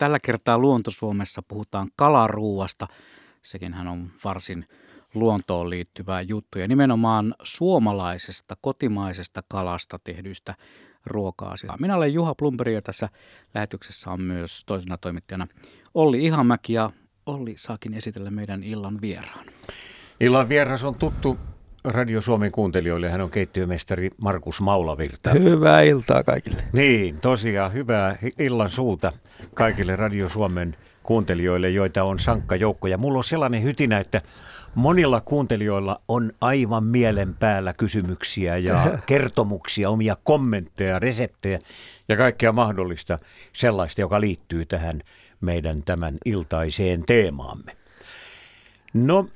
Tällä kertaa Luontosuomessa puhutaan kalaruuasta. Sekin hän on varsin luontoon liittyvää juttu ja nimenomaan suomalaisesta, kotimaisesta kalasta tehdyistä ruokaa. Minä olen Juha Plumperi ja tässä lähetyksessä on myös toisena toimittajana Olli Ihamäki ja Olli saakin esitellä meidän illan vieraan. Illan vieras on tuttu Radio Suomen kuuntelijoille. Hän on keittiömestari Markus Maulavirta. Hyvää iltaa kaikille. Niin, tosiaan hyvää illan suuta kaikille Radio Suomen kuuntelijoille, joita on sankka joukko. Ja mulla on sellainen hytinä, että monilla kuuntelijoilla on aivan mielen päällä kysymyksiä ja kertomuksia, omia kommentteja, reseptejä ja kaikkea mahdollista sellaista, joka liittyy tähän meidän tämän iltaiseen teemaamme. No,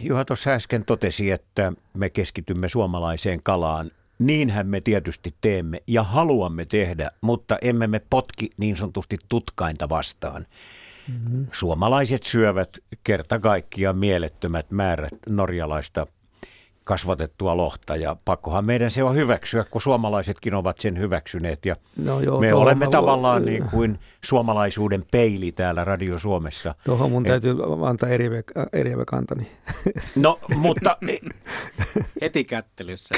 Juha tuossa äsken totesi, että me keskitymme suomalaiseen kalaan. Niinhän me tietysti teemme ja haluamme tehdä, mutta emme me potki niin sanotusti tutkainta vastaan. Mm-hmm. Suomalaiset syövät kerta kaikkiaan mielettömät määrät norjalaista kasvatettua lohta ja pakkohan meidän se on hyväksyä, kun suomalaisetkin ovat sen hyväksyneet ja no joo, me olemme mä... tavallaan niin kuin suomalaisuuden peili täällä Radio Suomessa. Tuohon mun Et... täytyy antaa eriävä, eriävä kantani. No, mutta... Heti kättelyssä.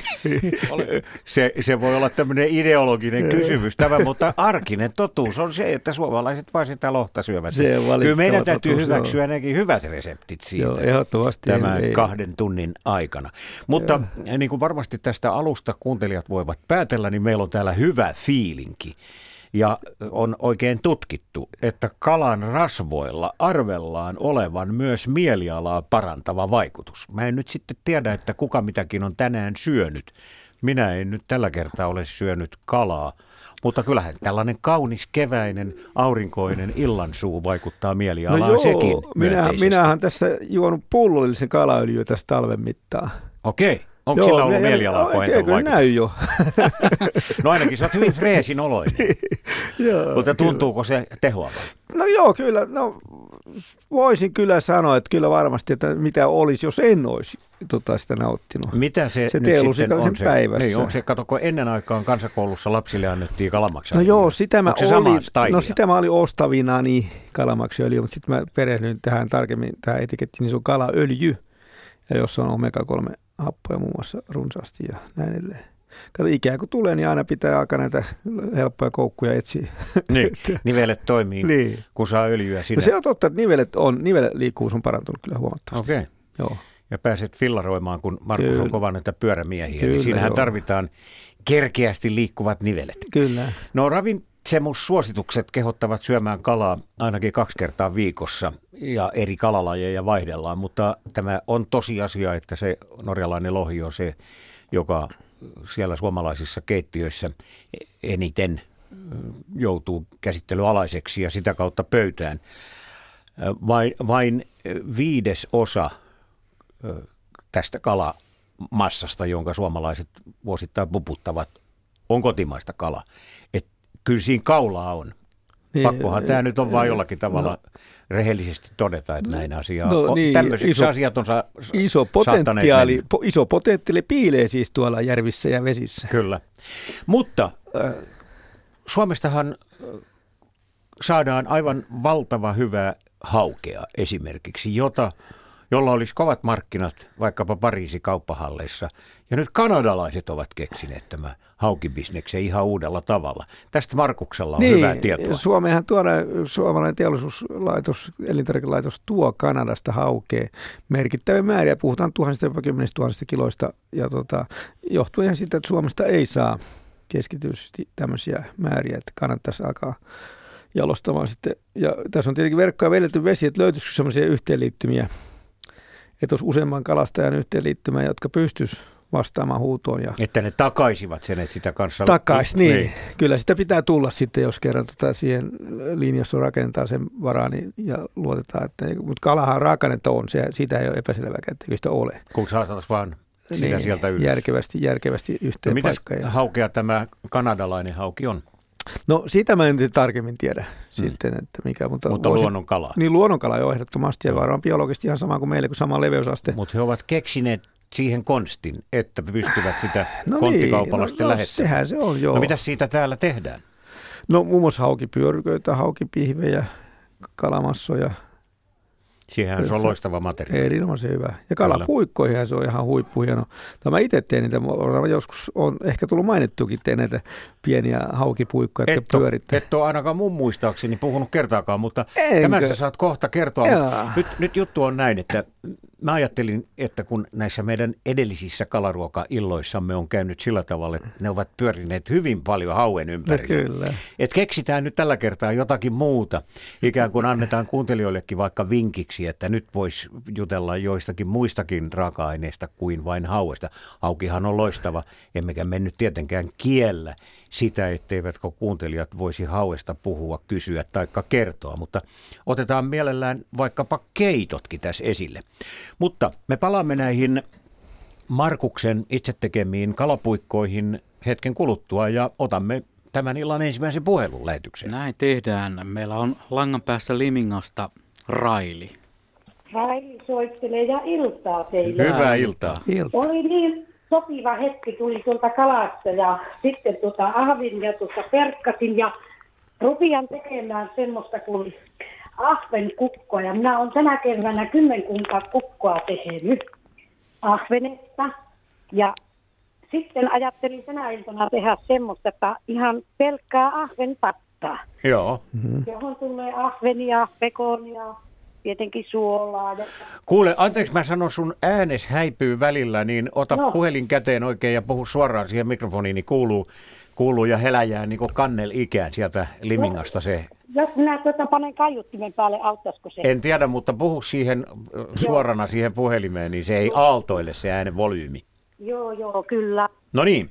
se, se voi olla tämmöinen ideologinen kysymys tämä, mutta arkinen totuus on se, että suomalaiset vain sitä lohta syövät. Se Kyllä meidän täytyy totuus, hyväksyä joo. nekin hyvät reseptit siitä joo, ehdottomasti tämän ei, kahden tunnin aikana. Mutta Joo. niin kuin varmasti tästä alusta kuuntelijat voivat päätellä, niin meillä on täällä hyvä fiilinki. Ja on oikein tutkittu, että kalan rasvoilla arvellaan olevan myös mielialaa parantava vaikutus. Mä en nyt sitten tiedä, että kuka mitäkin on tänään syönyt. Minä en nyt tällä kertaa ole syönyt kalaa, mutta kyllähän tällainen kaunis keväinen aurinkoinen illansuu vaikuttaa mielialaan no joo, sekin minä, Minähän tässä juonut pullollisen kalaöljyä tässä talven mittaan. Okei. Onko Joo, sillä ollut mielialaa kohentava vaikutus? näy jo. no ainakin sä oot hyvin freesin oloinen. joo, Mutta tuntuuko kyllä. se tehoavan? No joo, kyllä. No, voisin kyllä sanoa, että kyllä varmasti, että mitä olisi, jos en olisi tota, sitä nauttinut. Mitä se, se nyt sitten on se, päivässä. Niin, onko se, katsoko ennen aikaan kansakoulussa lapsille annettiin kalamaksia? No joo, sitä mä, olin, no sitä mä olin ostavina niin kalamaksia, mutta sitten mä perehdyin tähän tarkemmin, tähän etikettiin, niin se on kalaöljy ja jossa on omega-3 happoja muun muassa runsaasti ja näin edelleen. Kato, ikää kun tulee, niin aina pitää aika näitä helppoja koukkuja etsiä. Niin, nivelet toimii, niin. kun saa öljyä sinne. No se on totta, että nivelet on, niveliikkuvuus on parantunut kyllä huomattavasti. Okei. Okay. Joo. Ja pääset fillaroimaan, kun Markus kyllä. on kova näitä pyörämiehiä, niin kyllä, niin siinähän joo. tarvitaan kerkeästi liikkuvat nivelet. Kyllä. No ravin, Ravitsemussuositukset kehottavat syömään kalaa ainakin kaksi kertaa viikossa ja eri kalalajeja vaihdellaan, mutta tämä on tosiasia, että se norjalainen lohi on se, joka siellä suomalaisissa keittiöissä eniten joutuu käsittelyalaiseksi ja sitä kautta pöytään. Vain, vain viides osa tästä kalamassasta, jonka suomalaiset vuosittain puputtavat, on kotimaista kalaa kyllä siinä kaulaa on. Niin, Pakkohan tämä nyt on vain jollakin tavalla no, rehellisesti todeta, että näin asiaa no, niin, Tämmöiseksi iso, asiat on sa- iso, potentiaali, po, iso potentiaali piilee siis tuolla järvissä ja vesissä. Kyllä. Mutta äh, Suomestahan saadaan aivan valtava hyvää haukea esimerkiksi, jota jolla olisi kovat markkinat vaikkapa Pariisin kauppahalleissa. Ja nyt kanadalaiset ovat keksineet tämä haukibisneksen ihan uudella tavalla. Tästä Markuksella on niin, hyvää tietoa. Suomeenhan tuoda, suomalainen teollisuuslaitos, elintarvikelaitos tuo Kanadasta haukea merkittäviä määriä. Puhutaan tuhansista jopa kymmenistä tuhansista kiloista. Ja tota, johtuen siitä, että Suomesta ei saa keskitysti tämmöisiä määriä, että kannattaisi alkaa jalostamaan sitten. Ja tässä on tietenkin verkkoja veljelty vesi, että löytyisikö semmoisia yhteenliittymiä että olisi useamman kalastajan yhteenliittymä, jotka pystyisivät vastaamaan huutoon. Ja että ne takaisivat sen, että sitä kanssa... Takais, niin. niin. Kyllä sitä pitää tulla sitten, jos kerran tota siihen linjassa rakentaa sen varaan niin, ja luotetaan. Että, mutta kalahan raakannetta on, se, siitä ei ole epäselvää, että sitä ole. Kun saataisiin vaan sitä niin, sieltä ylös. Järkevästi, järkevästi yhteen no, paikkaan. haukea tämä kanadalainen hauki on? No sitä mä en tarkemmin tiedä hmm. sitten, että mikä. Mutta, mutta voisin, luonnonkala. Niin luonnonkala jo ehdottomasti ja varmaan biologisesti ihan sama kuin meille, kuin sama leveysaste. Mutta he ovat keksineet siihen konstin, että pystyvät sitä no konttikaupalla niin, no, no, lähettämään. sehän se on, joo. No mitä siitä täällä tehdään? No muun muassa haukipyöryköitä, haukipihvejä, kalamassoja. Siihen se on loistava materiaali. Erinomaisen hyvä. Ja kalapuikkoihin se on ihan huippuhieno. Tämä itse teen niitä, joskus on ehkä tullut mainittukin, teen näitä pieniä haukipuikkoja, jotka pyörittää. Et ole ainakaan mun muistaakseni puhunut kertaakaan, mutta Enkö? tämä sä saat kohta kertoa. Nyt, nyt juttu on näin, että mä ajattelin, että kun näissä meidän edellisissä kalaruokailloissamme on käynyt sillä tavalla, että ne ovat pyörineet hyvin paljon hauen ympärillä. No kyllä. Että keksitään nyt tällä kertaa jotakin muuta. Ikään kuin annetaan kuuntelijoillekin vaikka vinkiksi, että nyt voisi jutella joistakin muistakin raaka-aineista kuin vain hauesta. Haukihan on loistava, emmekä me nyt tietenkään kiellä sitä, etteivätkö kuuntelijat voisi hauesta puhua, kysyä tai kertoa, mutta otetaan mielellään vaikkapa keitotkin tässä esille. Mutta me palaamme näihin Markuksen itse tekemiin kalapuikkoihin hetken kuluttua ja otamme tämän illan ensimmäisen puhelun lähetyksen. Näin tehdään. Meillä on langan päässä Limingasta Raili. Raili soittelee ja iltaa teille. Hyvää iltaa. iltaa. Oli niin sopiva hetki, tuli tuolta kalasta ja sitten tuota ahvin ja tuota perkkasin ja rupian tekemään semmoista kuin ahven kukkoja. Minä olen tänä keväänä kymmenkunta kukkoa tehnyt ahvenesta ja sitten ajattelin tänä iltana tehdä semmoista, että ihan pelkkää ahven pattaa. Joo. Mm-hmm. Johon tulee ahvenia, pekonia, tietenkin suolaa. Ja... Kuule, anteeksi mä sanon sun äänes häipyy välillä, niin ota no. puhelin käteen oikein ja puhu suoraan siihen mikrofoniin, niin kuuluu, kuuluu ja heläjää niin kuin kannel ikään sieltä Limingasta se. Jos minä tuota panen kaiuttimen päälle, auttaisiko se? En tiedä, mutta puhu siihen suorana joo. siihen puhelimeen, niin se ei aaltoille se äänen volyymi. Joo, joo, kyllä. No niin.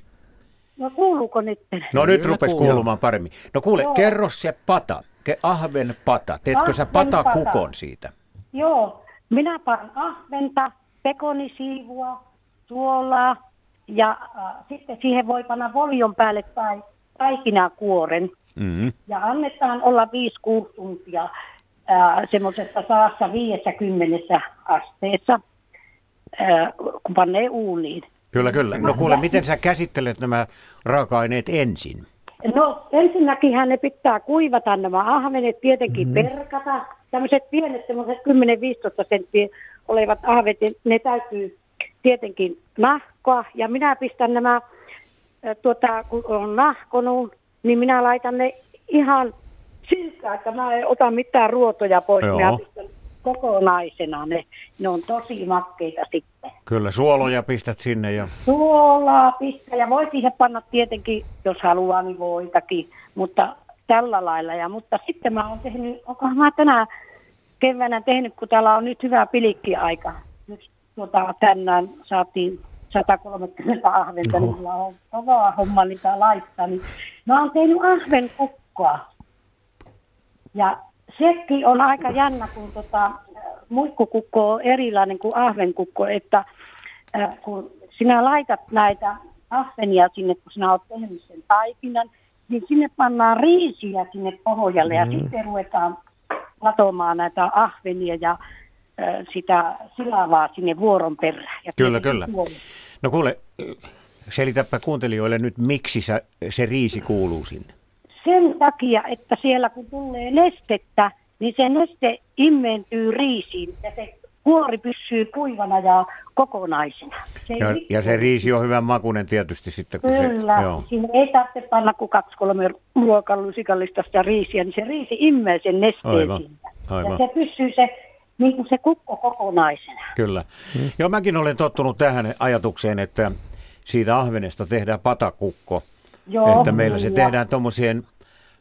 No kuuluuko nyt? No nyt rupesi kuulumaan paremmin. No kuule, joo. kerro se pata. Ke, ahven pata. Teetkö ahven sä pata kukon siitä? Joo. Minä panen ahventa, pekonisiivua, suolaa ja äh, sitten siihen voi panna voljon päälle tai taikinakuoren. Mm-hmm. Ja annetaan olla 5-6 tuntia äh, semmoisessa saassa 50 asteessa, äh, kun panee uuniin. Kyllä, kyllä. No kuule, miten sä käsittelet nämä raaka-aineet ensin? No ensinnäkin ne pitää kuivata nämä ahvenet, tietenkin mm. perkata. Tämmöiset pienet, semmoiset 10-15 senttiä olevat ahvet, ne täytyy tietenkin nahkoa. Ja minä pistän nämä, tuota, kun on nahkonut, niin minä laitan ne ihan siltä, että mä en ota mitään ruotoja pois. Joo. Minä pistän kokonaisena ne. Ne on tosi makkeita sitten. Kyllä, suoloja pistät sinne ja... Suolaa pistää ja voi siihen panna tietenkin, jos haluaa, niin voitakin, mutta tällä lailla. Ja, mutta sitten mä oon tehnyt, onkohan mä tänään keväänä tehnyt, kun täällä on nyt hyvä pilikkiaika. Nyt tuota, tänään saatiin 130 ahventa, niin mulla on kovaa homma niitä laittaa. Niin mä oon tehnyt ahvenkukkoa. Ja sekin on aika jännä, kun tota, muikkukukko on erilainen kuin ahvenkukko, että äh, kun sinä laitat näitä ahvenia sinne, kun sinä olet tehnyt sen taikinan, niin sinne pannaan riisiä sinne pohjalle mm. ja sitten ruvetaan latomaan näitä ahvenia ja sitä silavaa sinne vuoron perään. Ja kyllä, kyllä. Puoli. No kuule, selitäpä kuuntelijoille nyt, miksi sä, se riisi kuuluu sinne sen takia, että siellä kun tulee nestettä, niin se neste immeentyy riisiin ja se kuori pysyy kuivana ja kokonaisena. Se ja, ja se riisi on hyvän makunen tietysti sitten. Kun Kyllä, se, joo. siinä ei tarvitse panna kuin kaksi kolme ruokalusikallista sitä riisiä, niin se riisi immee sen nesteen Aivan. siitä. Aivan. Ja se pysyy se, niin kuin se kukko kokonaisena. Kyllä. Joo, mäkin olen tottunut tähän ajatukseen, että siitä ahvenesta tehdään patakukko. Joo, että meillä se tehdään tuommoiseen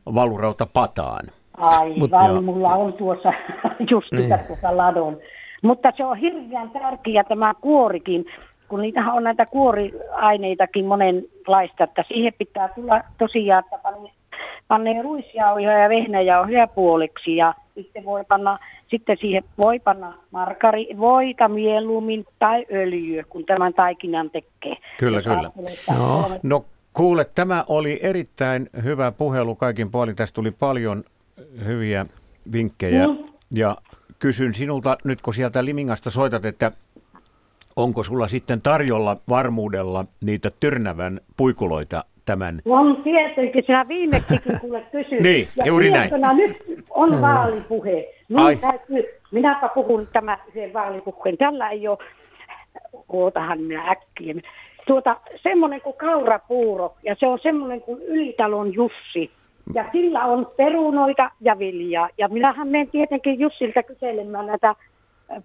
valurauta pataan. Aivan, Mut, mulla on tuossa just niin. tuossa ladon. Mutta se on hirveän tärkeä tämä kuorikin, kun niitä on näitä kuoriaineitakin monenlaista, että siihen pitää tulla tosiaan, että panee ruisjauhoja ja vehnäjauhoja puoleksi ja sitten voi panna, sitten siihen voi panna markari, voita mieluummin tai öljyä, kun tämän taikinan tekee. Kyllä, kyllä. No. no Kuule, tämä oli erittäin hyvä puhelu kaikin puolin. Tästä tuli paljon hyviä vinkkejä. Mm. Ja kysyn sinulta nyt, kun sieltä Limingasta soitat, että onko sulla sitten tarjolla varmuudella niitä Tyrnävän puikuloita tämän. On tietenkin, sinä viimeksi kuule kysyit. Niin, ja juuri näin. Nyt on vaalipuhe. Minun Ai. täytyy, minäpä puhun tämä sen vaalipuheen. Tällä ei ole, ootahan minä äkkiä. Tuota, semmoinen kuin kaurapuuro ja se on semmoinen kuin Ylitalon Jussi. Ja sillä on perunoita ja viljaa. Ja minähän menen tietenkin Jussilta kyselemään näitä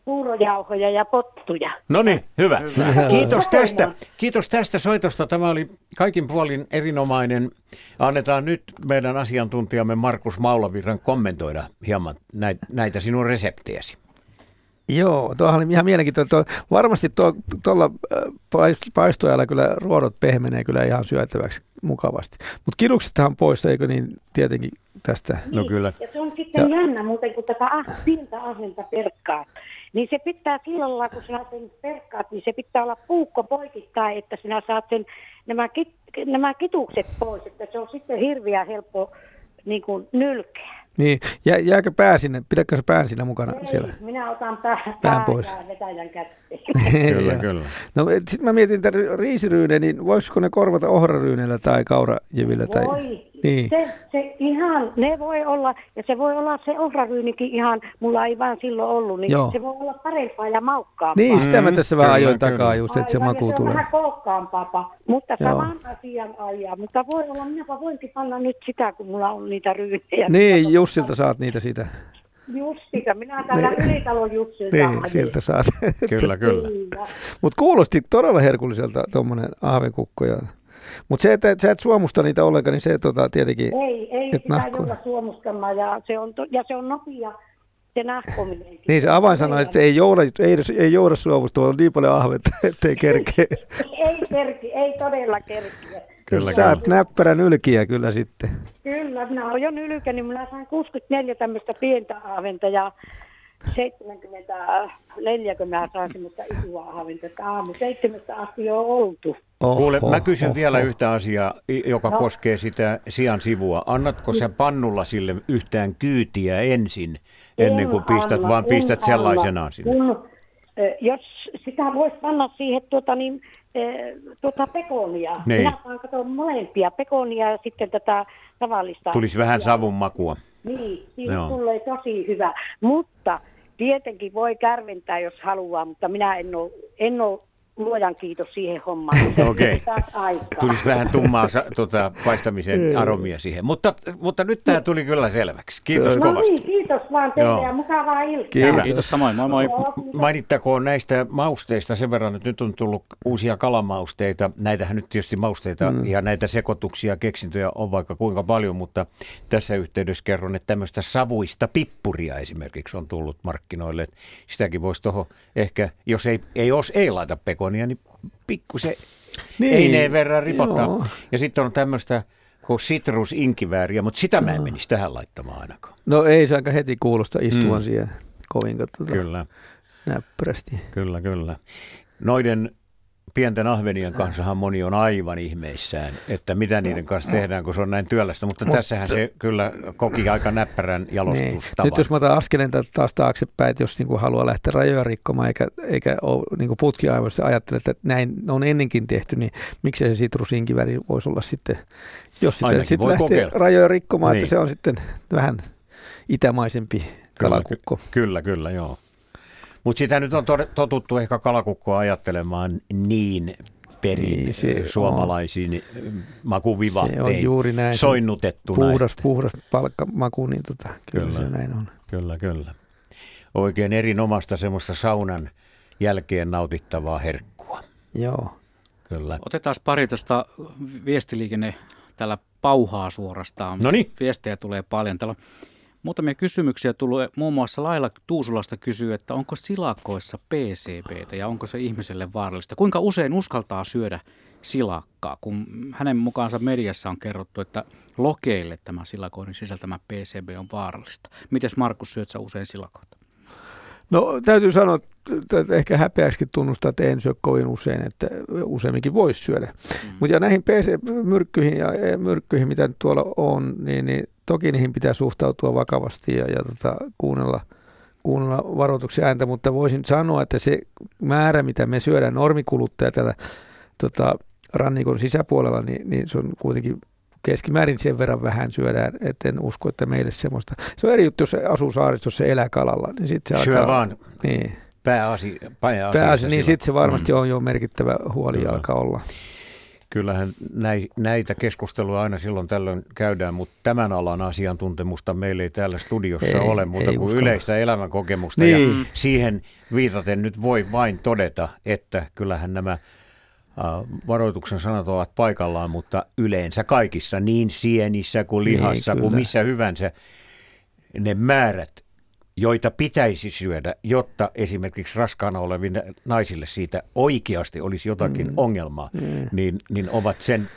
puurojauhoja ja pottuja. No niin, hyvä. Kiitos Kokeillaan. tästä. Kiitos tästä soitosta. Tämä oli kaikin puolin erinomainen. Annetaan nyt meidän asiantuntijamme Markus Maulavirran kommentoida hieman näitä, näitä sinun reseptejäsi. Joo, tuohan oli ihan mielenkiintoista. Tuo, varmasti tuo, tuolla äh, paistojalla kyllä ruodot pehmenee kyllä ihan syötäväksi mukavasti. Mutta kiduksethan pois, eikö niin tietenkin tästä? No kyllä. Ja se on sitten ja. jännä muuten, kun tätä ah, pientä ahventa perkkaat. Niin se pitää sillä lailla, kun sinä sen perkkaat, niin se pitää olla puukko poikittain, että sinä saat sen, nämä, kit, nämä kitukset pois. Että se on sitten hirveän helppo niin kuin nylkeä. Niin, jää, jääkö pää sinne? Pidätkö se pään siinä mukana Ei, siellä? minä otan pää, Pään pää pois. vetäjän kätteen. Kyllä, kyllä. No sitten mä mietin, että riisiryyne, niin voisiko ne korvata ohraryyneillä tai kaurajivillä? Tai... Voi. Niin. Se, se ihan, ne voi olla, ja se voi olla se ohraryynikin ihan, mulla ei vaan silloin ollut, niin Joo. se voi olla parempaa ja maukkaampaa. Niin, sitä mä Mm, tässä vähän ajoin kyllä. takaa just, että se maku se on tulee. vähän kookkaampaa, mutta Joo. saman asian ajaa. Mutta voi olla, minäpä voinkin panna nyt sitä, kun mulla on niitä ryynejä. Niin, Jussilta saat niitä siitä. Jussilta, minä tällä Ylitalon Jussilta Niin, ajoin. sieltä saat. Kyllä, kyllä. Kyllä. Mutta kuulosti todella herkulliselta tuommoinen ahvenkukko. Ja... Mutta se, että sä et suomusta niitä ollenkaan, niin se tota, tietenkin... Ei, ei Et sitä nahkoja. jouda suomustamaan ja se on, to, ja se on nopea se nahkominen. Niin se avainsana, että se ei jouda, ei, ei jouda suomusta, vaan on niin paljon ahvetta, ettei kerkeä. Ei kerki, ei todella kerkiä. Kyllä, Saat kyllä. näppärän ylkiä kyllä sitten. Kyllä, minä olen jo nylkä, niin minä sain 64 tämmöistä pientä ahventa ja 74, kun mä saan semmoista ahventa, että aamu seitsemästä asti jo oltu. Oho, Kuule, mä kysyn oho. vielä yhtä asiaa, joka No. koskee sitä sian sivua. Annatko sä pannulla sille yhtään kyytiä ensin, ennen kuin En pistät, anna, vaan pistät anna. sellaisenaan sinne? Kun, ö, jos sitä voisi panna siihen tuota, niin, ö, tuota pekonia. Niin. Minä saan katsoa molempia, pekonia ja sitten tätä tavallista. Tulisi vähän savun makua. Niin, siinä Joo. tulee tosi hyvä. Mutta tietenkin voi kärventää, jos haluaa, mutta minä en ole, en ole luojan kiitos siihen hommaan. Okei. aikaa. Tulisi vähän tummaa sa- tota, paistamisen aromia siihen. Mutta, mutta nyt tämä tuli kyllä selväksi. Kiitos No kovasti. niin, kiitos vaan teille Joo. ja mukavaa iltaa. Kiitos. Kiitos samoin, moi moi. Mainittakoon näistä mausteista sen verran, että nyt on tullut uusia kalamausteita. Näitähän nyt tietysti mausteita mm. ja näitä sekoituksia, keksintöjä on vaikka kuinka paljon, mutta tässä yhteydessä kerron, että tämmöistä savuista pippuria esimerkiksi on tullut markkinoille. Sitäkin voisi tuohon ehkä, jos ei, ei, os, ei laita pekonia, niin pikkusen Niin, eineen verran ripottaa. joo. Ja sitten on tämmöistä kuin sitrusinkivääriä, mutta sitä mä en menisi tähän laittamaan ainakaan. No ei se aika heti kuulosta istuvan Mm. siihen kovin tuota, Kyllä. näppärästi. Kyllä, kyllä. Noiden pienten ahvenien kanssahan moni on aivan ihmeissään, että mitä niiden kanssa tehdään, kun se on näin työlästä. Mutta tässähän se kyllä koki aika näppärän Niin. jalostustavan. Nyt jos mä otan askeleen taas taaksepäin, että jos niinku haluaa lähteä rajoja rikkomaan eikä, eikä ole niinku putkiaivoista ajattele, että näin on ennenkin tehty, niin miksei se sitrusinkiväri voisi olla sitten, jos sitten sit lähtee kokeilla. rajoja rikkomaan, Niin. että se on sitten vähän itämaisempi kalakukko. Kyllä, kyllä, kyllä joo. Mutta sitä nyt on totuttu ehkä kalakukkoa ajattelemaan niin perin Niin, niin, se suomalaisiin on. makuvivahtein Se on juuri näin. soinnutettuna. Puhdas, että- puhdas palkkamaku, niin tota, kyllä, Kyllä. se näin on. Kyllä, kyllä. Oikein erinomasta semmoista saunan jälkeen nautittavaa herkkua. Joo. Kyllä. Otetaan pari tuosta viestiliikenne täällä pauhaa suorastaan. Noniin. Viestejä tulee paljon. Täällä on muutamia kysymyksiä tullut. Muun muassa Laila Tuusulasta kysyy, että onko silakoissa PCBtä ja onko se ihmiselle vaarallista? Kuinka usein uskaltaa syödä silakkaa, kun hänen mukaansa mediassa on kerrottu, että lokeille tämä silakoiden sisältämä PCB on vaarallista. Mites Markus, syöt sä usein silakoita? No täytyy sanoa, että ehkä häpeäksikin tunnustaa, että en syö kovin usein, että useamminkin voisi syödä. Mm. Mutta ja näihin PC-myrkkyihin ja myrkkyihin, mitä nyt tuolla on, niin, niin toki niihin pitää suhtautua vakavasti ja, ja tota, kuunnella, kuunnella varoituksia ääntä, mutta voisin sanoa, että se määrä, mitä me syödään, normikuluttaja täällä tota, rannikon sisäpuolella, niin, niin se on kuitenkin keskimäärin sen verran vähän syödään, että en usko, että meille semmoista. Se on eri juttu, jos se asuu saaristossa, elää kalalla, niin sitten se Syö alkaa, vaan niin, pääasi, pääasi, pääasi, niin sitten se varmasti mm. on jo merkittävä huoli Kyllä. alkaa olla. Kyllähän näi, näitä keskusteluja aina silloin tällöin käydään, mutta tämän alan asiantuntemusta meillä ei täällä studiossa Ei, ole muuta ei kuin uskalla. yleistä elämänkokemusta. Niin. Ja siihen viitaten nyt voi vain todeta, että kyllähän nämä varoituksen sanat ovat paikallaan, mutta yleensä kaikissa, niin sienissä kuin Niin, lihassa kuin kyllä. missä hyvänsä, ne määrät, joita pitäisi syödä, jotta esimerkiksi raskaana oleville naisille siitä oikeasti olisi jotakin mm. ongelmaa, mm. Niin, niin ovat sen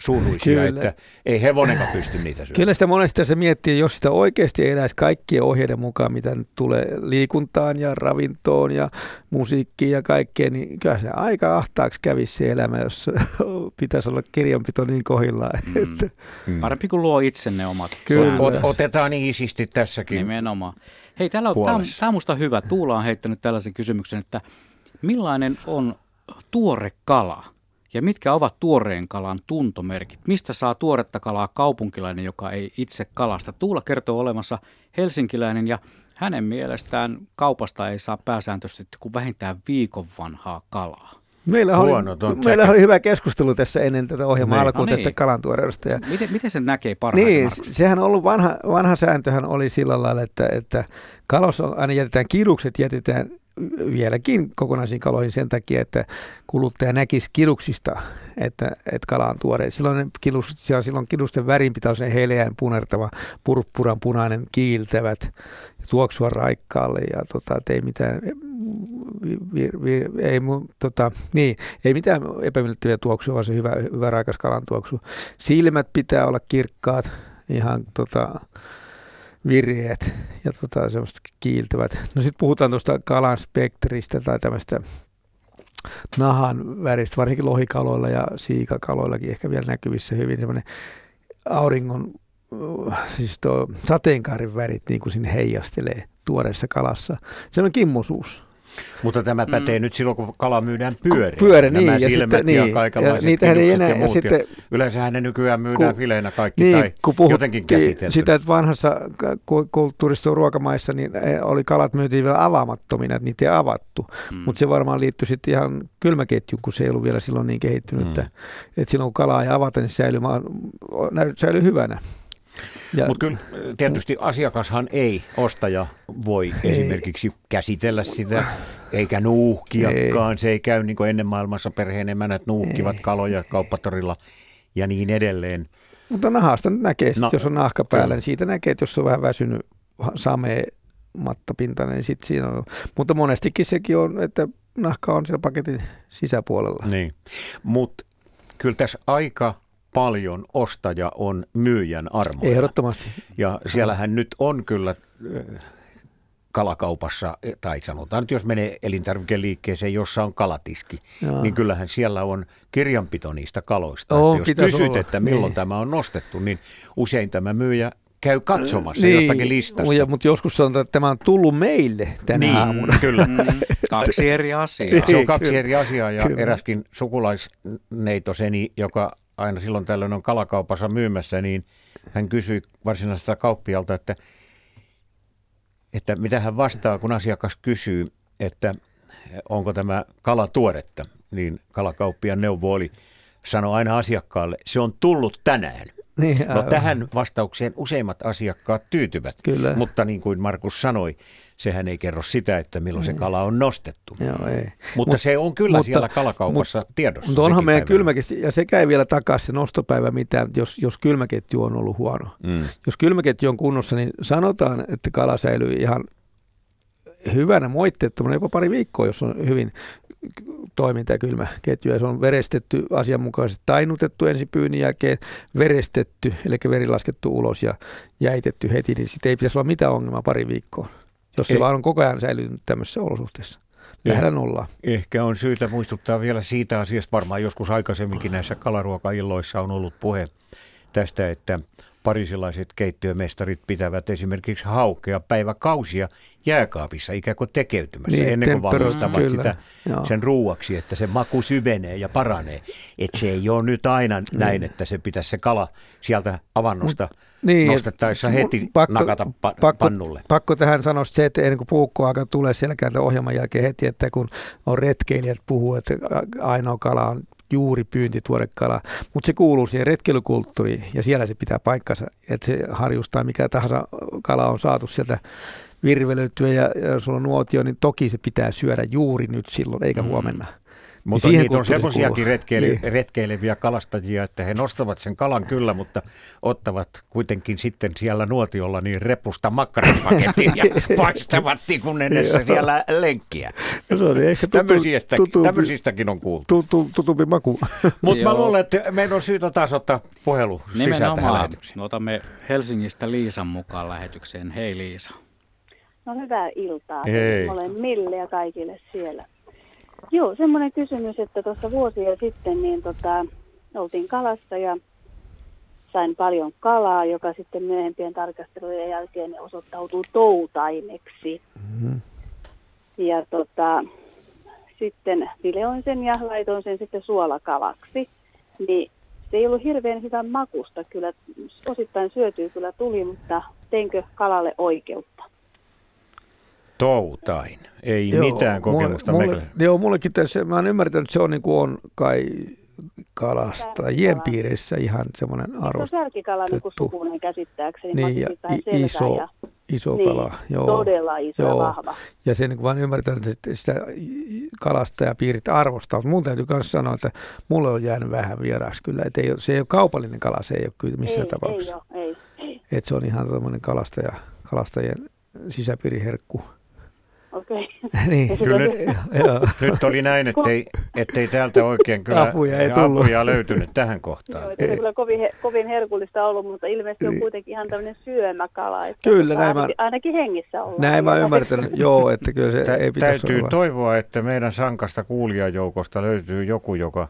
suuruisia, Kyllä. että ei hevonenkaan pysty niitä syömään. Kyllä sitä monesti se miettii, jos sitä oikeasti eläisi kaikkien ohjeiden mukaan, mitä nyt tulee liikuntaan ja ravintoon ja musiikkiin ja kaikkeen, niin kyllä se aika ahtaaksi kävisi se elämä, jos pitäisi olla kirjanpito niin kohillaan. Mm. Että, Mm. Parempi kuin luo itse ne omat Kyllä. otetaan iisisti tässäkin. Nimenomaan. Hei, täällä on, tämä on, puolessa. tämä on musta hyvä. Tuula on heittänyt tällaisen kysymyksen, että millainen on tuore kala? Ja mitkä ovat tuoreen kalan tuntomerkit? Mistä saa tuoretta kalaa kaupunkilainen, joka ei itse kalasta? Tuula kertoo olevansa helsinkiläinen ja hänen mielestään kaupasta ei saa pääsääntöisesti kuin vähintään viikon vanhaa kalaa. meillä oli, meillä oli hyvä keskustelu tässä ennen tätä ohjelmaa Niin. alkuun No tästä niin. kalantuoreudesta. Ja Miten, miten sen näkee parhaiten, Niin, Markus? sehän on ollut vanha, vanha sääntöhän oli sillä lailla, että, että kalossa on- aina jätetään kidukset, jätetään vieläkin kokonaisiin kaloihin sen takia, että kuluttaja näkisi kiduksista, että, että kala on tuore. Silloin, kidus, silloin kidusten värin pitää olla heleän punertava, purppuran punainen, kiiltävät, tuoksua raikkaalle ja tota, et ei mitään, vi, vi, ei, mu, tota, niin, ei mitään epämiellyttäviä tuoksua, vaan se hyvä, hyvä raikas kalan tuoksu. Silmät pitää olla kirkkaat, ihan tota, virjeet ja tota, semmoiset kiiltävät. No sitten puhutaan tuosta kalan spektristä tai tämmöistä nahan väristä, varsinkin lohikaloilla ja siikakaloillakin ehkä vielä näkyvissä hyvin semmoinen auringon, siis tuo sateenkaarin värit niin kuin sinne heijastelee tuoreessa kalassa. Se on kimmosuus. Mutta tämä pätee Mm. nyt silloin, kun kala myydään pyöreä. Pyörä, Nämä niin. Ja silmät sitten, ja niin, kaikenlaiset ja niitähän ei enää, ja ja. Ja sitten Yleensähän ne nykyään myydään Kun- fileinä kaikki niin, tai kun puhuttiin jotenkin käsitelty. sitä, että vanhassa ku- kulttuurissa ruokamaissa niin eh, oli kalat myytiin vielä avaamattomina, että niitä ei avattu. Mm. Mutta se varmaan liittyi sitten ihan kylmäketjuun, kun se ei ollut vielä silloin niin kehittynyt, Mm. että, että silloin kun kalaa ei avata, niin säilyy, säilyy hyvänä. Mutta kyllä tietysti asiakashan ei, ostaja voi Ei. esimerkiksi käsitellä sitä, eikä nuuhkiakaan. Se ei käy niin kuin ennen maailmassa perheen emänät nuuhkivat Ei. kaloja kauppatorilla ja niin edelleen. mutta nahasta nyt näkee, sit, No, jos on nahka päällä, kyllä. niin siitä näkee, että jos on vähän väsynyt samee mattapintainen, niin sit siinä on. Mutta monestikin sekin on, että nahka on siellä paketin sisäpuolella. Niin. Mutta kyllä tässä aika paljon ostaja on myyjän armoilla. Ehdottomasti. Ja siellähän nyt on kyllä äh, kalakaupassa, eh, tai sanotaan nyt jos menee elintarvikeliikkeeseen, jossa on kalatiski, Joo. niin kyllähän siellä on kirjanpito niistä kaloista. On, että jos kysyt, olla. että milloin Niin. tämä on nostettu, niin usein tämä myyjä käy katsomassa niin, jostakin listasta. Ja, mutta joskus sanotaan, että tämä on tullut meille tänä niin, aamuna. kyllä. Mm, kaksi eri asiaa. Se on Niin, kaksi kyllä. eri asiaa ja Kyllä. eräskin sukulaisneitoseni, joka aina silloin tällöin on kalakaupassa myymässä, niin hän kysyi varsinaiselta kauppialta, että, että mitä hän vastaa, kun asiakas kysyy, että onko tämä kala tuoretta, niin kalakauppian neuvo oli, sano aina asiakkaalle, se on tullut tänään. Niin, No tähän vastaukseen useimmat asiakkaat tyytyvät, Kyllä. mutta niin kuin Markus sanoi, sehän ei kerro sitä, että milloin se kala on nostettu. Joo, ei. Mutta Mut- se on kyllä mutta- siellä kalakaupassa tiedossa. Mutta onhan meidän kylmäketju, ja sekä ei vielä takaa se nostopäivä mitään, jos, jos kylmäketju on ollut huono. Mm. Jos kylmäketju on kunnossa, niin sanotaan, että kala säilyy ihan hyvänä, moitteettomana jopa pari viikkoa, jos on hyvin toiminta ja kylmäketju. Ja se on verestetty asianmukaisesti, tainutettu ensi pyynnin jälkeen, verestetty, eli veri laskettu ulos ja jäitetty heti, niin sitten ei pitäisi olla mitään ongelmaa pari viikkoa. Jos se Ei. vaan on koko ajan säilynyt tämmöisessä olosuhteessa. Lähellä nollaa. Ehkä on syytä muistuttaa vielä siitä asiasta, varmaan joskus aikaisemminkin näissä kalaruokailloissa on ollut puhe tästä, että parisilaiset keittiömestarit pitävät esimerkiksi haukea päiväkausia jääkaapissa ikään kuin tekeytymässä Niin, ennen kuin valmistavat kyllä. sitä Joo. sen ruuaksi, että se maku syvenee ja paranee. Että se ei ole nyt aina näin, että se pitäisi se kala sieltä avannosta Niin, nostettaessa et- heti pakko- nakata pa- pakko, pannulle. Pakko tähän sanoa se, että ennen kuin puukkoaika tulee selkään ohjelman jälkeen heti, että kun on retkeilijät puhuu, että ainoa kala on juuri pyyntituorekala, mutta se kuuluu siihen retkeilykulttuuriin ja siellä se pitää paikkansa, että se harjustaa mikä tahansa kala on saatu sieltä virvelöityä ja, ja sulla on nuotio, niin toki se pitää syödä juuri nyt silloin, eikä Mm. huomenna. Mutta siihen niitä on semmoisiakin retkeile- Niin. retkeileviä kalastajia, että he nostavat sen kalan kyllä, mutta ottavat kuitenkin sitten siellä nuotiolla niin repusta makkarapaketin ja paistavat tikun edessä siellä lenkkiä. No se on ehkä tutu, tutumpi, tämmöisistäkin on kuultu. tutu, tutumpi maku. Mutta mä luulen, että meidän on syytä taas ottaa puhelu sisään tähän lähetykseen. Me otamme Helsingistä Liisan mukaan lähetykseen. Hei Liisa. No hyvää iltaa Hei. molemmille ja kaikille siellä. Joo, semmoinen kysymys, että tuossa vuosia sitten niin tota, oltiin kalassa ja sain paljon kalaa, joka sitten myöhempien tarkastelujen jälkeen osoittautuu toutaimeksi. Mm. Ja tota, sitten vileoin sen ja laitoin sen sitten suolakalaksi. Niin se ei ollut hirveän hyvän makusta kyllä. Osittain syötyy kyllä tuli, mutta teinkö kalalle oikeutta? Toutain. Ei mitään kokemusta mulle, mulle, mulle, Joo, mullekin tässä, mä oon ymmärtänyt, että se on, niin kuin on kai kalastajien piirissä ihan semmoinen Se on särkikala niin kuin sukunen käsittääkseni. Niin, ja i- iso, ja, iso niin, kala. Joo. Todella iso ja Joo. vahva. Ja sen mä oon ymmärtänyt, että sitä kalastajapiirit arvostaa, mutta mun täytyy myös sanoa, että mulle on jäänyt vähän vieraaksi kyllä, että ei ole, se ei ole kaupallinen kala, se ei ole kyllä missään ei, tapauksessa. Ei, ole, ei, ei. Että se on ihan tämmöinen kalastaja, kalastajien sisäpiiriherkku. Okei. niin, Kyllä nyt, joo. nyt oli näin, ettei, ettei täältä oikein kyllä Apuja ei tullut. apuja löytynyt tähän kohtaan. Joo, se on kyllä kovin, kovin herkullista ollut, mutta ilmeisesti on Niin. kuitenkin ihan tämmöinen syömäkala. Että Kyllä, näin mä- ainakin, ainakin hengissä ollaan. Näin mä ymmärtänyt, joo, että kyllä se Tä, ei pitäisi täytyy olla. toivoa, että meidän sankasta kuulijajoukosta löytyy joku, joka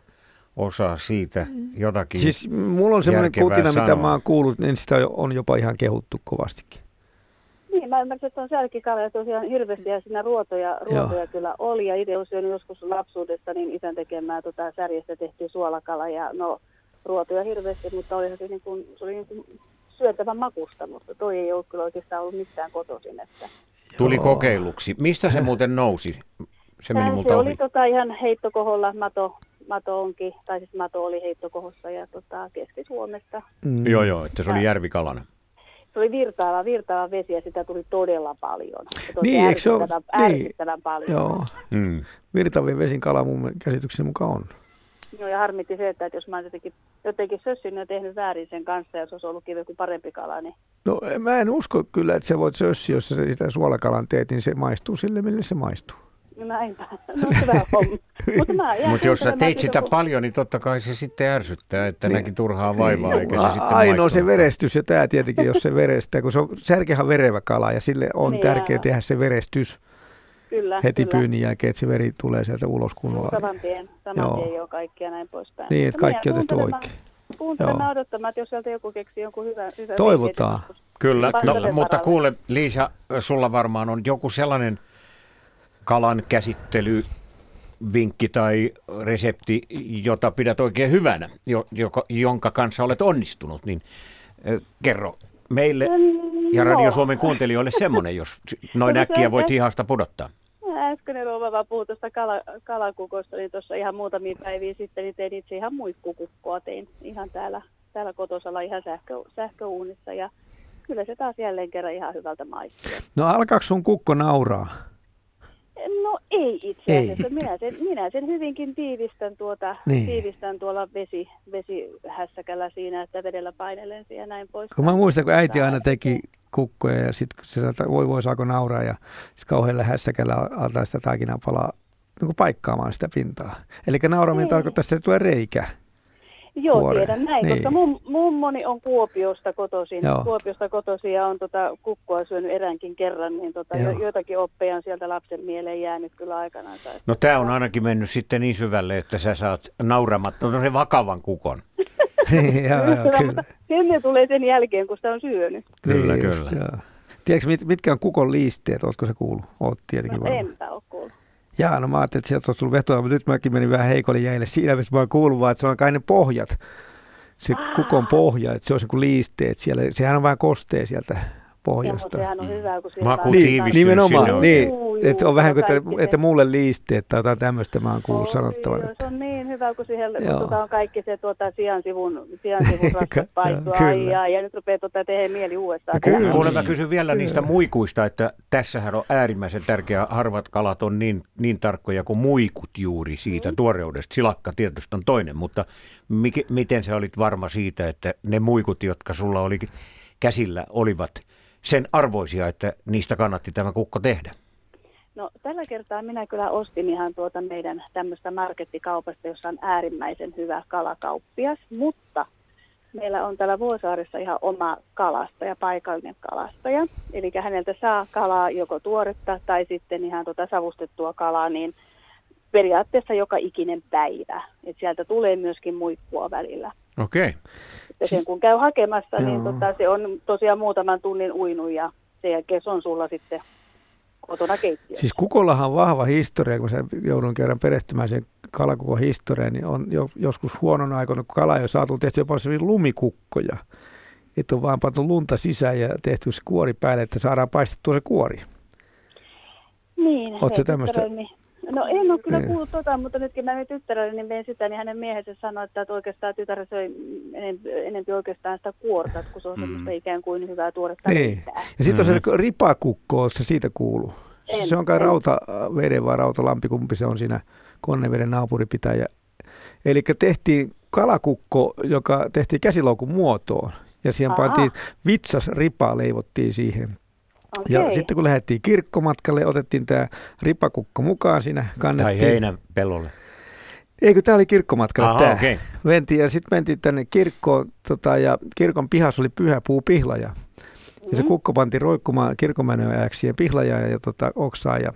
osaa siitä jotakin. Siis mulla on semmoinen kutina, mitä sanoa. mä oon kuullut, niin sitä on jopa ihan kehuttu kovastikin. Mä ymmärsin, että on särkikala ja tosiaan hirveästi ja siinä ruotoja, ruotoja kyllä oli. Ja itse olen syönyt joskus lapsuudesta niin isän tekemää tota, särjestä tehty suolakala ja no ruotoja hirveästi, mutta olihan se, niin kuin, se oli niin kuin syötävän makusta, mutta toi ei ole kyllä oikeastaan ollut missään kotoisin. Että. Tuli Joo. kokeiluksi. Mistä se muuten nousi? Se meni multa se ohi. oli tota ihan heittokoholla, mato, mato onkin, tai siis mato oli heittokohossa ja tota, Keski-Suomesta. Mm. Joo, joo, että se oli järvikalana. Se oli virtaava, virtaava vesi ja sitä tuli todella paljon. Se Niin, eikö se ole- ärsyttävän- niin. paljon. Joo, Mm. virtavien vesin kala mun käsityksen mukaan on. Joo, ja harmitti se, että jos mä olisin jotenkin, jotenkin sössin ja tehnyt väärin sen kanssa, ja se olisi ollutkin joku parempi kala, niin No mä en usko kyllä, että sä voit sössiä, jos sä sitä suolakalan teet, niin se maistuu sille, mille se maistuu. No näinpä. No hyvä homma. Mutta Mutta jos sä teit sitä, kun- paljon, niin totta kai se sitten ärsyttää, että Niin. näki turhaa vaivaa, eikä se sitten Ainoa se verestys ja tämä tietenkin, jos se verestää, kun se on särkehän verevä kala ja sille on Niin, tärkeää aivan. tehdä se verestys Kyllä, heti kyllä. pyynnin jälkeen, että se veri tulee sieltä ulos kunnolla. Saman tien, saman Joo. tien jo kaikki ja näin poispäin. Niin, että kaikki on tehty oikein. Kuuntelemaan odottamaan, että jos sieltä joku keksii jonkun hyvän, hyvän Toivotaan. Kyllä, Panna no, mutta kuule Liisa, sulla varmaan on joku sellainen kalan käsittely vinkki tai resepti, jota pidät oikein hyvänä, jo, joka, jonka kanssa olet onnistunut, niin ö, kerro meille ja Radio No. Suomen kuuntelijoille semmoinen, jos noin No, äkkiä voit hihasta pudottaa. Äskeinen rouva vaan puhui tuosta kala, kalakukosta, niin tuossa ihan muutamia päiviä sitten niin tein itse ihan muikkukukkoa tein ihan täällä, täällä kotosalla ihan sähkö, sähköuunissa ja kyllä se taas jälleen kerran ihan hyvältä maistuu. No alkaako sun kukko nauraa? No ei itse Ei. asiassa. Minä sen, minä sen hyvinkin tiivistän, tuota, Niin. tiivistän tuolla vesi, vesihässäkällä siinä, että vedellä painelen ja näin pois. Kun mä muistan, kun äiti aina teki kukkoja ja sitten kun se sanoi, että voi voi saako nauraa ja sitten kauhealla hässäkällä altaa sitä taikinapalaa niin paikkaamaan sitä pintaa. Eli nauraminen Niin. tarkoittaa, että tulee reikä. Joo, kuoreen. tiedän näin, Niin. koska mum, mummoni on Kuopiosta kotoisin, Joo. Kuopiosta kotoisin ja on tota kukkoa syönyt eräänkin kerran, niin tota, jo, joitakin oppeja on sieltä lapsen mieleen jäänyt kyllä aikanaan. No tämä on ainakin mennyt sitten niin syvälle, että sä saat nauramatta no, se vakavan kukon. Niin, joo, joo, Kyllä, kyllä. mutta Hymne tulee sen jälkeen, kun sitä on syönyt. Kyllä, Niin just, kyllä. joo. Tiedätkö, mit, mitkä on kukon liisteet? Oletko se kuullut? Oot tietenkin No varmaan. enpä ole. Jaa, no mä ajattelin, että sieltä olisi tullut vetoa, mutta nyt mäkin menin vähän heikolle jäille siinä, missä mä oon kuullut vaan, että se on kai ne pohjat. Se kukon pohja, että se on se kuin liisteet siellä. Sehän on vähän kostee sieltä Ja, pohjasta. mutta sehän on hyvä, kun siellä Maku Niin, nimenomaan, sinne niin, Juu, että on vähän kuin, että, että mulle liisteet tai jotain tämmöistä mä oon kuullut Oi, sanottavan. joo, Että, Se on niin hyvä, kun siihen Joo. kun tuota on kaikki se tuota, paistua. Kyllä. Ai, ai, ja nyt rupeaa tuota tehdä mieli uudestaan. No kyllä. Kuule, mä kysyn vielä niistä muikuista, että tässähän on äärimmäisen tärkeää. Harvat kalat on niin, niin tarkkoja kuin muikut juuri siitä tuoreudesta. Silakka tietysti on toinen, mutta mikä, miten sä olit varma siitä, että ne muikut, jotka sulla oli käsillä, olivat sen arvoisia, että niistä kannatti tämä kukko tehdä? No tällä kertaa minä kyllä ostin ihan tuota meidän tämmöistä markettikaupasta, jossa on äärimmäisen hyvä kalakauppias, mutta meillä on täällä Vuosaaressa ihan oma kalastaja, paikallinen kalastaja. Eli häneltä saa kalaa joko tuoretta tai sitten ihan tuota savustettua kalaa, niin periaatteessa joka ikinen päivä. Et sieltä tulee myöskin muikkua välillä. Okei. Okay. Että sen kun käy hakemassa, niin tota, se on tosiaan muutaman tunnin uinu ja sen jälkeen se on sulla sitten kotona keittiössä. siis kukollahan on vahva historia, kun mä joudun kerran perehtymään sen kalakukon historiaan, niin on jo, joskus huonon aikoina, kun kala ei ole saatu tehty jopa lumikukkoja. Että on vaan pantu lunta sisään ja tehty se kuori päälle, että saadaan paistettua se kuori. Niin. Meidän tämmöistä- No en ole kyllä Niin. kuullut tota, mutta nytkin mä nyt tyttärelleni vein sitä, niin hänen miehensä sanoi, että, että oikeastaan tytär söi enempi, enempi oikeastaan sitä kuorta, että kun se on Mm. semmoista ikään kuin hyvää tuoretta Niin. Ja sitten on se ripakukko, oot sä siitä kuuluu. En, Se on kai en. rautaveden vai rautalampi, kumpi se on siinä Konneveden naapuripitäjä. Eli tehtiin kalakukko, joka tehtiin käsiloukun muotoon. Ja siihen Aha. pantiin vitsas ripa leivottiin siihen. Ja Okei. sitten kun lähdettiin kirkkomatkalle, otettiin tämä ripakukko mukaan siinä. Tai Kannettiin. heinän pellolle. Eikö tämä oli kirkkomatkalle Aha, tämä? okei. Mentiin, ja sitten mentiin tänne kirkkoon, tota, ja kirkon pihassa oli pyhä puu pihlaja. Ja se Mhm. kukko pantiin roikkumaan kirkonmenojaksi siihen pihlajaa ja, ja tota, oksaa. Ja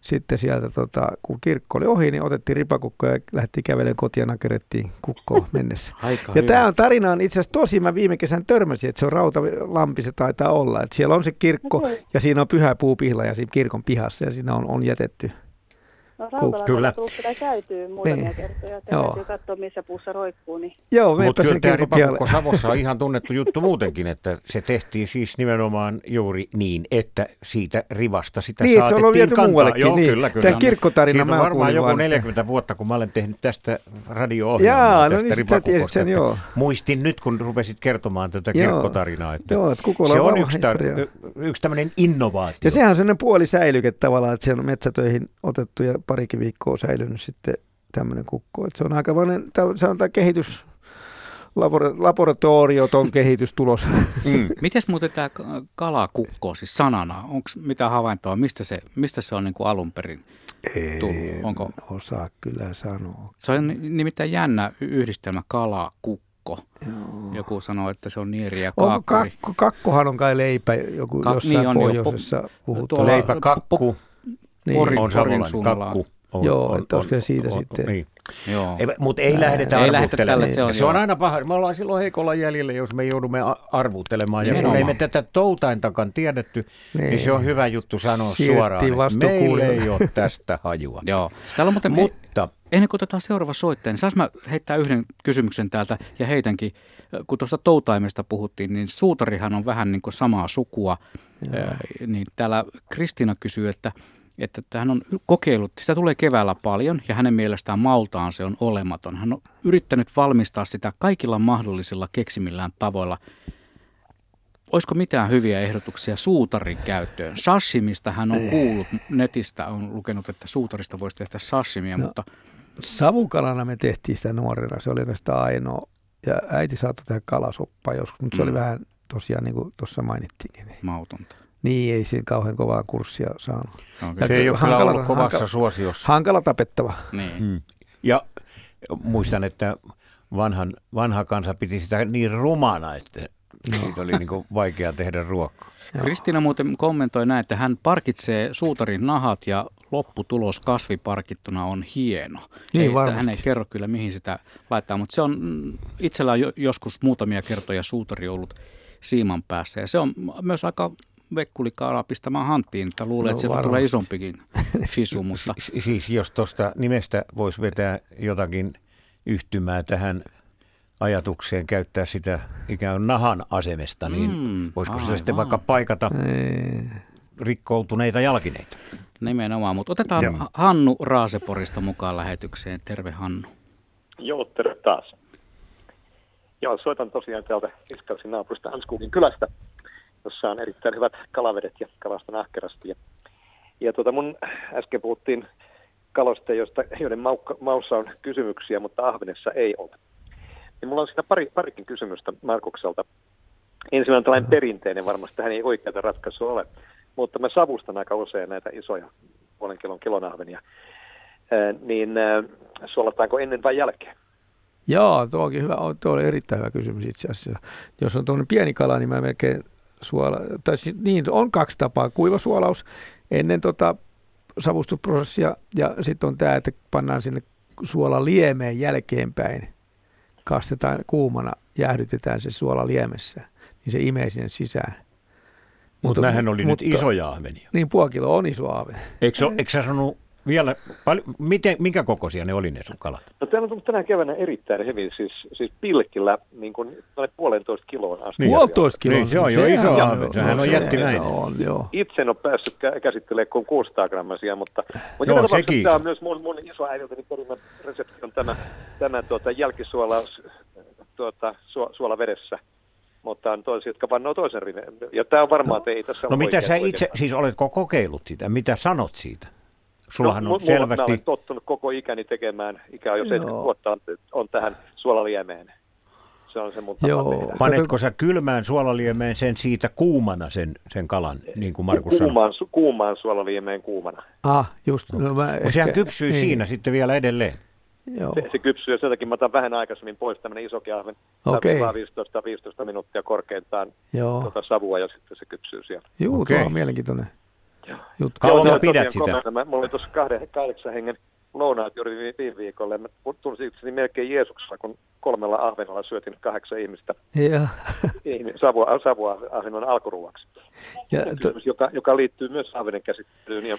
sitten sieltä, tota, kun kirkko oli ohi, niin otettiin ripakukko ja lähdettiin kävelemään kotiin ja nakerettiin kukkoon mennessä. Aika Ja tämä on tarina on itse asiassa tosi, mä viime kesän törmäsin, että se on rautalampi, se taitaa olla. Että siellä on se kirkko Okei. ja siinä on pyhä puupihlaja siinä kirkon pihassa ja siinä on, on jätetty. No Kyllä. Rautalatalla tullut kyllä käytyy muutamia Niin. kertoja, että Joo. täytyy katsoa missä puussa roikkuu. Niin. Joo, Mutta kyllä tämä ripakukko Savossa on ihan tunnettu juttu muutenkin, että se tehtiin siis nimenomaan juuri niin, että siitä rivasta sitä Niin, että se on saatettiin viety kantaa. muuallekin. Joo, niin. kyllä, kyllä. Tämä kirkkotarina Siitä mä on varmaan kuulin joku vaan, että- 40 vuotta, kun mä olen tehnyt tästä radio-ohjelmaa Jaa, no tästä niin ripakukosta, sen, että joo. Muistin nyt, kun rupesit kertomaan tätä Joo. kirkkotarinaa, että Joo, että se on yksi, tar- yksi tämmöinen innovaatio. Ja sehän on sellainen puoli säilyke tavallaan, että se on metsätöihin otettu ja parikin viikkoa säilynyt sitten tämmöinen kukko. Että se on aika vainen, sanotaan kehitys, labora- laboratorioton kehitystulos. Mm. Mites muuten tämä kalakukko siis sanana, onko mitä havaintoa, mistä se, mistä se on niin kuin alun perin tullut? Onko, osaa kyllä sanoa. se on ni- nimittäin jännä yhdistelmä kalakukko. Joku sanoo, että se on nieri ja Onko kaakkari. kakko, kakkohan on kai leipä joku Ka- jossain niin on jo. pohjoisessa puhutaan. Leipä kakku Niin. Pori- on suunnalla. kakku. On, Joo, että olisiko se siitä sitten. Niin. Joo. Ei, mutta ei lähdetä Ei lähdetä arvuttelemaan. tällä, se on se on aina paha. Me ollaan silloin heikolla jäljellä, jos me joudumme a- arvuttelemaan. Ja kun ei me tätä toutaintakaan tiedetty, niin, Niin. se on hyvä juttu sanoa Siirrettiin suoraan. että Meillä ei ole tästä hajua. Joo. Täällä on muuten, Mutta ennen kuin otetaan seuraava soittaja, niin saas mä heittää yhden kysymyksen täältä ja heitänkin. Kun tuosta toutaimesta puhuttiin, niin suutarihan on vähän niin kuin samaa sukua. Ää, niin täällä Kristiina kysyy, että, että että hän on kokeillut, sitä tulee keväällä paljon ja hänen mielestään maultaan se on olematon. Hän on yrittänyt valmistaa sitä kaikilla mahdollisilla keksimillään tavoilla. Olisiko mitään hyviä ehdotuksia suutarin käyttöön? Sashimista hän on kuullut, netistä on lukenut, että suutarista voisi tehdä sashimia, No. mutta Savukalana me tehtiin sitä nuorena, se oli oikeastaan ainoa. Ja äiti saattoi tehdä kalasoppaa joskus, mutta se Mm. oli vähän tosiaan niin kuin tuossa mainittiinkin. Niin, mautonta. Niin ei siinä kauhean kovaa kurssia saanut. Okay. se ei ole kyllä hankala- ollut kovassa hankala- suosiossa. Hankala tapettava. Niin. Mm. Ja muistan, että vanhan, vanha kansa piti sitä niin rumana, että siitä oli niin kuin vaikea tehdä ruokaa. Joo. Kristiina muuten kommentoi näin, että hän parkitsee suutarin nahat ja lopputulos kasviparkittuna on hieno. Niin, ei, varmasti. Hän ei kerro kyllä mihin sitä laittaa, mutta se on itsellä on jo, joskus muutamia kertoja suutari ollut siiman päässä ja se on myös aika vekkulikaalaa pistämään hanttiin, että luulee, No, että sieltä varmasti. tulee isompikin fisu, mutta Si- Siis jos tuosta nimestä voisi vetää jotakin yhtymää tähän ajatukseen, käyttää sitä ikään kuin nahan asemesta, niin Mm, voisiko se sitten vaikka paikata Ei. rikkoutuneita jalkineita? nimenomaan. Mutta otetaan Joo. Hannu Raaseporista mukaan lähetykseen. Terve Hannu. Joo, terve taas. Joo, soitan tosiaan täältä Iskalsin naapurista Hanskugin kylästä, jossa on erittäin hyvät kalavedet ja kalastan ahkerasti. Ja, ja tuota mun äsken puhuttiin kaloista, joista, joiden maukka, maussa on kysymyksiä, mutta ahvenessa ei ole. Niin mulla on siinä pari, parikin kysymystä Markukselta. Ensimmäinen tällainen perinteinen, varmasti tähän ei oikeaa ratkaisua ole, mutta mä savustan aika usein näitä isoja puolen kilon kilonahvenia. Niin suolataanko ennen vai jälkeen? Joo, tuo onkin hyvä, tuo oli erittäin hyvä kysymys itse asiassa. Jos on tuommoinen pieni kala, niin mä melkein suola, tai siis, niin, on kaksi tapaa. Kuivasuolaus ennen tota savustusprosessia ja sitten on tämä, että pannaan sinne suola liemeen jälkeenpäin. Kastetaan kuumana, jäähdytetään se suola liemessä, niin se imee sinne sisään. Mutta nämähän oli mutta, nyt isoja ahvenia. Niin, puoli on iso ahven. Eikö, eikö sä sanonut vielä, paljon, miten, minkä kokoisia ne oli ne sun kalat? No täällä on tullut tänä keväänä erittäin hyvin, siis, siis pilkillä niin kuin puolentoista kiloon asti. Niin. Puolitoista kiloa. Niin, se on jo iso on ahven, sehän on se jättimäinen. On, joo. Itse en ole päässyt kä- käsittelemään kuin 600 grammasia, mutta, mutta Joo, sekin. tämä on myös mun, mun iso äidiltäni perimä resepti on tämä, tämä tuota, jälkisuolaus tuota, su, suolavedessä. Mutta on toisia, jotka vannoo toisen riveen. Ja tämä on varmaan, että ei tässä No mitä oikein- sä oikein- itse, siis oletko kokeillut sitä? Mitä sanot siitä? Sullahan no, on mu- mulla- Mä selvästi... olen tottunut koko ikäni tekemään, ikä on jo Joo. 70 vuotta, on, on tähän suolaliemeen. Se on se mun tapa Joo. tehdä. Panetko sä kylmään suolaliemeen sen siitä kuumana sen, sen kalan, niin kuin Markus sanoi? kuumaan, su- kuumaan suolaliemeen kuumana. Ah, just. No, mä No, sehän kypsyy niin, siinä sitten vielä edelleen. Joo. Se, se kypsyy ja sen takia mä otan vähän aikaisemmin pois tämmöinen iso ahven. Okei. Saa 15, 15 minuuttia korkeintaan Joo. tuota savua ja sitten se kypsyy siellä. Juu, Okei. tuo on mielenkiintoinen juttu. Kauan Joo, mä pidät sitä? Mä, mulla oli tuossa kahden, kahdeksan hengen lounaat juuri viime, viikolla. Mä tunsin itseni melkein Jeesuksella, kun kolmella ahvenella syötin kahdeksan ihmistä Ja, savua, savua ahvenon alkuruuaksi. ja to, Kysymys, joka, joka liittyy myös ahvenen käsittelyyn ja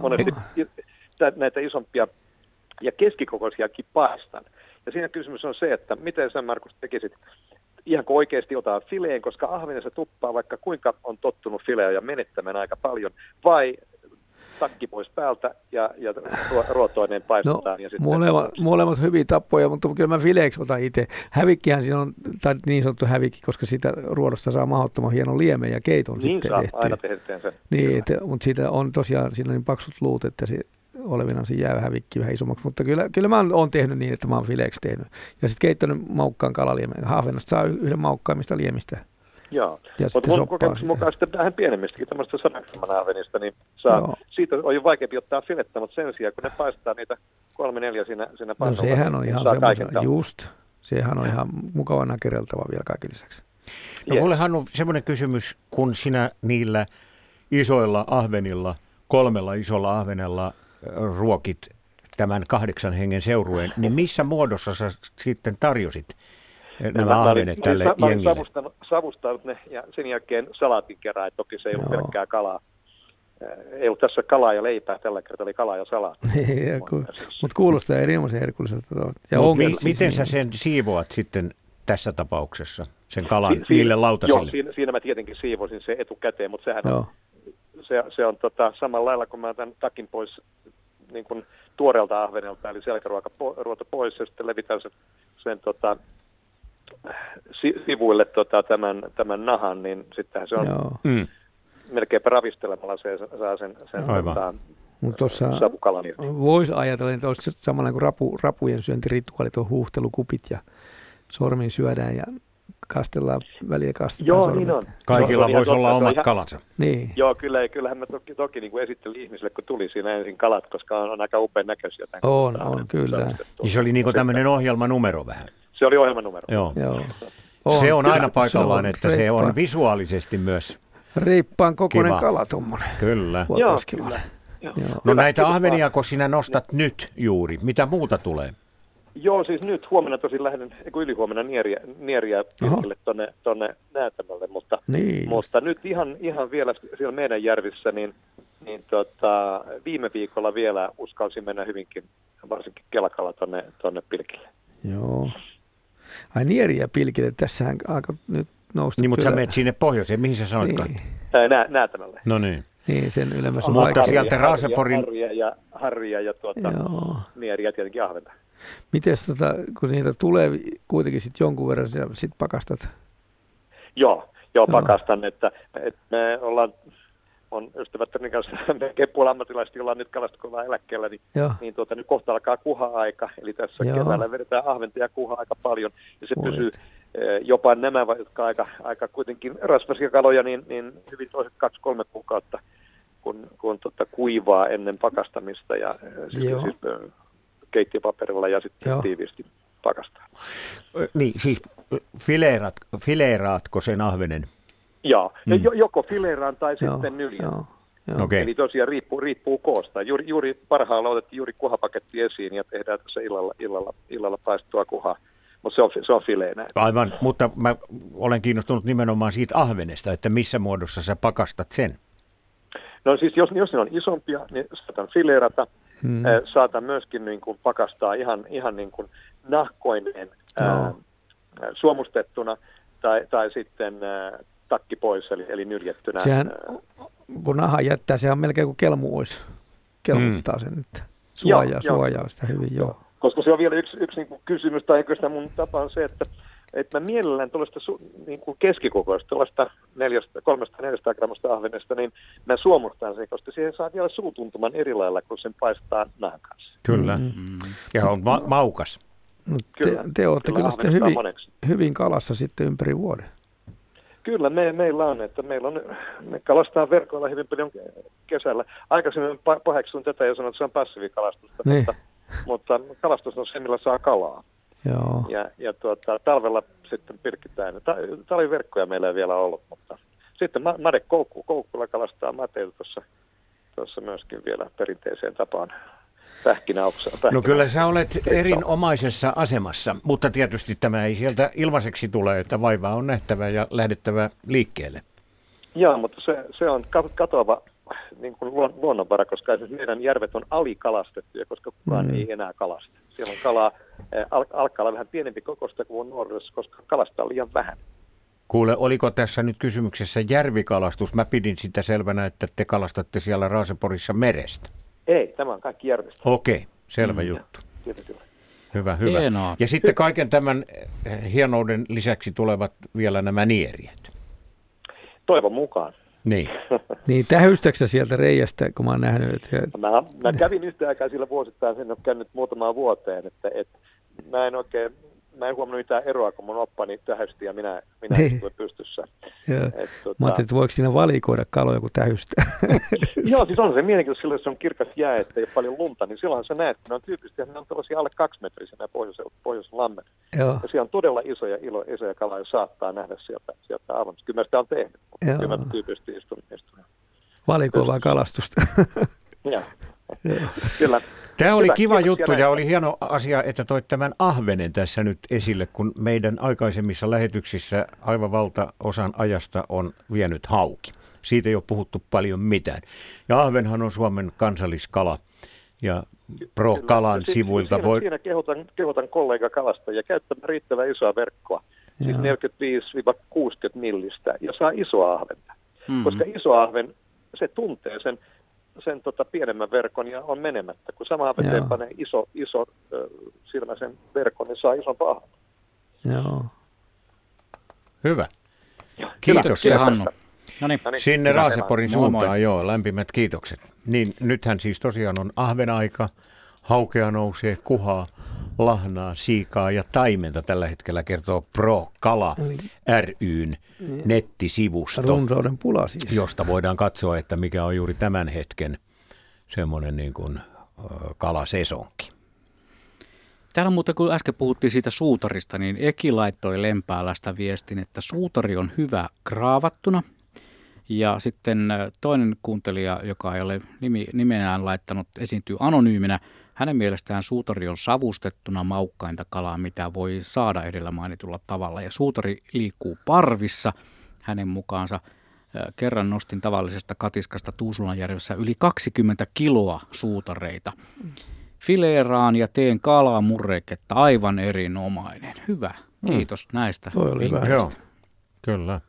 monesti tä- näitä isompia ja keskikokoisiakin paistan. Ja siinä kysymys on se, että miten sä Markus tekisit ihan kuin oikeasti otaa fileen, koska ahvenen se tuppaa vaikka kuinka on tottunut fileä ja menettämään aika paljon, vai takki pois päältä ja, ja ruo- ruotoineen no, paistetaan. ja sitten molemmat, molemmat hyviä tappoja, mutta kyllä mä fileeksi otan itse. Hävikkihän siinä on, tai niin sanottu hävikki, koska sitä ruodosta saa mahdottoman hienon liemen ja keiton niin sitten saa tehtyä. aina tehdään sen. Niin, että, mutta siitä on tosiaan siinä on niin paksut luut, että se olevinaan se jää hävikki vähän isommaksi. Mutta kyllä, kyllä mä oon- tehnyt niin, että mä oon fileeksi tehnyt. Ja sitten keittänyt maukkaan kalaliemen. Haavennosta saa yhden maukkaammista liemistä. Joo, Ja mutta mun kokemuksen sitä. mukaan sitten vähän pienemmistäkin tämmöistä sadakramman ahvenista, niin saa, Joo. siitä on jo vaikeampi ottaa filettä, mutta sen sijaan kun ne paistaa niitä kolme neljä siinä, siinä No sehän on niin ihan kautta. just. Sehän on ihan mukava nakereltava vielä kaiken lisäksi. No Yes. mullehan on semmoinen kysymys, kun sinä niillä isoilla ahvenilla, kolmella isolla ahvenella ruokit tämän kahdeksan hengen seurueen, niin missä muodossa sä sitten tarjosit äh, nämä Mä olin- ahvenet mä tälle olin- mä olin jengille? savustanut, savustanut ne ja sen jälkeen salaatin kerran, että toki se ei ollut Joo. pelkkää kalaa. Äh, Ei ollut tässä kalaa ja leipää, tällä kertaa oli kalaa ja salaatti. Mutta kuulostaa erinomaisen herkulliselta. Ja ongelma mi- siis miten niin. sä sen siivoat sitten tässä tapauksessa, sen kalan, Si- niille Joo, lautasille? siinä, siinä mä tietenkin siivosin se etukäteen, mutta sehän on Joo. Se, se on tota, samalla lailla, kun mä otan takin pois niin kuin tuoreelta ahvenelta, eli selkäruoka po, ruoto pois ja sitten levitän sen, sen tota, si, sivuille tota, tämän, tämän nahan, niin sittenhän se on Joo. Mm. melkeinpä ravistelemalla se saa sen, sen Aivan. tota, Mutta tuossa voisi ajatella, että olisi samalla kuin rapu, rapujen syöntirituaalit on huuhtelukupit ja sormin syödään ja kastellaan, väliä kastetaan Joo, sormet. niin on. Kaikilla on ihan voisi olla on omat ihan- kalansa. Niin. Joo, kyllä, kyllähän mä toki, toki niin kuin esittelin ihmisille, kun tuli siinä ensin kalat, koska on, on aika upean näköisiä. tämän On, kaltainen. on, kyllä. Niin se oli niin kuin tämmöinen ohjelmanumero vähän. Se oli ohjelmanumero. Joo. Joo. se on kyllä. aina paikallaan, Se on että se on visuaalisesti myös. Reippaan kokoinen Kiva. kala tuommoinen. Kyllä. Kiloa. kyllä. Joo. No näitä ahveniako sinä nostat nyt juuri? Mitä muuta tulee? Joo, siis nyt huomenna tosi lähden, eikö ylihuomenna nieriä, nieriä pilkille tonne, tonne näätämälle, mutta, Niin. mutta nyt ihan, ihan vielä siellä meidän järvissä, niin, niin tota, viime viikolla vielä uskalsin mennä hyvinkin, varsinkin kelkalla tonne, tonne pilkille. Joo. Ai nieriä pilkille, tässähän aika nyt nousta Niin, mutta sä kyllä. menet sinne pohjoiseen. Mihin sä sanoitkaan? Niin, nää, näätämälle. No niin. niin, sen ylemmäs on Mutta sieltä Raaseporin- Harria ja, harria ja tuota, Joo. nieriä tietenkin ahventa. Mites tota, kun niitä tulee kuitenkin sit jonkun verran, sä sit pakastat? Joo, joo, Joo. pakastan, että, että me ollaan, on ystävättäni kanssa melkein puoli ammattilaiset, jolla on nyt kalastuskolla eläkkeellä, niin, Joo. niin tuota, nyt kohta alkaa kuha-aika, eli tässä Joo. Keväällä vedetään ahventa ja kuha aika paljon, ja se Voi pysyy eh, jopa nämä, jotka aika, aika kuitenkin rasvasia kaloja, niin, niin hyvin toiset kaksi-kolme kuukautta, kun, kun tota, kuivaa ennen pakastamista ja sitten Joo. siis, eh, keittiöpaperilla ja sitten Joo. tiiviisti pakastaa. Niin, siis fileerat, fileeraatko sen ahvenen? Joo, Mm. jo, joko fileeraan tai Joo, sitten nyljään. joo, joo. Okei. Eli tosiaan riippuu, riippuu koosta. Juuri, juuri parhaalla otettiin juuri kuhapaketti esiin ja tehdään tässä illalla, illalla, illalla paistua kuhaa. Mutta se on, se on fileenä. Aivan, mutta mä olen kiinnostunut nimenomaan siitä ahvenesta, että missä muodossa sä pakastat sen. No siis jos, jos ne on isompia, niin saatan fileerata. Hmm. Mm. saatan myöskin niin kuin pakastaa ihan, ihan niin kuin nahkoineen ää, Joo. suomustettuna tai, tai sitten ää, takki pois, eli, eli nyljettynä. Sehän, kun naha jättää, sehän on melkein kuin kelmu olisi. Kelmuttaa sen, että suojaa, Joo, joo. suojaa sitä hyvin, joo. Koska se on vielä yksi, yksi niin kuin kysymys, tai eikö sitä mun tapa on se, että, että mä mielellään tuollaista su, niin kuin keskikokoista, tuollaista neljästä, kolmesta neljästä grammasta ahvenesta, niin mä suomustan sen, koska siihen saa vielä suutuntuman eri lailla, kun sen paistaa nahan kanssa. Kyllä. Mm. Mm. Ja on ma- maukas. No, te, Kyllä. te olette kyllä, on hyvin, moneksi. hyvin kalassa sitten ympäri vuoden. Kyllä, me, meillä on, että meillä on, me kalastaa verkoilla hyvin paljon kesällä. Aikaisemmin pa- paheksun tätä ja sanoin, että se on passiivikalastusta, Niin. mutta, mutta kalastus on se, millä saa kalaa. Joo. Ja, ja tuota, talvella sitten pilkitään. Ta- talviverkkoja meillä ei vielä ollut, mutta sitten ma- Made Koukku, Koukkulla kalastaa mateita tuossa, tuossa myöskin vielä perinteiseen tapaan pähkinäoksaa. No kyllä sä olet erinomaisessa asemassa, mutta tietysti tämä ei sieltä ilmaiseksi tule, että vaivaa on nähtävä ja lähdettävä liikkeelle. Joo, mutta se, se on kat- katoava niin kuin luon, luonnonvara, koska meidän järvet on alikalastettuja, koska kukaan Mm. ei enää kalasta. Siellä on kalaa, al- alkaa olla vähän pienempi kokosta kuin nuoruudessa, koska kalasta on liian vähän. Kuule, oliko tässä nyt kysymyksessä järvikalastus? Mä pidin sitä selvänä, että te kalastatte siellä Raaseporissa merestä. Ei, tämä on kaikki järvestä. Okei, selvä juttu. Tietenkin. Hyvä, hyvä. Hienoa. Ja sitten kaiken tämän eh, hienouden lisäksi tulevat vielä nämä nieriät. Toivon mukaan. Niin. Niin tähystäksä sieltä reiästä, kun mä oon nähnyt, että Mä, mä kävin yhtä aikaa sillä vuosittain, sen en ole käynyt muutamaan vuoteen, että et, mä en oikein, mä en huomannut mitään eroa, kun mun oppani tähysti ja minä, minä Niin. istuin pystyssä. joo. Et, tota, mä ajattelin, että voiko siinä valikoida kaloja, kun tähystää. Joo, siis on se mielenkiintoista silloin, jos on kirkas jää, että ei ole paljon lunta, niin silloin sä näet, ne on tyypillisesti, ne on tällaisia alle kaksimetrisiä nämä pohjoisen, pohjoisen lammet. joo. Ja siellä on todella isoja, ilo, isoja kaloja, saattaa nähdä sieltä, sieltä aivan. Kyllä mä sitä on tehnyt, mutta kyllä mä tyypillisesti istun. istun. Valikoivaa kalastusta. Joo. kyllä. Tämä oli Hyvä, kiva juttu ja näistä. oli hieno asia, että toit tämän ahvenen tässä nyt esille, kun meidän aikaisemmissa lähetyksissä aivan valtaosan ajasta on vienyt hauki. Siitä ei ole puhuttu paljon mitään. Ja ahvenhan on Suomen kansalliskala. Ja Pro Kyllä. Kalan Ja si- sivuilta siinä, voi... Siinä kehotan, kehotan kollega kalastajia käyttämään riittävän isoa verkkoa, siis Joo. 45-60 millistä, ja saa isoa ahventa. Mm. Koska iso ahven, se tuntee sen, sen tota pienemmän verkon ja on menemättä. Kun sama veteen panee iso, iso silmäisen verkon, niin saa ison ahven. joo. Hyvä. Kiitoksia. Hannu. No niin, No niin, Sinne Raaseporin Moi, moi. suuntaan, joo, lämpimät kiitokset. Niin nythän siis tosiaan on ahvenaika, haukea nousee, kuhaa, lahnaa, siikaa ja taimenta tällä hetkellä kertoo Pro Kala ryn nettisivusto, Runsauden pula siis. josta voidaan katsoa, että mikä on juuri tämän hetken semmoinen niin kuin kalasesonki. Täällä muuten kun äsken puhuttiin siitä suutarista, niin Eki laittoi Lempäälästä viestin, että suutari on hyvä kraavattuna Ja sitten toinen kuuntelija, joka ei ole nimi, nimeään laittanut, esiintyy anonyyminä. Hänen mielestään suutari on savustettuna maukkainta kalaa, mitä voi saada edellä mainitulla tavalla. Ja suutari liikkuu parvissa hänen mukaansa. Kerran nostin tavallisesta katiskasta Tuusulanjärvessä yli 20 kiloa suutareita. Fileeraan ja teen kalaa murreketta, aivan erinomainen. Hyvä, mm. kiitos mm. näistä. Toi oli hyvä. Joo, kyllä.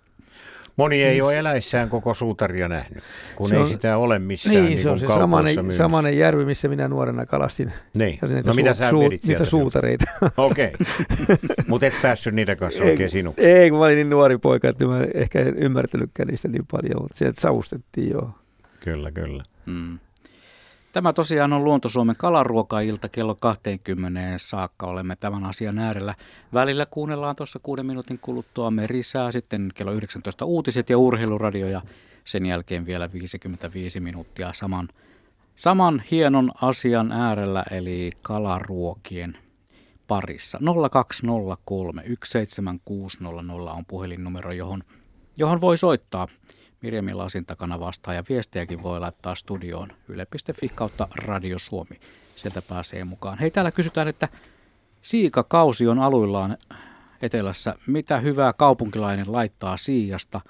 Moni ei ole eläissään koko suutaria nähnyt, kun se ei on, sitä ole missään. Niin, niin se on se samanen, samanen järvi, missä minä nuorena kalastin. Niin. Ja niitä no mitä sä suu, Niitä suutareita. Okei, okay. mutta et päässyt niitä kanssa oikein sinuksi. Ei, kun mä olin niin nuori poika, että mä ehkä en ymmärtänytkään niistä niin paljon, mutta sieltä savustettiin joo. Kyllä, kyllä. Mm. Tämä tosiaan on Luonto-Suomen kalaruokailta kello 20 saakka. Olemme tämän asian äärellä. Välillä kuunnellaan tuossa kuuden minuutin kuluttua merisää, sitten kello 19 uutiset ja urheiluradio ja sen jälkeen vielä 55 minuuttia saman, saman hienon asian äärellä eli kalaruokien parissa. 0203 17600 on puhelinnumero, johon, johon voi soittaa. Mirjamin lasin takana vastaan ja viestejäkin voi laittaa studioon yle.fi kautta Radio Suomi. Sieltä pääsee mukaan. Hei, täällä kysytään, että siikakausi on aluillaan etelässä. Mitä hyvää kaupunkilainen laittaa siijasta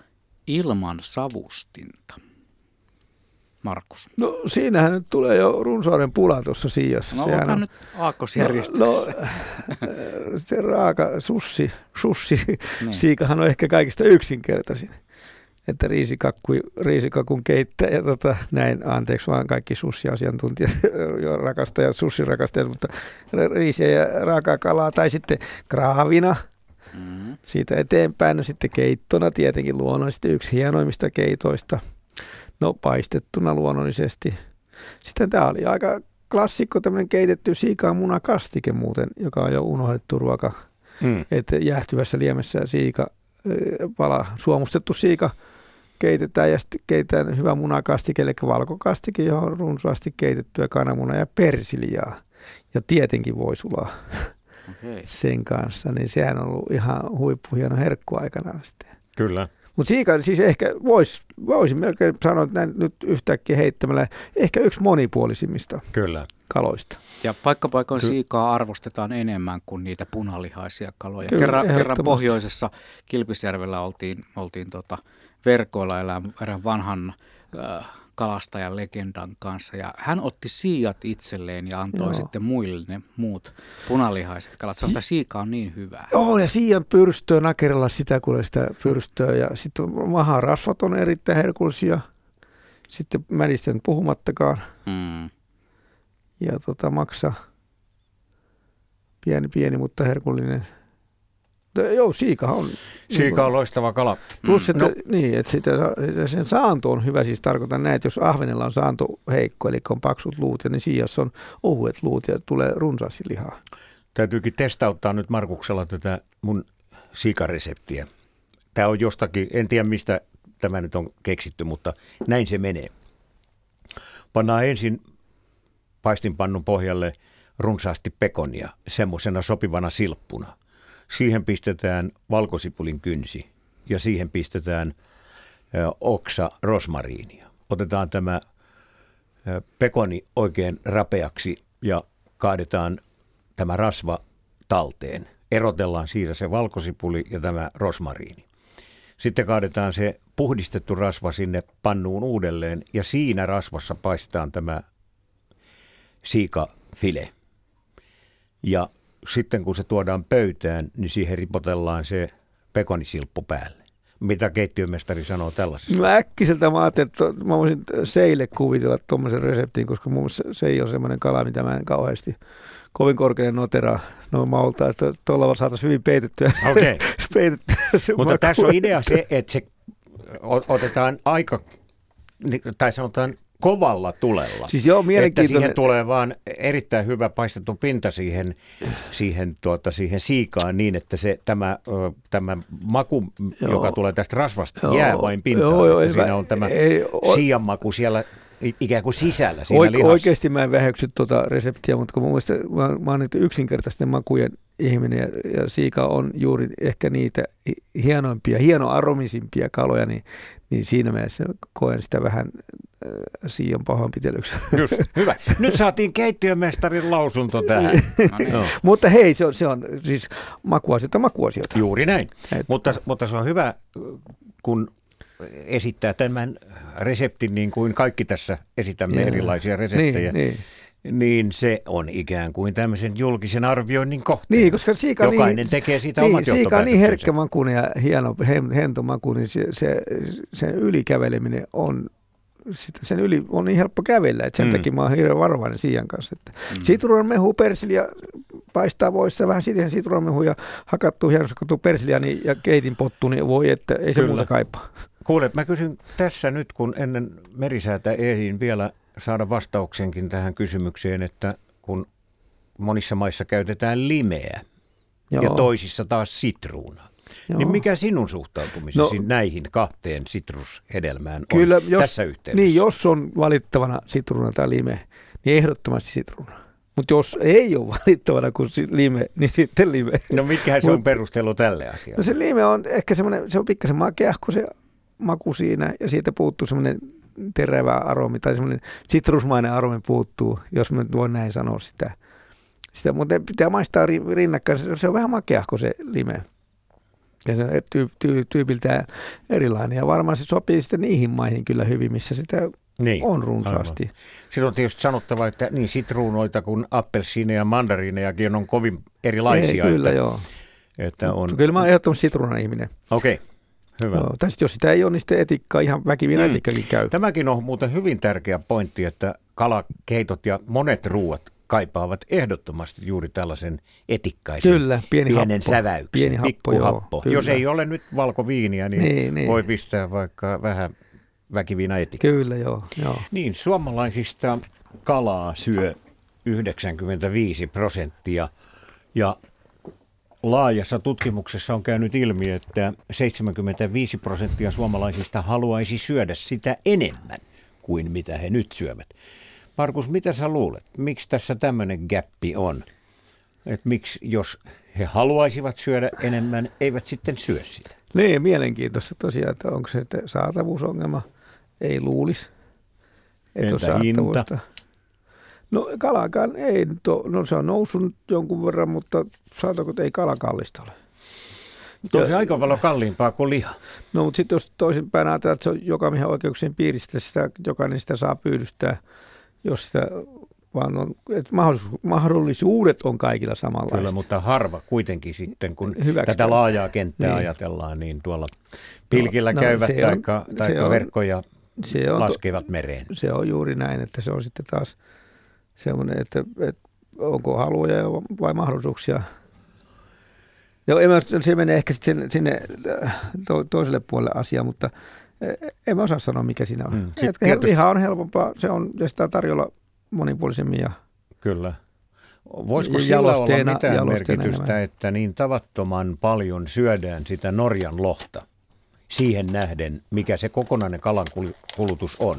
ilman savustinta? Markus. No siinähän nyt tulee jo runsauden pula tuossa siijassa. No Sehän on nyt aakkosjärjestyksessä. No, no, se raaka sussi, sussi niin. siikahan on ehkä kaikista yksinkertaisin että riisikakku, riisikakun keittäjä, tota, näin, anteeksi vaan kaikki sussiasiantuntijat, jo rakastajat, sussirakastajat, mutta riisiä ja raakaa kalaa, tai sitten kraavina, mm-hmm. siitä eteenpäin, no sitten keittona tietenkin luonnollisesti yksi hienoimmista keitoista, no paistettuna luonnollisesti. Sitten tämä oli aika klassikko tämmöinen keitetty siikaa munakastike muuten, joka on jo unohdettu ruoka, mm. että jäähtyvässä liemessä siika pala, suomustettu siika keitetään ja sitten keitetään hyvä munakastike, eli valkokastike, johon on runsaasti keitettyä kananmunaa ja persiljaa. Ja tietenkin voi sulaa okay. sen kanssa, niin sehän on ollut ihan huippuhieno herkku aikanaan sitten. Kyllä. Mutta siika siis ehkä voisi voisin melkein sanoa, että näin nyt yhtäkkiä heittämällä ehkä yksi monipuolisimmista Kyllä. kaloista. Ja paikkapaikoin Ky- siikaa arvostetaan enemmän kuin niitä punalihaisia kaloja. Kyllä, kerran, kerran pohjoisessa Kilpisjärvellä oltiin, oltiin tota, verkoilla erään vanhan äh, kalastajan legendan kanssa. Ja hän otti siijat itselleen ja antoi Joo. sitten muille ne muut punalihaiset kalat. Sanotaan, että siika on niin hyvää. Joo, ja siian pyrstöä nakerella sitä, kun sitä pyrstöä. Ja sitten maharasvat on erittäin herkullisia. Sitten mänisten puhumattakaan. Mm. Ja tota, maksa pieni, pieni, mutta herkullinen – Joo, siika on. Siika on loistava kala. Plus, että, no. niin, että sitä, sen saanto on hyvä, siis tarkoitan näin, että jos ahvenella on saanto heikko, eli on paksut luut, niin siijassa on ohuet luut ja tulee runsaasti lihaa. Täytyykin testauttaa nyt Markuksella tätä mun siikareseptiä. Tämä on jostakin, en tiedä mistä tämä nyt on keksitty, mutta näin se menee. Pannaan ensin paistinpannun pohjalle runsaasti pekonia, semmoisena sopivana silppuna – Siihen pistetään valkosipulin kynsi ja siihen pistetään oksa rosmariinia. Otetaan tämä pekoni oikein rapeaksi ja kaadetaan tämä rasva talteen. Erotellaan siitä se valkosipuli ja tämä rosmariini. Sitten kaadetaan se puhdistettu rasva sinne pannuun uudelleen ja siinä rasvassa paistetaan tämä siikafile. Ja sitten kun se tuodaan pöytään, niin siihen ripotellaan se pekonisilppu päälle. Mitä keittiömestari sanoo tällaisesta? No äkkiseltä mä ajattelin, että mä voisin seille kuvitella tuommoisen reseptin, koska mun se ei ole semmoinen kala, mitä mä en kauheasti kovin korkeinen notera noin maulta, että tuolla saataisiin hyvin peitettyä. Okay. peitettyä Mutta tässä on idea se, että se otetaan aika, tai sanotaan kovalla tulella. Siis joo, Että siihen tulee vaan erittäin hyvä paistettu pinta siihen, siihen, tuota, siihen siikaan niin, että se, tämä, tämä maku, joo. joka tulee tästä rasvasta, joo. jää vain pintaan. Joo, joo, että siinä on tämä ei, siian maku siellä ikään kuin sisällä siinä Oike, lihassa. Oikeasti mä en väheksy tuota reseptiä, mutta kun mun mielestä mä, mä oon yksinkertaisten makujen ihminen ja, ja siika on juuri ehkä niitä hienoimpia, hienoaromisimpia kaloja, niin niin siinä mielessä koen sitä vähän Sion pahoinpitelyksi. Just, hyvä. Nyt saatiin keittiömestarin lausunto tähän. No niin. Joo. Mutta hei, se on, se on siis makuasioita makuasioita. Juuri näin. Et- Mutta, mutta se on hyvä, kun esittää tämän reseptin niin kuin kaikki tässä esitämme Joo. erilaisia reseptejä. Niin, niin. niin se on ikään kuin tämmöisen julkisen arvioinnin kohta. Niin, koska siika on Jokainen niin, tekee siitä niin, omat siika on niin herkkä makuinen ja hieno hen, hento makuinen, se, se, sen ylikäveleminen on, sitä, sen yli on niin helppo kävellä, että sen Mm. takia mä oon hirveän varovainen siian kanssa. Että mm. Sitruunanmehu, persilja paistaa voissa, vähän siihen sitruunanmehu ja hakattu hienosti hakattu persilja niin, ja keitin pottu, niin voi, että ei se Kyllä. muuta kaipaa. Kuule, mä kysyn tässä nyt, kun ennen merisäätä ehdin vielä saada vastauksenkin tähän kysymykseen, että kun monissa maissa käytetään limeä Joo, ja toisissa taas sitruunaa. Joo. Niin mikä sinun suhtautumisesi No- näihin kahteen sitrushedelmään on Kyllä, jos, tässä yhteydessä? Niin, jos on valittavana sitruuna tai lime, niin ehdottomasti sitruuna. Mutta jos ei ole valittavana kuin lime, niin sitten lime. No mikä se on Mut- perustelu tälle asialle? No se lime on ehkä semmoinen, se on pikkasen makeahko se maku siinä ja siitä puuttuu semmoinen terävä aromi tai semmoinen sitrusmainen aromi puuttuu, jos mä voin näin sanoa sitä. sitä mutta pitää maistaa ri- rinnakkain, se, se on vähän makeahko se lime. Ja se on tyy, tyy, tyypiltään erilainen ja varmaan se sopii sitten niihin maihin kyllä hyvin, missä sitä niin, on runsaasti. Sitten on tietysti sanottava, että niin sitruunoita kuin appelsiineja ja mandariinejakin on kovin erilaisia. Ei, kyllä että, joo. Että on, Kyllä mä oon ehdottomasti sitruunan ihminen. okei, hyvä. Joo. Sit jos sitä ei ole, niin sitten etikkaa ihan väkivin Mm. mm. etikkakin käy. Tämäkin on muuten hyvin tärkeä pointti, että kalakeitot ja monet ruuat kaipaavat ehdottomasti juuri tällaisen etikkaisen Kyllä, pieni pienen happo. säväyksen, Pieni happo, joo, kyllä. Jos ei ole nyt valkoviiniä, niin, Niin, niin. voi pistää vaikka vähän väkiviina etikkaa. Kyllä, joo. joo. Niin, suomalaisista kalaa syö 95 prosenttia ja laajassa tutkimuksessa on käynyt ilmi, että 75 prosenttia suomalaisista haluaisi syödä sitä enemmän kuin mitä he nyt syövät. Markus, mitä sä luulet? Miksi tässä tämmöinen gappi on? Et miksi, jos he haluaisivat syödä enemmän, eivät sitten syö sitä? Niin, mielenkiintoista tosiaan, että onko se että saatavuusongelma? Ei luulisi. Et Entä hinta? No kalakaan ei, no se on noussut jonkun verran, mutta saatako, että ei kala kallista ole. On se aika paljon kalliimpaa kuin liha. No mutta sitten jos toisinpäin ajatellaan, että se on joka miehen oikeuksien piiristä, sitä, jokainen sitä saa pyydystää, jos sitä vaan on, että mahdollisuudet on kaikilla samanlaiset. Kyllä, mutta harva kuitenkin sitten, kun Hyväksytään. tätä laajaa kenttää Niin. ajatellaan, niin tuolla pilkillä No, käyvät se on- taikka, se taikka on- verkkoja se on, laskevat mereen. se on juuri näin, että se on sitten taas semmoinen, että, että onko haluja vai mahdollisuuksia. Joo, se menee ehkä sitten sinne, sinne äh, to, toiselle puolelle asiaa, mutta en mä osaa sanoa, mikä siinä on. Mm. Sitten tietysti- liha on helpompaa, se on, ja sitä tarjolla monipuolisemmin. Ja, Kyllä. Voisiko sillä olla mitään merkitystä, enemmän. että niin tavattoman paljon syödään sitä Norjan lohta siihen nähden, mikä se kokonainen kalan kul- kulutus on?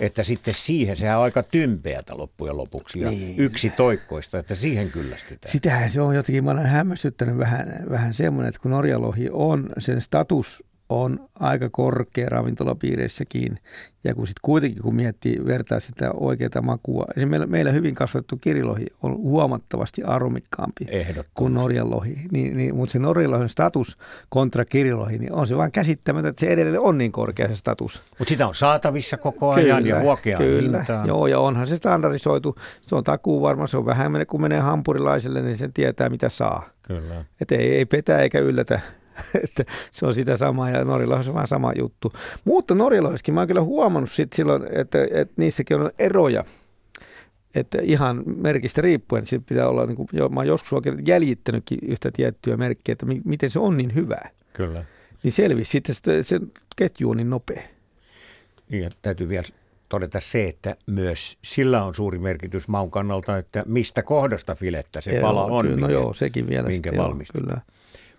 Että sitten siihen, sehän on aika tympeätä loppujen lopuksi ja Niin. yksi toikkoista, että siihen kyllästytään. sitähän se on jotenkin, mä olen hämmästyttänyt vähän, vähän semmoinen, että kun Norjalohi on, sen status on aika korkea ravintolapiireissäkin. Ja kun sitten kuitenkin, kun miettii, vertaa sitä oikeaa makua, esimerkiksi meillä, meillä hyvin kasvattu kirilohi on huomattavasti aromikkaampi kuin. Norjan lohi. Niin, niin, mutta se Norjan lohin status kontra kirilohi, niin on se vaan käsittämätöntä, että se edelleen on niin korkea se status. Mutta sitä on saatavissa koko ajan ja huokeaan kyllä. hintaan. Joo, ja onhan se standardisoitu. Se on takuu varma, se on vähän, kun menee hampurilaiselle, niin sen tietää mitä saa. Kyllä. Että ei, ei petä eikä yllätä, että se on sitä samaa ja Norjalaisessa on vähän sama juttu. Mutta Norjalaisessakin mä oon kyllä huomannut sit silloin, että, että niissäkin on eroja. Että ihan merkistä riippuen, että pitää olla, niin kuin, jo, mä oon joskus oikein jäljittänytkin yhtä tiettyä merkkiä, että mi, miten se on niin hyvä. Kyllä. Niin selvisi sitten, se, se ketju on niin nopea. Ja täytyy vielä todeta se, että myös sillä on suuri merkitys maun kannalta, että mistä kohdasta filettä se Joo, pala on. Kyllä, no minkä- joo, sekin vielä. minkä valmistat. Kyllä.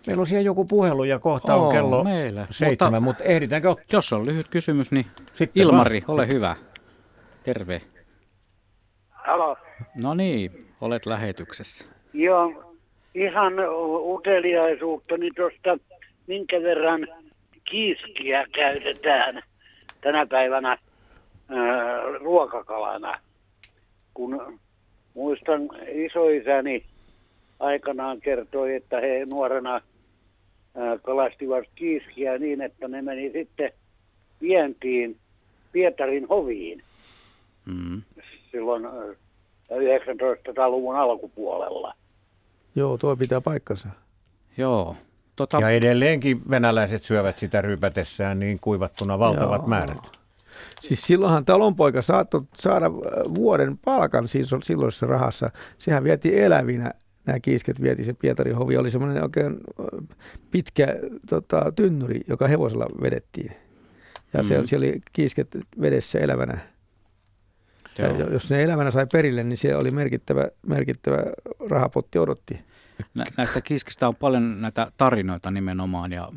Meillä on siellä joku puhelu ja kohta on Oo, kello meillä. seitsemän, mutta, Mutta- ehditäänkö ottaa? Jos on lyhyt kysymys, niin Sitten Ilmari, ole hyvä. Terve. Halo. No niin, olet lähetyksessä. Joo, ihan uteliaisuuttani tuosta, minkä verran kiiskiä käytetään tänä päivänä ää, ruokakalana. Kun muistan isoisäni aikanaan kertoi, että he nuorena kalastivat kiiskiä niin, että ne meni sitten vientiin Pietarin hoviin Mm. silloin ää, 1900-luvun alkupuolella. Joo, tuo pitää paikkansa. Joo. Tota, Ja edelleenkin venäläiset syövät sitä rypätessään niin kuivattuna valtavat Joo. määrät. Siis silloinhan talonpoika saattoi saada vuoden palkan siis silloisessa rahassa. Sehän vietiin elävinä, nämä kiisket vietiin se Pietarin hovi. Oli semmoinen oikein pitkä tota, tynnyri, joka hevosella vedettiin. Ja mm. se, siellä oli kiisket vedessä elävänä. Ja jos ne elävänä sai perille, niin se oli merkittävä, merkittävä rahapotti odotti. Nä, näistä kiskistä on paljon näitä tarinoita nimenomaan ja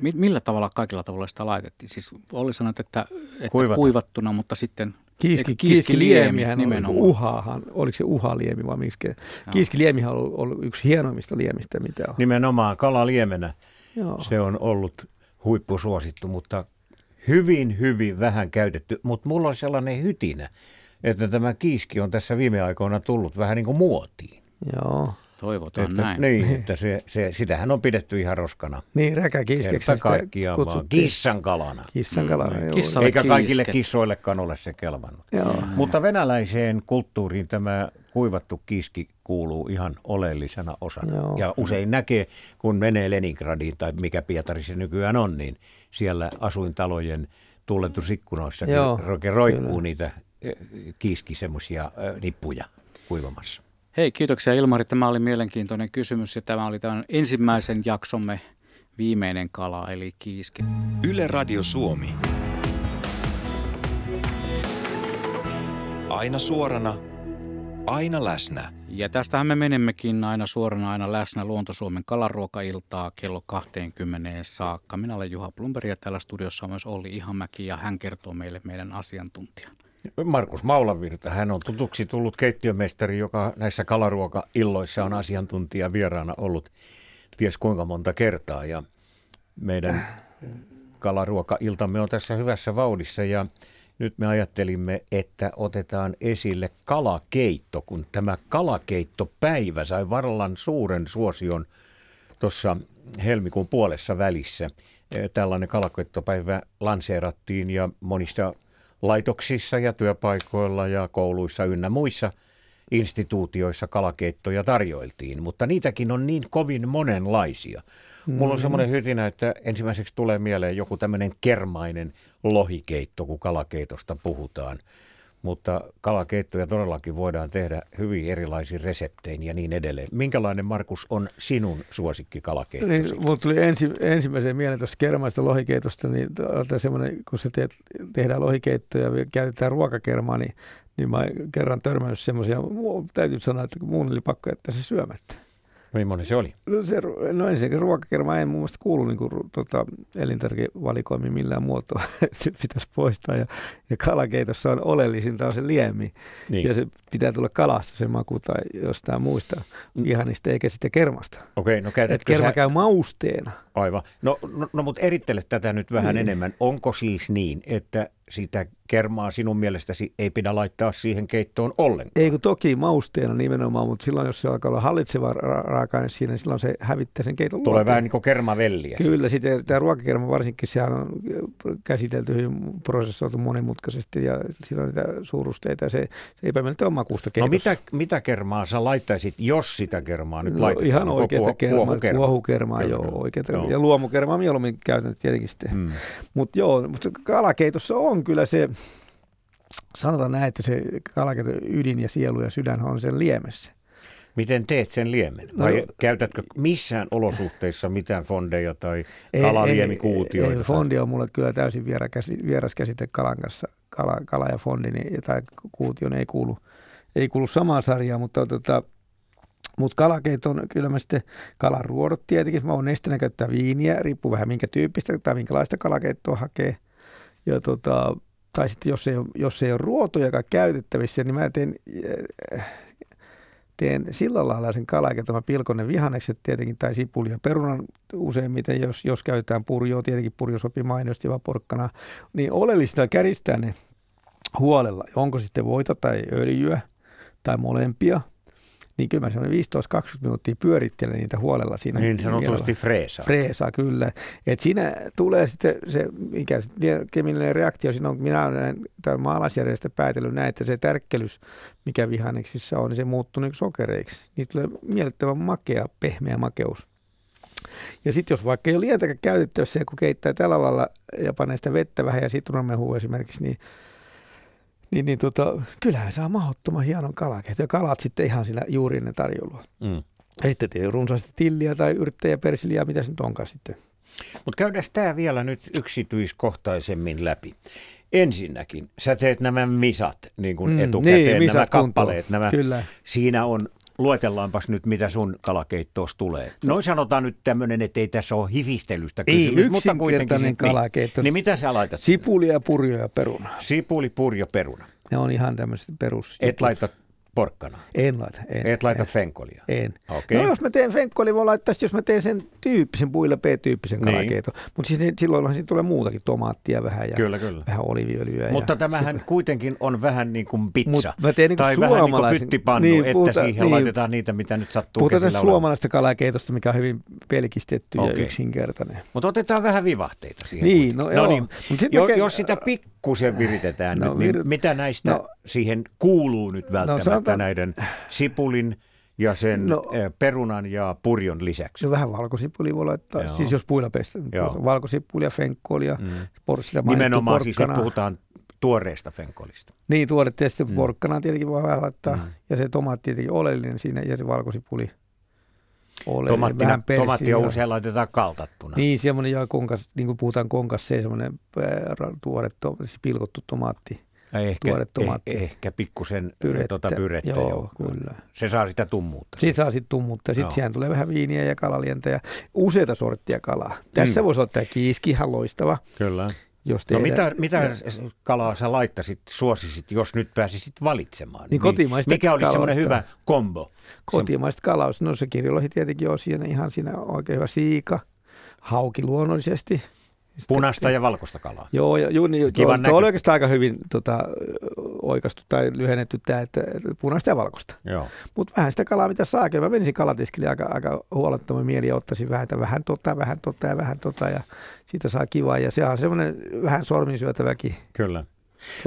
mi, millä tavalla kaikilla tavalla sitä laitettiin? Siis oli sanottu, että, että kuivattuna, mutta sitten Kiiski, kiiskiliemihän oli, nimenomaan? uhahan, oliko se uhaliemi vai miksi? Kiiskiliemihän on ollut, ollut yksi hienoimmista liemistä, mitä on. Nimenomaan kalaliemenä Joo. se on ollut huippusuosittu, mutta hyvin, hyvin vähän käytetty. Mutta mulla on sellainen hytinä, että tämä kiiski on tässä viime aikoina tullut vähän niin kuin muotiin. Joo. Toivotaan Että, näin. niin, että se, se, sitähän on pidetty ihan roskana. Niin, räkäkiiskeksi sitä kaikkiaan vaan kutsuttiin. kissan kalana. Kissan kalana, Mm, joo. kissalle Eikä kaikille kiiske. kissoillekaan ole se kelvannut. Joo. Mutta venäläiseen kulttuuriin tämä kuivattu kiski kuuluu ihan oleellisena osana. Joo. Ja usein näkee, kun menee Leningradiin tai mikä Pietari se nykyään on, niin siellä asuintalojen tulletusikkunoissa oikein roikkuu niitä eh, kiiski semmoisia nippuja kuivamassa. Hei, kiitoksia Ilmari. Tämä oli mielenkiintoinen kysymys ja tämä oli tämän ensimmäisen jaksomme viimeinen kala eli kiiski. Yle Radio Suomi. Aina suorana, aina läsnä. Ja tästähän me menemmekin aina suorana aina läsnä Luontosuomen kalaruokailtaa kello 20 saakka. Minä olen Juha Plumberg ja täällä studiossa on myös Olli Ihamäki ja hän kertoo meille meidän asiantuntijan. Markus Maulavirta, hän on tutuksi tullut keittiömestari, joka näissä kalaruokailloissa on asiantuntija vieraana ollut ties kuinka monta kertaa. Ja meidän kalaruokailtamme on tässä hyvässä vauhdissa ja nyt me ajattelimme, että otetaan esille kalakeitto, kun tämä kalakeittopäivä sai varallan suuren suosion tuossa helmikuun puolessa välissä. Tällainen kalakeittopäivä lanseerattiin ja monissa laitoksissa ja työpaikoilla ja kouluissa ynnä muissa instituutioissa kalakeittoja tarjoiltiin, mutta niitäkin on niin kovin monenlaisia. Mulla on semmoinen hytinä, että ensimmäiseksi tulee mieleen joku tämmöinen kermainen lohikeitto, kun kalakeitosta puhutaan. Mutta kalakeittoja todellakin voidaan tehdä hyvin erilaisin reseptein ja niin edelleen. Minkälainen, Markus, on sinun suosikki kalakeittosi? Niin, mulla tuli ensi, ensimmäisen mieleen tuosta kermaista lohikeitosta, niin semmoinen, kun se teet, tehdään lohikeittoja ja käytetään ruokakermaa, niin, niin mä kerran törmännyt semmoisia, täytyy sanoa, että muun oli pakko jättää se syömättä. Millainen se oli? No, se, no ensinnäkin ruokakerma ei mun mielestä kuulu niin kuin, tota, elintarvikevalikoimiin millään muotoa. se pitäisi poistaa. Ja, ja kalakeitossa on oleellisinta on se liemi. Niin. Ja se pitää tulla kalasta se maku tai jostain muista vihanista eikä sitä kermasta. Okei, no käytätkö kerma sä... käy mausteena. Aivan. No, no, no mutta erittele tätä nyt vähän Niin. enemmän. Onko siis niin, että sitä kermaa sinun mielestäsi ei pidä laittaa siihen keittoon ollenkaan? Ei kun toki mausteena nimenomaan, mutta silloin jos se alkaa olla hallitseva ra- raaka-aine siinä, niin silloin se hävittää sen keiton Tulee vähän niin kuin kermavelliä. Kyllä, sitten tämä ruokakerma varsinkin, sehän on käsitelty hyvin prosessoitu monimutkaisesti ja siinä on niitä suurusteita ja se, se epämieltä on makuusta No keitossa. mitä, mitä kermaa sä laittaisit, jos sitä kermaa nyt No, laitetaan? ihan Onko oikeita kuo- kermaa, kuohukermaa? kuohukermaa, Kyllä, joo, kyllä. oikeita. Joo. Ja luomukermaa mieluummin käytän tietenkin sitten. Mm. Mutta joo, mutta kalakeitossa on kyllä se, sanotaan näin, että se kalakeiton ydin ja sielu ja sydän on sen liemessä. Miten teet sen liemen? No- Vai käytätkö missään olosuhteissa mitään fondeja tai kalaliemikuutioita? Ei, ei, fondi on mulle kyllä täysin vieras käsite kalan kanssa. Kala, kala ja fondi niin, tai kuutio ne ei kuulu, ei kuulu samaan sarjaan, mutta tota, mutta kalakeiton, kyllä mä sitten kalaruodot tietenkin, mä oon nesteenä käyttää viiniä, riippuu vähän minkä tyyppistä tai minkälaista kalakeittoa hakee. Ja tota, tai sitten jos ei, jos ei ole ruotojakaan käytettävissä, niin mä teen, äh, teen sillä lailla sen kalakeiton, mä pilkon ne vihannekset tietenkin tai sipuli ja perunan useimmiten, jos, jos käytetään purjoa, tietenkin purjo sopii mainiosti vaan porkkana, niin oleellista käristää ne huolella. Onko sitten voita tai öljyä tai molempia – niin kyllä mä semmoinen 15-20 minuuttia pyörittelen niitä huolella siinä. Niin sanotusti freesa. Freesa, kyllä. Et siinä tulee sitten se, mikä se reaktio siinä on, minä olen tämän maalaisjärjestä päätellyt näin, että se tärkkelys, mikä vihanneksissa on, niin se muuttuu niin sokereiksi. Niitä tulee miellyttävän makea, pehmeä makeus. Ja sitten jos vaikka ei ole lietäkään käytettävissä, kun keittää tällä lailla ja panee sitä vettä vähän ja sitruunamehua esimerkiksi, niin niin, niin tota, kyllähän saa mahdottoman hienon kalakehto. Ja kalat sitten ihan siinä juuri ennen tarjoulua. Mm. Ja sitten tietysti runsaasti tilliä tai persiliä, mitä se nyt onkaan sitten. Mutta käydään tämä vielä nyt yksityiskohtaisemmin läpi. Ensinnäkin, sä teet nämä misat niin kuin mm, etukäteen, niin, misat nämä kappaleet. Nämä, Kyllä. Siinä on luetellaanpas nyt, mitä sun kalakeittoos tulee. Noin sanotaan nyt tämmöinen, että ei tässä ole hifistelystä kysymys, ei, mutta kuitenkin. Niin, kalakeitto. Niin, mitä sä laitat? Sipulia, purjo ja peruna. Sipuli, purjo, peruna. Ne on ihan tämmöiset perus. Et laita porkkana? En laita. En, Et laita en. fenkolia? En. Okay. No jos mä teen fenkolia, voi laittaa jos mä teen sen tyyppisen puilla P-tyyppisen niin. kalakeiton. Mutta siis, niin silloinhan siinä tulee muutakin, tomaattia vähän ja kyllä, kyllä. vähän oliviöljyä. Mutta ja tämähän se... kuitenkin on vähän niin kuin pizza. Mut mä teen niin kuin tai vähän niin kuin pyttipannu, niin, puhuta, että siihen niin, laitetaan niitä, mitä nyt sattuu Puhutaan tästä suomalaisesta kalakeitosta, mikä on hyvin pelkistetty okay. ja yksinkertainen. Mutta otetaan vähän vivahteita siihen. Niin, no, no joo. Niin, jo, jos sitä pikkusen viritetään no, nyt, niin mitä näistä no, siihen kuuluu nyt no, välttämättä no, sanotaan, näiden sipulin ja sen no, perunan ja purjon lisäksi. No vähän valkosipuli voi laittaa, Joo. siis jos puilla pestä, valkosipulia, fenkkolia, mm. porssilla Nimenomaan siis nyt puhutaan tuoreesta fenkolista. Niin, tuore tietysti mm. porkkana tietenkin voi vähän laittaa, mm. ja se tomaatti tietenkin oleellinen siinä, ja se valkosipuli oleellinen. Vähän tomaattia usein laitetaan kaltattuna. Niin, semmoinen, ja konkas, niin kuin puhutaan konkas, se semmoinen tuore, to, siis pilkottu tomaatti Ehkä, tuore tomaatti. Eh, ehkä pikkusen pyrettä. Tuota pyrettä joo, joo, kyllä. Se saa sitä tummuutta. Siitä saa sitten tummuutta. Sitten siihen tulee vähän viiniä ja kalalientä ja useita sorttia kalaa. Tässä mm. voisi olla tämä kiiski, ihan loistava. Kyllä. Jos no mitä, mitä kalaa sä laittasit, suosisit, jos nyt pääsisit valitsemaan? Niin, niin Mikä olisi semmoinen hyvä kombo? Kotimaista kalaus. No se kirjolohi tietenkin on siinä ihan siinä oikein hyvä siika. Hauki luonnollisesti. Sitten, Punaista ja valkoista kalaa. Joo, ja juu, niin, tuo, tuo oli oikeastaan aika hyvin tota, oikastu tai lyhennetty tämä, että, että punaista ja valkoista. Mutta vähän sitä kalaa, mitä saa. Mä menisin kalatiskille aika, aika huolettoman mieli ja ottaisin vähän, että vähän tota, vähän tota ja vähän tota ja siitä saa kivaa. Ja se on semmoinen vähän sorminsyötäväkin. Kyllä.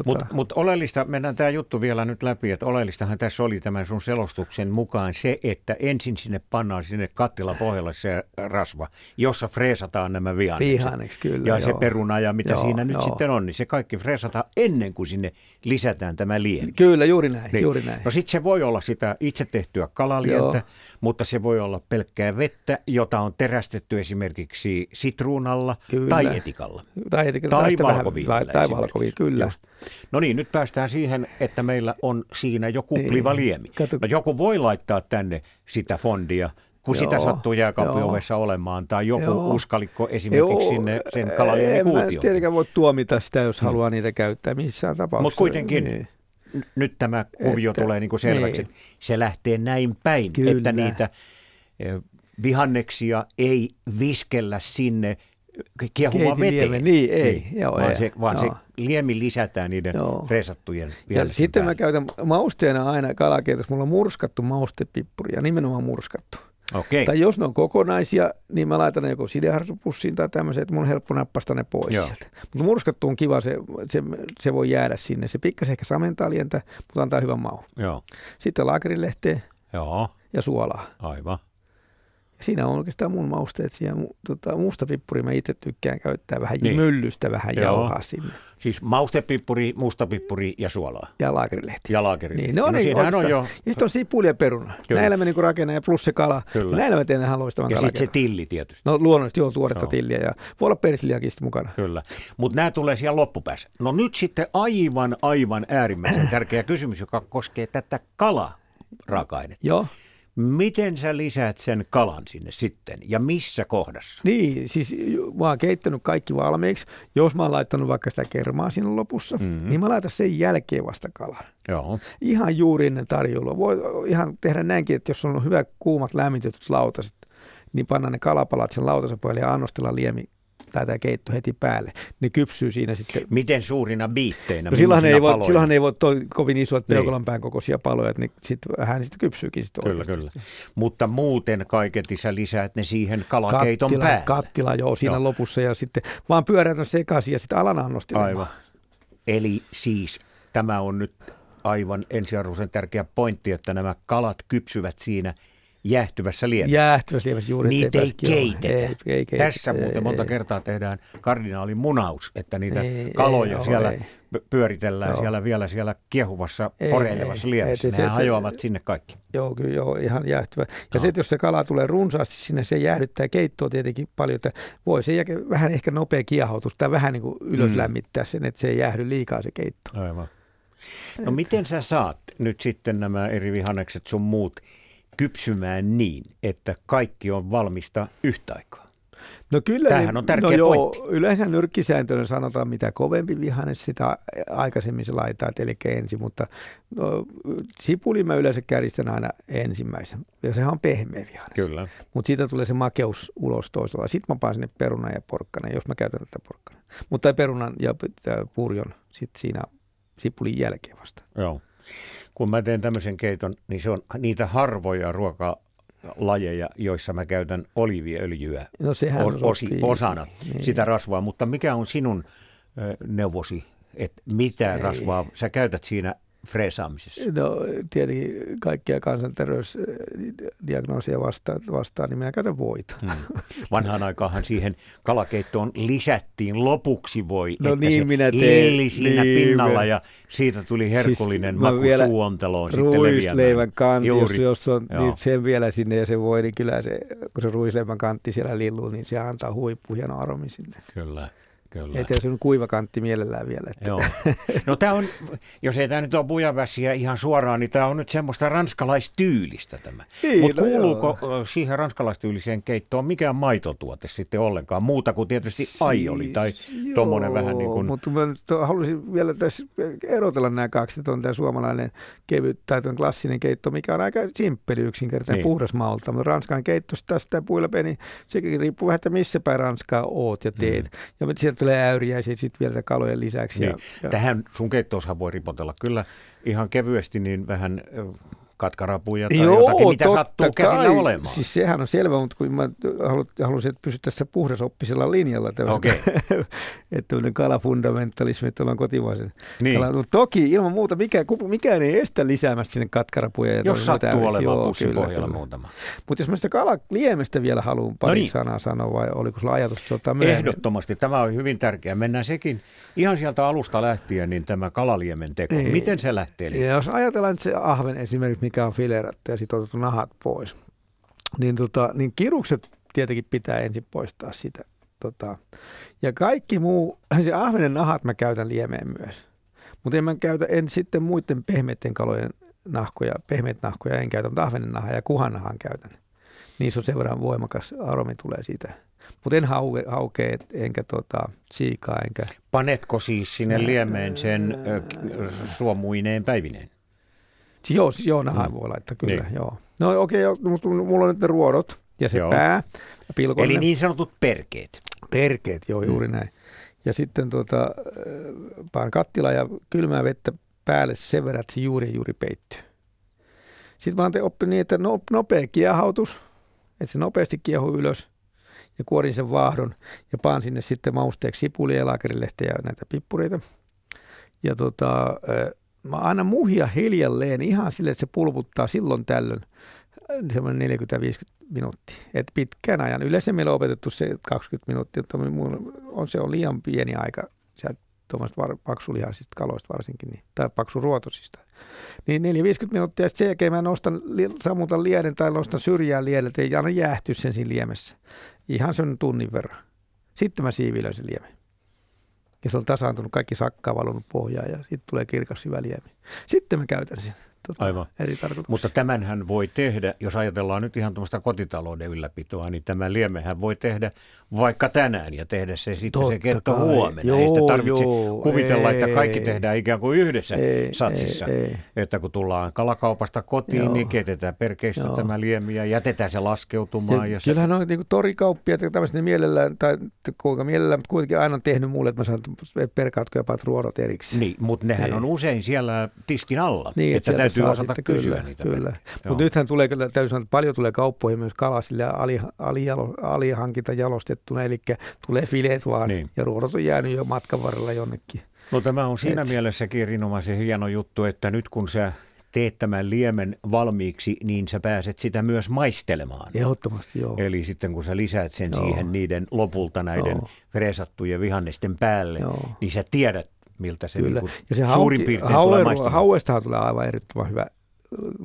Mutta mut oleellista, mennään tämä juttu vielä nyt läpi, että oleellistahan tässä oli tämän sun selostuksen mukaan se, että ensin sinne pannaan sinne kattila pohjalle se rasva, jossa freesataan nämä vihannekset. Kyllä. Ja joo. se peruna ja mitä joo, siinä nyt joo. sitten on, niin se kaikki freesataan ennen kuin sinne lisätään tämä liemi. Kyllä, juuri näin. Niin. Juuri näin. No sitten se voi olla sitä itse tehtyä kalalientä, joo. mutta se voi olla pelkkää vettä, jota on terästetty esimerkiksi sitruunalla kyllä. tai etikalla. Tai, etikalla, tai valkoviivillä. Tai valkoviivillä, kyllä. Just. No niin, nyt päästään siihen, että meillä on siinä joku kupliva niin. liemi. No joku voi laittaa tänne sitä fondia, kun joo, sitä sattuu jääkaappiovessa olemaan, tai joku joo. uskalikko esimerkiksi joo, sinne sen kalaliemen En tietenkään voi tuomita sitä, jos hmm. haluaa niitä käyttää missään tapauksessa. Mutta kuitenkin niin. nyt tämä kuvio että, tulee niin kuin selväksi, niin. se lähtee näin päin, Kyllä. että niitä eh, vihanneksia ei viskellä sinne kiehumaan veteen. Niin, ei. Niin, joo, vaan ei, se, vaan joo. se liemi lisätään niiden joo. resattujen Ja sitten päälle. mä käytän mausteena aina kalakeitossa, mulla on murskattu maustepippuri ja nimenomaan murskattu. Okay. Tai jos ne on kokonaisia, niin mä laitan ne joko sideharsupussiin tai tämmöiseen, että mun on helppo nappasta ne pois Joo. sieltä. Mutta murskattu on kiva, se, se, se voi jäädä sinne. Se pikkasen ehkä samentaa lientä, mutta antaa hyvän maun. Joo. Sitten laakerilehteä Joo. ja suolaa. Aivan. Siinä on oikeastaan mun mausteet siellä. Tota, mustapippuri mä itse tykkään käyttää vähän niin. myllystä vähän Joo. jauhaa sinne. Siis maustepippuri, mustapippuri ja suolaa. Ja laakerilehti. Ja laakerilehti. Niin, no, no niin, on jo... Ja sitten on sipuli ja peruna. Kyllä. Näillä mä niin rakennan ja plus se kala. Kyllä. Näillä mä teen ihan loistavan Ja sitten se tilli tietysti. No luonnollisesti joo, tuoretta joo. tilliä ja voi olla persiliakin mukana. Kyllä. Mutta nämä tulee siellä loppupäässä. No nyt sitten aivan, aivan äärimmäisen tärkeä kysymys, joka koskee tätä kala Joo Miten sä lisäät sen kalan sinne sitten ja missä kohdassa? Niin, siis mä oon keittänyt kaikki valmiiksi. Jos mä oon laittanut vaikka sitä kermaa siinä lopussa, mm-hmm. niin mä laitan sen jälkeen vasta kalan. Joo. Ihan juuri ennen tarjoulua. Voi ihan tehdä näinkin, että jos on hyvä kuumat lämmitetyt lautaset, niin panna ne kalapalat sen lautasen pohjalle ja annostella liemi tai tämä keitto heti päälle, niin kypsyy siinä sitten. Miten suurina biitteinä? No silloin ei, voi, silloin ei voi toi, kovin isoja peukalonpään kokoisia paloja, niin sitten vähän sitten kypsyykin sitten Kyllä, oikeasti. kyllä. Mutta muuten kaiketi sä lisäät ne siihen kalakeiton kattila, päälle. Kattila, joo, siinä joo. lopussa ja sitten vaan pyöräytän sekaisin ja sitten alan annostelemaan. Aivan. Eli siis tämä on nyt aivan ensiarvoisen tärkeä pointti, että nämä kalat kypsyvät siinä – jäähtyvässä liemessä. Jäähtyvässä liemessä juuri. Niitä ei keitetä. Ei, ei keitetä. Tässä ei, muuten monta ei, kertaa tehdään kardinaalin munaus, että niitä ei, kaloja ei, siellä ei. pyöritellään joo. siellä vielä siellä kiehuvassa, poreilevassa liemessä. Nehän hajoavat sinne kaikki. Joo, kyllä joo, ihan jäähtyvä. Ja no. sitten jos se kala tulee runsaasti sinne, se jäähdyttää keittoa tietenkin paljon, että voi se jälkeen vähän ehkä nopea kiehautus tai vähän niin kuin ylös mm. lämmittää sen, että se ei jäähdy liikaa se keitto. Aivan. No miten sä saat nyt sitten nämä eri vihannekset sun muut kypsymään niin, että kaikki on valmista yhtä aikaa? No kyllä, Tämähän niin, on tärkeä no pointti. Joo, yleensä nyrkkisääntönä sanotaan, mitä kovempi vihanne, sitä aikaisemmin se laittaa, eli ensin, mutta no, sipuli mä yleensä kärjistän aina ensimmäisen, ja sehän on pehmeä vihanne. Kyllä. Mutta siitä tulee se makeus ulos toisella. Sitten mä paan sinne perunan ja porkkana, jos mä käytän tätä porkkana. Mutta perunan ja purjon sitten siinä sipulin jälkeen vasta. Joo kun mä teen tämmöisen keiton, niin se on niitä harvoja ruokalajeja, joissa mä käytän oliiviöljyä no, sehän osi, osana niin. sitä rasvaa. Mutta mikä on sinun neuvosi, että mitä Ei. rasvaa sä käytät siinä freesaamisessa? No tietenkin kaikkia kansanterveysdiagnoosia vastaan, vastaan niin minä käytän voita. Hmm. Vanhaan aikaanhan siihen kalakeittoon lisättiin lopuksi voi, no että niin, se minä teen, siinä niin, pinnalla ja siitä tuli herkullinen siis maku vielä suonteloon sitten leviämään. kantti, jos, jos on niin sen vielä sinne ja se voi, niin kyllä se, kun se ruisleivän kantti siellä lilluu, niin se antaa huippu hieno aromi sinne. Kyllä. Kyllä. Ei se on kuiva kantti mielellään vielä. Että. Joo. No tämä on, jos ei tämä nyt ole bujavässiä ihan suoraan, niin tämä on nyt semmoista ranskalaistyylistä tämä. Niin, Mutta no kuuluuko joo. siihen ranskalaistyylliseen keittoon mikään maitotuote sitten ollenkaan, muuta kuin tietysti siis, aioli tai tuommoinen vähän niin kuin... mutta mä haluaisin vielä tässä erotella nämä kaksi, että on tämä suomalainen kevyt tai klassinen keitto, mikä on aika simppeli yksinkertainen, niin. puhdas malta, mutta ranskan keitto taas tämä puilape, niin sekin riippuu vähän, että missä päin Ranskaa oot ja teet. Mm. Ja sieltä tulee äyriäisiä sitten vielä kalojen lisäksi. Niin. Ja, ja... Tähän sun keittooshan voi ripotella kyllä ihan kevyesti niin vähän katkarapuja tai Joo, jotakin, mitä sattuu käsillä kai. olemaan. Siis sehän on selvä, mutta kun mä halusin, että pysyt tässä puhdasoppisella linjalla, okay. että tämmöinen kalafundamentalismi, että ollaan kotimaisen niin. kalan. Mutta toki ilman muuta mikä, mikään ei estä lisäämässä sinne katkarapuja. Ja jos sattuu olemaan pussipohjalla muutama. Mutta jos mä sitä kalaliemestä vielä haluan pari no niin. sanaa sanoa, vai oliko sulla ajatus, että ottaa Ehdottomasti, tämä on hyvin tärkeää. Mennään sekin ihan sieltä alusta lähtien, niin tämä kalaliemen teko. Niin. Miten se lähtee? Ja jos ajatellaan, että se ahven esimerkiksi, mikä on filerattu ja sitten otettu nahat pois. Niin, tota, niin kirukset tietenkin pitää ensin poistaa sitä. Tota. Ja kaikki muu, se ahvenen nahat mä käytän liemeen myös. Mutta en mä käytä, en sitten muiden pehmeiden kalojen nahkoja, pehmeitä nahkoja en käytä, mutta ahvenen nahaa ja kuhanahan käytän. Niissä on sen verran voimakas aromi tulee siitä. Mutta en hauke, hauke enkä tota, siikaa. Enkä... Panetko siis sinne liemeen sen ö, suomuineen päivineen? Joo, siis joo, nahan mm. voi laittaa kyllä, niin. joo. No okei, okay, mutta mulla on nyt ne ruodot ja se joo. pää. Pilkonen. Eli niin sanotut perkeet. Perkeet, joo, mm. juuri näin. Ja sitten tuota, äh, paan kattila ja kylmää vettä päälle sen verran, että se juuri juuri peittyy. Sitten mä oon oppinut niin, että no, nopea kiehautus, että se nopeasti kiehu ylös ja kuorin sen vaahdon ja paan sinne sitten mausteeksi sipulia ja laakerilehteä ja näitä pippureita. Ja tota, äh, mä aina muhia hiljalleen ihan sille, että se pulputtaa silloin tällöin semmoinen 40-50 minuuttia. Et pitkän ajan. Yleensä meillä on opetettu se 20 minuuttia, mutta on, se on liian pieni aika tuommoista paksulihaisista kaloista varsinkin, niin, tai paksuruotosista. Niin 4-50 minuuttia, ja sen jälkeen mä nostan, sammutan lieden tai nostan syrjään liedeltä ja annan jäähtyä sen siinä liemessä. Ihan sen tunnin verran. Sitten mä siivilöin sen liemen ja se on tasaantunut, kaikki sakkaa valunut pohjaan ja sitten tulee kirkas hyvä liemi. Sitten mä käytän sen. tota, Aivan. eri tarkoituksia. Mutta tämänhän voi tehdä, jos ajatellaan nyt ihan tuommoista kotitalouden ylläpitoa, niin tämä liemehän voi tehdä vaikka tänään ja tehdä se sitten Totta se ketto kai. huomenna. ei Joo, sitä tarvitse joo, kuvitella, että kaikki ei. tehdään ikään kuin yhdessä Ei, satsissa. ei, ei. Että kun tullaan kalakaupasta kotiin, Joo. niin keitetään perkeistä Joo. tämä liemi ja jätetään se laskeutumaan. Ja Ja se, kyllähän on niin torikauppiat ja tämmöiset mielellään, tai kuinka mielellään, mutta kuitenkin aina on tehnyt mulle, että mä sanon, että perkaatko jopa ruodot erikseen. niin, mutta nehän Ei. on usein siellä tiskin alla, Niin, että täytyy saa osata sitten, kysyä kyllä, niitä. Kyllä. Mutta nythän tulee kyllä, täytyy sanoa, että paljon tulee kauppoihin myös kalaa sillä ali, ali, alihankinta jalostettuna, eli tulee fileet vaan, Niin. ja ruodot on jäänyt jo matkan varrella jonnekin. No tämä on siinä Et- mielessäkin erinomaisen hieno juttu, että nyt kun sä teet tämän liemen valmiiksi, niin sä pääset sitä myös maistelemaan. Ehdottomasti joo. Eli sitten kun sä lisäät sen Joo. siihen niiden lopulta näiden Joo. freesattujen vihannesten päälle, Joo. niin sä tiedät, miltä se Kyllä. Niin Ja se suurin hauki- piirtein haue, tulee maistumaan. Hauestahan tulee aivan ehdottoman hyvä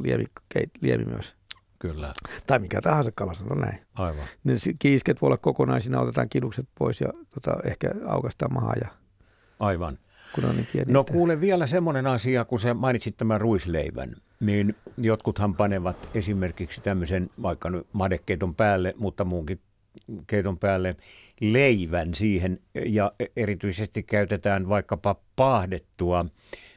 liemi, keit, liemi myös. Kyllä, Tai mikä tahansa kala, sanotaan näin. aivan. Ne kiisket voi olla kokonaisina, otetaan kidukset pois ja tota, ehkä aukastaan maha, ja, Aivan. kun on niin pieni. No että- kuule vielä semmoinen asia, kun sä mainitsit tämän ruisleivän, niin jotkuthan panevat esimerkiksi tämmöisen vaikka nyt madekeiton päälle, mutta muunkin keiton päälle leivän siihen ja erityisesti käytetään vaikkapa paahdettua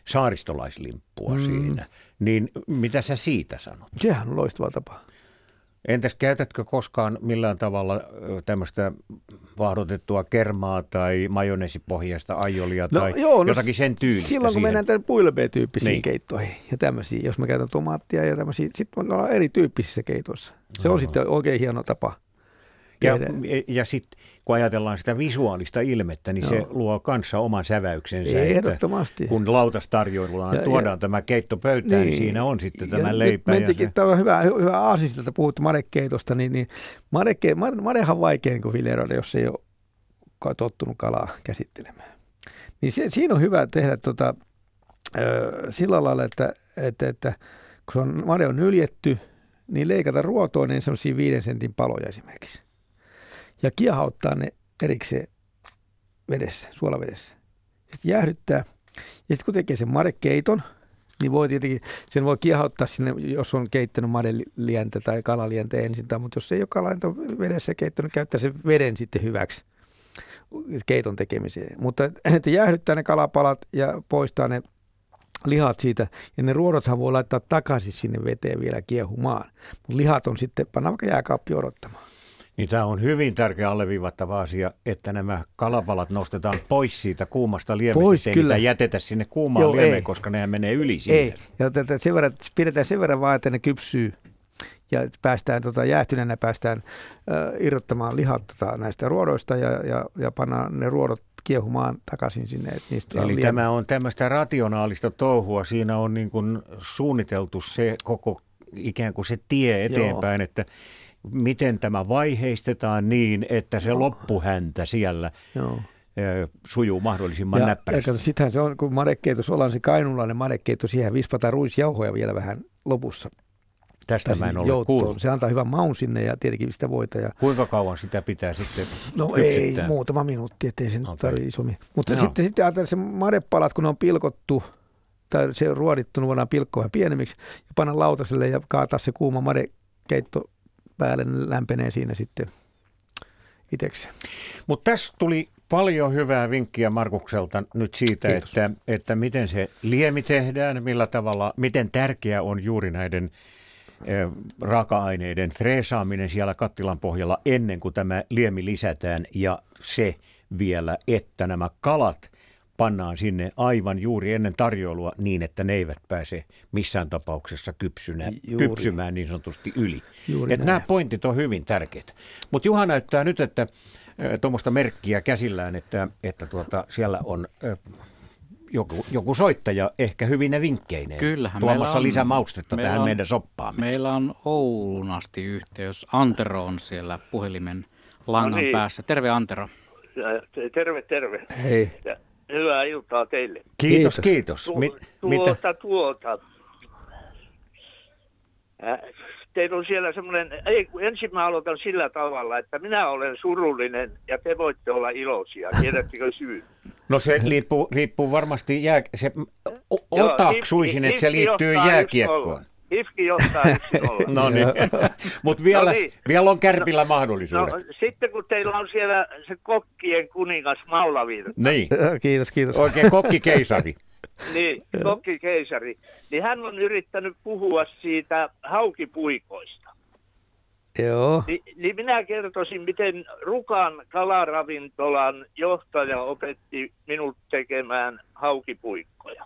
saaristolaislimppua mm. siinä. Niin mitä sä siitä sanot? Sehän on loistava tapa. Entäs käytätkö koskaan millään tavalla tämmöistä vahdotettua kermaa tai majoneesipohjaista aiolia No tai joo, no jotakin sen tyylistä Silloin kun siihen? mennään tänne puilebe-tyyppisiin Niin. keittoihin ja tämmöisiin, jos mä käytän tomaattia ja tämmöisiä, sitten on erityyppisissä keitoissa. Se on Aivan. sitten oikein hieno tapa. Ja, tehdä. ja sitten kun ajatellaan sitä visuaalista ilmettä, niin se Joo. luo kanssa oman säväyksensä. että Ehdottomasti. Kun lautas tarjoillaan, Ja- tuodaan ja- tämä keitto pöytään, niin, siinä on sitten tämä nyt leipä. Ja se, tämä on hyvä, hy- hyvä aasinsilta, puhuttu madekeitosta, niin, niin madeke, made, madehan on vaikea niin fileroida, jos ei ole tottunut kalaa käsittelemään. Niin se, siinä on hyvä tehdä tota, ö, sillä lailla, että, että, että kun se on, made on nyljetty, niin leikata ruotoon niin sellaisia viiden sentin paloja esimerkiksi. Ja kiehauttaa ne erikseen vedessä, suolavedessä. Sitten jäähdyttää. Ja sitten kun tekee sen madekeiton, niin voi tietenkin, sen voi kiehauttaa sinne, jos on keittänyt madelientä tai kalalientä ensin, tai, mutta jos ei ole kalalientä vedessä keittänyt, käyttää sen veden sitten hyväksi keiton tekemiseen. Mutta että jäähdyttää ne kalapalat ja poistaa ne lihat siitä, ja ne ruodothan voi laittaa takaisin sinne veteen vielä kiehumaan. Mutta lihat on sitten, panna vaikka jääkaappi odottamaan. Niin tämä on hyvin tärkeä alleviivattava asia, että nämä kalapalat nostetaan pois siitä kuumasta liemestä. Pois, ettei kyllä. niitä jätetä sinne kuumaan Joo, liemeen, ei. koska nehän menee yli sinne. Ei, ja tätä sen verran, pidetään sen verran vaan, että ne kypsyy ja päästään tota, jäähtyneenä päästään äh, irrottamaan lihat tota, näistä ruodoista ja, ja, ja pannaan ne ruodot kiehumaan takaisin sinne. Että niistä Eli liemi. tämä on tämmöistä rationaalista touhua. Siinä on niin kuin suunniteltu se koko ikään kuin se tie eteenpäin, Joo. että miten tämä vaiheistetaan niin, että se loppuhäntä siellä Joo. sujuu mahdollisimman Ja, ja näppärästi. kato, sittenhän se on, kun madekeitos ollaan se kainulainen madekeitto, siihen vispataan ruisjauhoja vielä vähän lopussa. Tästä mä en ole Jouttoon. kuullut. Se antaa hyvän maun sinne ja tietenkin sitä voita. Ja, Kuinka kauan sitä pitää sitten no ei, kypsyttää? muutama minuutti, ettei se nyt Okei. tarvitse isommin. Mutta Joo. sitten, sitten ajatellaan se madepalat, kun ne on pilkottu tai se on ruodittu, niin voidaan pilkkoa vähän pienemmiksi ja panna lautaselle ja kaataa se kuuma madekeitto päälle, niin lämpenee siinä sitten itsekseen. Mutta tässä tuli paljon hyvää vinkkiä Markukselta nyt siitä, Kiitos. että, että miten se liemi tehdään, millä tavalla, miten tärkeää on juuri näiden raaka-aineiden freesaaminen siellä kattilan pohjalla ennen kuin tämä liemi lisätään ja se vielä, että nämä kalat pannaan sinne aivan juuri ennen tarjoilua niin, että ne eivät pääse missään tapauksessa kypsynä, Juuri. kypsymään niin sanotusti yli. Juuri nämä pointit on hyvin tärkeitä. Mutta Juha näyttää nyt, että tuommoista merkkiä käsillään, että, että tuota, siellä on ö, joku, joku soittaja ehkä hyvinä vinkkeineen Kyllähän tuomassa meillä on- lisämaustetta meillä tähän on- meidän soppaamme. Meillä on Oulun asti yhteys. Antero on siellä puhelimen langan No niin. päässä. Terve Antero. Terve, terve. Hei. Hyvää iltaa teille. Kiitos, Kiitos. kiitos. Tu- Mi- mitä? tuota, tuota. Äh, teillä on siellä semmoinen, ei kun ensin mä aloitan sillä tavalla, että minä olen surullinen ja te voitte olla iloisia. Tiedättekö syy? No se riippuu, riippuu varmasti, jää, se, Joo, otaksuisin, että se liittyy jääkiekkoon. 1-0. Hifki johtaa. No niin, mutta vielä, No niin. vielä on kärpillä No mahdollisuudet. sitten kun teillä on siellä se kokkien kuningas Maulavirta, Niin, Kiitos, kiitos. oikein kokkikeisari. niin, kokkikeisari, niin hän on yrittänyt puhua siitä haukipuikoista. Joo. Ni, niin minä kertoisin, miten Rukan kalaravintolan johtaja opetti minut tekemään haukipuikkoja.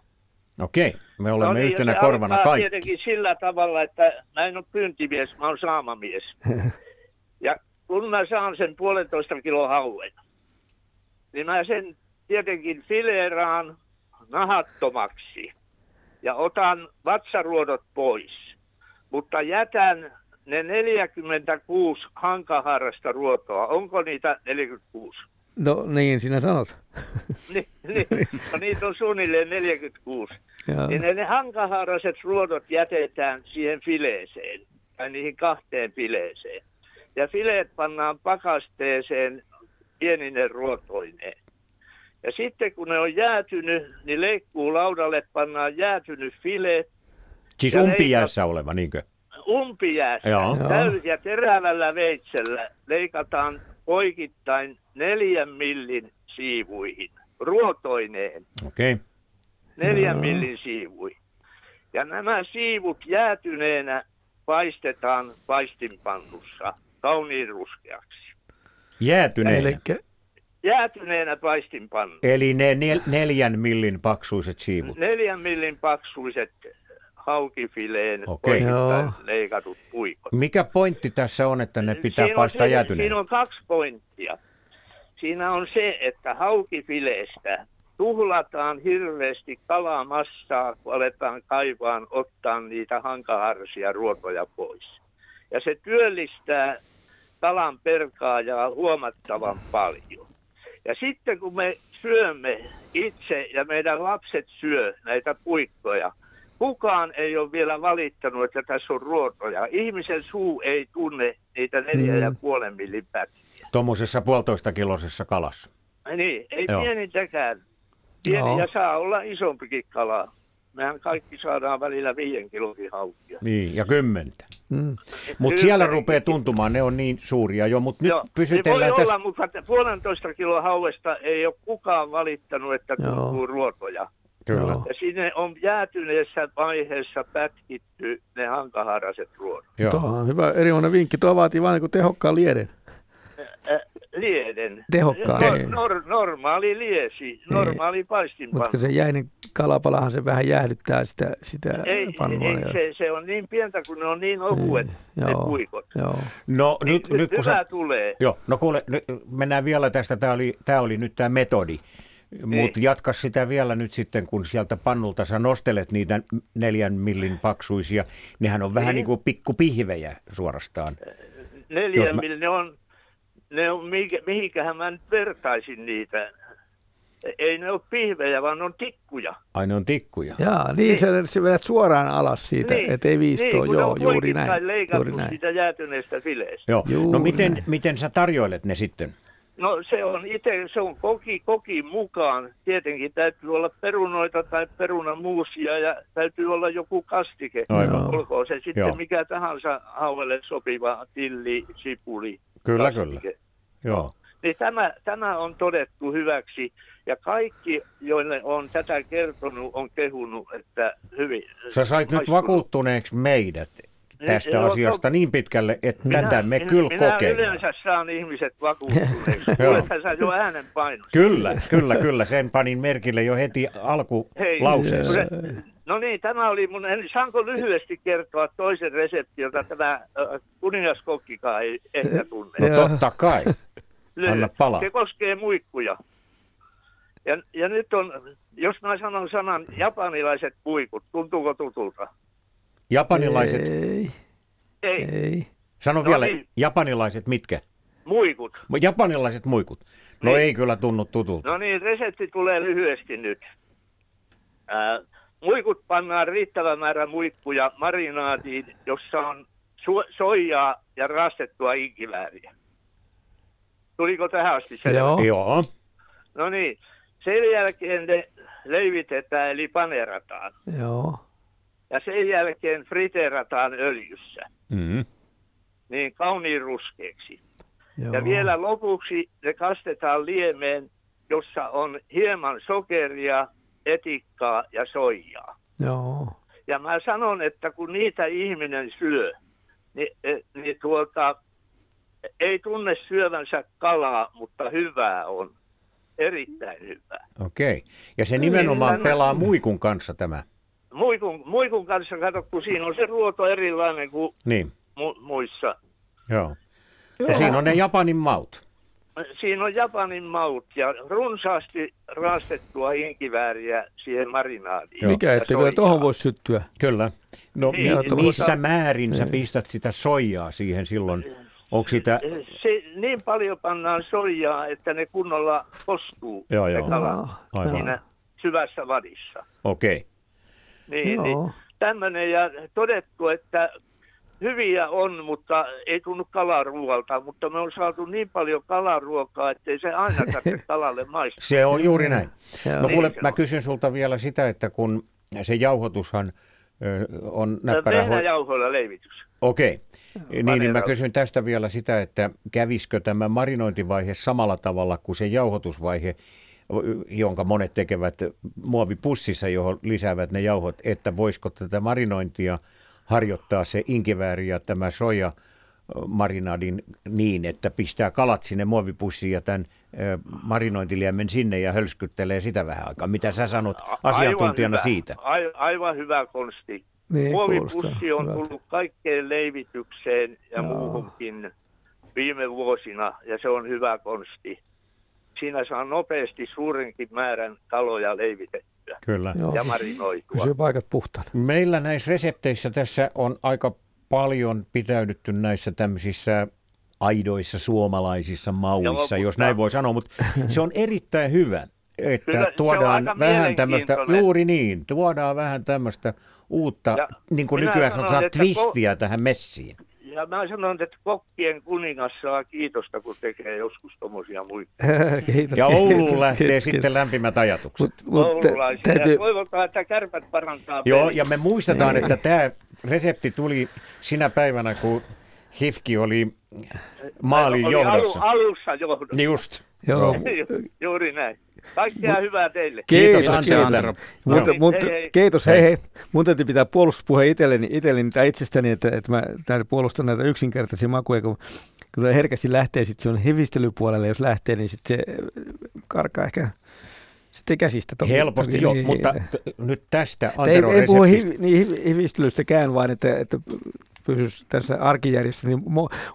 Okei, me olemme niin, yhtenä korvana kaikki. tietenkin sillä tavalla, että mä en ole pyyntimies, mä oon saamamies. ja kun mä saan sen puolentoista kilo hauen, niin mä sen tietenkin fileeraan nahattomaksi ja otan vatsaruodot pois. Mutta jätän ne 46 hankaharrasta ruotoa. Onko niitä 46? No niin, sinä sanot. Ni, ni, no niitä on suunnilleen 46. Joo. Niin ne, ne hankahaaraset ruodot jätetään siihen fileeseen, tai niihin kahteen fileeseen. Ja fileet pannaan pakasteeseen pienine ruotoineen. Ja sitten kun ne on jäätynyt, niin leikkuu laudalle pannaan jäätynyt file Siis Ja umpijäässä oleva, niinkö? umpijäässä. Joo. Ja terävällä veitsellä leikataan poikittain neljän millin siivuihin, ruotoineen. Okei. neljän Joo. millin siivuihin. Ja nämä siivut jäätyneenä paistetaan paistinpannussa kauniin ruskeaksi. Jäätyneenä. Eli Jäätyneenä paistinpannu. Eli ne nel, neljän millin paksuiset siivut. Neljän millin paksuiset haukifileen Joo. leikatut puikot. Mikä pointti tässä on, että ne pitää Siinä paistaa jäätyneenä? Siinä on kaksi pointtia. Siinä on se, että haukifileestä tuhlataan hirveästi kalamassaa, kun aletaan kaivaan ottaa niitä hankaharsia ruotoja pois. Ja se työllistää kalan perkaajaa huomattavan paljon. Ja sitten kun me syömme itse ja meidän lapset syö näitä puikkoja, kukaan ei ole vielä valittanut, että tässä on ruotoja. Ihmisen suu ei tunne niitä neljä ja puolen millin pätkiä. Tuommoisessa puolitoista kilosessa kalassa. Niin, ei Joo. pienintäkään. Pieni Joo. ja saa olla isompikin kala. Mehän kaikki saadaan välillä viiden kilokin haukkia. Niin, ja kymmentä. mm, Mutta siellä rupeaa tuntumaan, ne on niin suuria jo, mutta nyt Joo, niin pysytellään voi tässä. olla, mutta puolentoista kilo hauesta ei ole kukaan valittanut, että tuntuu ruotoja. Kyllä. Ja sinne on jäätyneessä vaiheessa pätkitty ne hankaharaset ruodot. Joo. tuo on hyvä, erinomainen vinkki. Tuo vaatii vain niin tehokkaan lieden. Äh, lieden. Tehokkaan, No, niin. nor, normaali liesi, normaali paistinpannu. Mutta se jäinen kalapalahan se vähän jäähdyttää sitä, sitä Ei, pannua. ei ja- se, se on niin pientä, kun ne on niin ohuet, Niin, ne joo, puikot. Joo. No Niin, nyt, nyt kun hyvä sä... tulee. Joo, no kuule, nyt mennään vielä tästä, tämä oli, tää oli nyt tämä metodi. Mutta Niin. jatka sitä vielä nyt sitten, kun sieltä pannulta sä nostelet niitä neljän millin paksuisia. Nehän on vähän Niin. niin kuin pikkupihvejä suorastaan. Neljä Jos mä- mä... ne on, ne on mihinkä, mihinkähän mä nyt vertaisin niitä. Ei ne ole pihvejä, vaan ne on tikkuja. Ai ne on tikkuja. Jaa, niin se, se vedät suoraan alas siitä, Niin, ettei viistoa. niin, joo, juuri näin. leikattu Juuri näin. siitä jäätyneestä fileestä. Joo. Juuri no miten, näin. miten sä tarjoilet ne sitten? No se on itse, se on koki, kokin mukaan. Tietenkin täytyy olla perunoita tai perunamuusia ja täytyy olla joku kastike. Aivan. Olkoon se sitten Joo. mikä tahansa hauelle sopiva tilli, sipuli. Kyllä, kastike. kyllä. Joo. Niin tämä, tämä on todettu hyväksi ja kaikki, joille on tätä kertonut, on kehunut, että hyvin. Sä sait nyt maistuu. vakuuttuneeksi meidät tästä Joo, asiasta niin pitkälle, että tätä me minä, kyllä minä kokeillaan. yleensä saan ihmiset vakuuttuneeksi. Jo äänen painosta. Kyllä, kyllä, kyllä. Sen panin merkille jo heti alkulauseessa. se- No niin, tämä oli mun, en- saanko lyhyesti kertoa toisen reseptin, jota tämä äh, kuningaskokkikaan ei ehkä tunne. No totta kai. Anna palaa. Se koskee muikkuja. Ja, ja nyt on, jos mä sanon sanan japanilaiset puikut, tuntuuko tutulta? Japanilaiset, Ei, Ei, ei. sano No vielä, niin. japanilaiset mitkä? muikut. Japanilaiset muikut. No Niin. ei kyllä tunnu tutulta. No niin, resepti tulee lyhyesti nyt. Ää, muikut pannaan riittävä määrä muikkuja marinaadiin, jossa on su- soijaa ja rastettua inkivääriä. Tuliko tähän asti se? Joo. Joo. No niin, sen jälkeen ne leivitetään eli panerataan. Joo. Ja sen jälkeen friteerataan öljyssä, Mm. niin kauniin ruskeaksi. Joo. Ja vielä lopuksi ne kastetaan liemeen, jossa on hieman sokeria, etikkaa ja soijaa. Joo. Ja mä sanon, että kun niitä ihminen syö, niin, eh, niin tuota, ei tunne syövänsä kalaa, mutta hyvää on. Erittäin hyvää. Okei. Ja se nimenomaan Niin, pelaa muikun kanssa tämä. Muikun, muikun kanssa, kato, kun siinä on se ruoto erilainen kuin Niin, mu- muissa. joo. Ja siinä on ne Japanin maut. Siinä on Japanin maut ja runsaasti raastettua inkivääriä siihen marinaadiin. Joo. Mikä, kyllä soijaa. tuohon voisi syttyä. Kyllä. No Niin, tuota- missä määrin sä Niin. pistät sitä soijaa siihen silloin? Onko sitä... Se, niin paljon pannaan soijaa, että ne kunnolla kostuu, Joo, ne joo. kalat, Aivan. siinä syvässä vadissa. Okei. Niin, Joo. niin tämmöinen ja todettu, että hyviä on, mutta ei tunnu kalaruoalta, mutta me on saatu niin paljon kalaruokaa, ettei se aina tarvitse kalalle maistua. Se on juuri näin. Joo. No kuule, Niin mä on. kysyn sulta vielä sitä, että kun se jauhotushan on näppärä... ho- Vehnäjauhoilla leivitys. Okei. Niin, niin mä kysyn tästä vielä sitä, että kävisikö tämä marinointivaihe samalla tavalla kuin se jauhotusvaihe, jonka monet tekevät muovipussissa, johon lisäävät ne jauhot, että voisiko tätä marinointia harjoittaa se inkivääri ja tämä soja marinadin niin, että pistää kalat sinne muovipussiin ja tämän marinointiliemen sinne ja hölskyttelee sitä vähän aikaa. Mitä sä sanot asiantuntijana aivan siitä? Hyvä, ai, aivan hyvä konsti. Niin, Muovipussi on hyvältä. tullut kaikkeen leivitykseen ja Joo. muuhunkin viime vuosina, ja se on hyvä konsti. Siinä saa nopeasti suurenkin määrän kaloja leivitettyä Kyllä. Joo. ja marinoitua. Pysyy paikat puhtaana. Meillä näissä resepteissä tässä on aika paljon pitäydytty näissä tämmöisissä aidoissa suomalaisissa mauissa, Joo, jos näin voi sanoa, mutta se on erittäin hyvä, että Kyllä, tuodaan vähän tämmöistä, juuri niin, tuodaan vähän tämmöistä uutta, Ja niin kuin nykyään sanon, sanotaan, että twistiä tähän messiin. Ja mä sanon, että kokkien kuningas saa kiitosta, kun tekee joskus tommosia muita kiitos. Ja Ouluun lähtee kiitos, sitten kiitos. lämpimät ajatukset. Mut, mut, täytyy, Ja toivotaan, että kärpät parantaa Joo, peliä. ja me muistetaan, että tämä resepti tuli sinä päivänä, kun Hifki oli maalin Oli johdossa. Alu, alussa johdossa. Just. joo, Juuri näin. Kaikkea hyvää teille. Kiitos, Kiitos, Antti kiitos. Antero. Mutta, Joo. mutta, Hei, hei. kiitos, Hei. hei. Mun täytyy pitää puolustuspuhe itselleni, itselleni tai itsestäni, että, että mä täytyy puolustaa näitä yksinkertaisia makuja, kun, kun herkästi lähtee, sitten se on hevistelypuolelle, jos lähtee, niin sitten se karkaa ehkä sitten käsistä. Toki, Helposti toki, joo, niin, mutta niin. t- nyt tästä Ei, Antero ei puhu reseptistä. hiv, niin hiv- hivistelystäkään, vaan että, että pysyisi tässä arkijärjessä, niin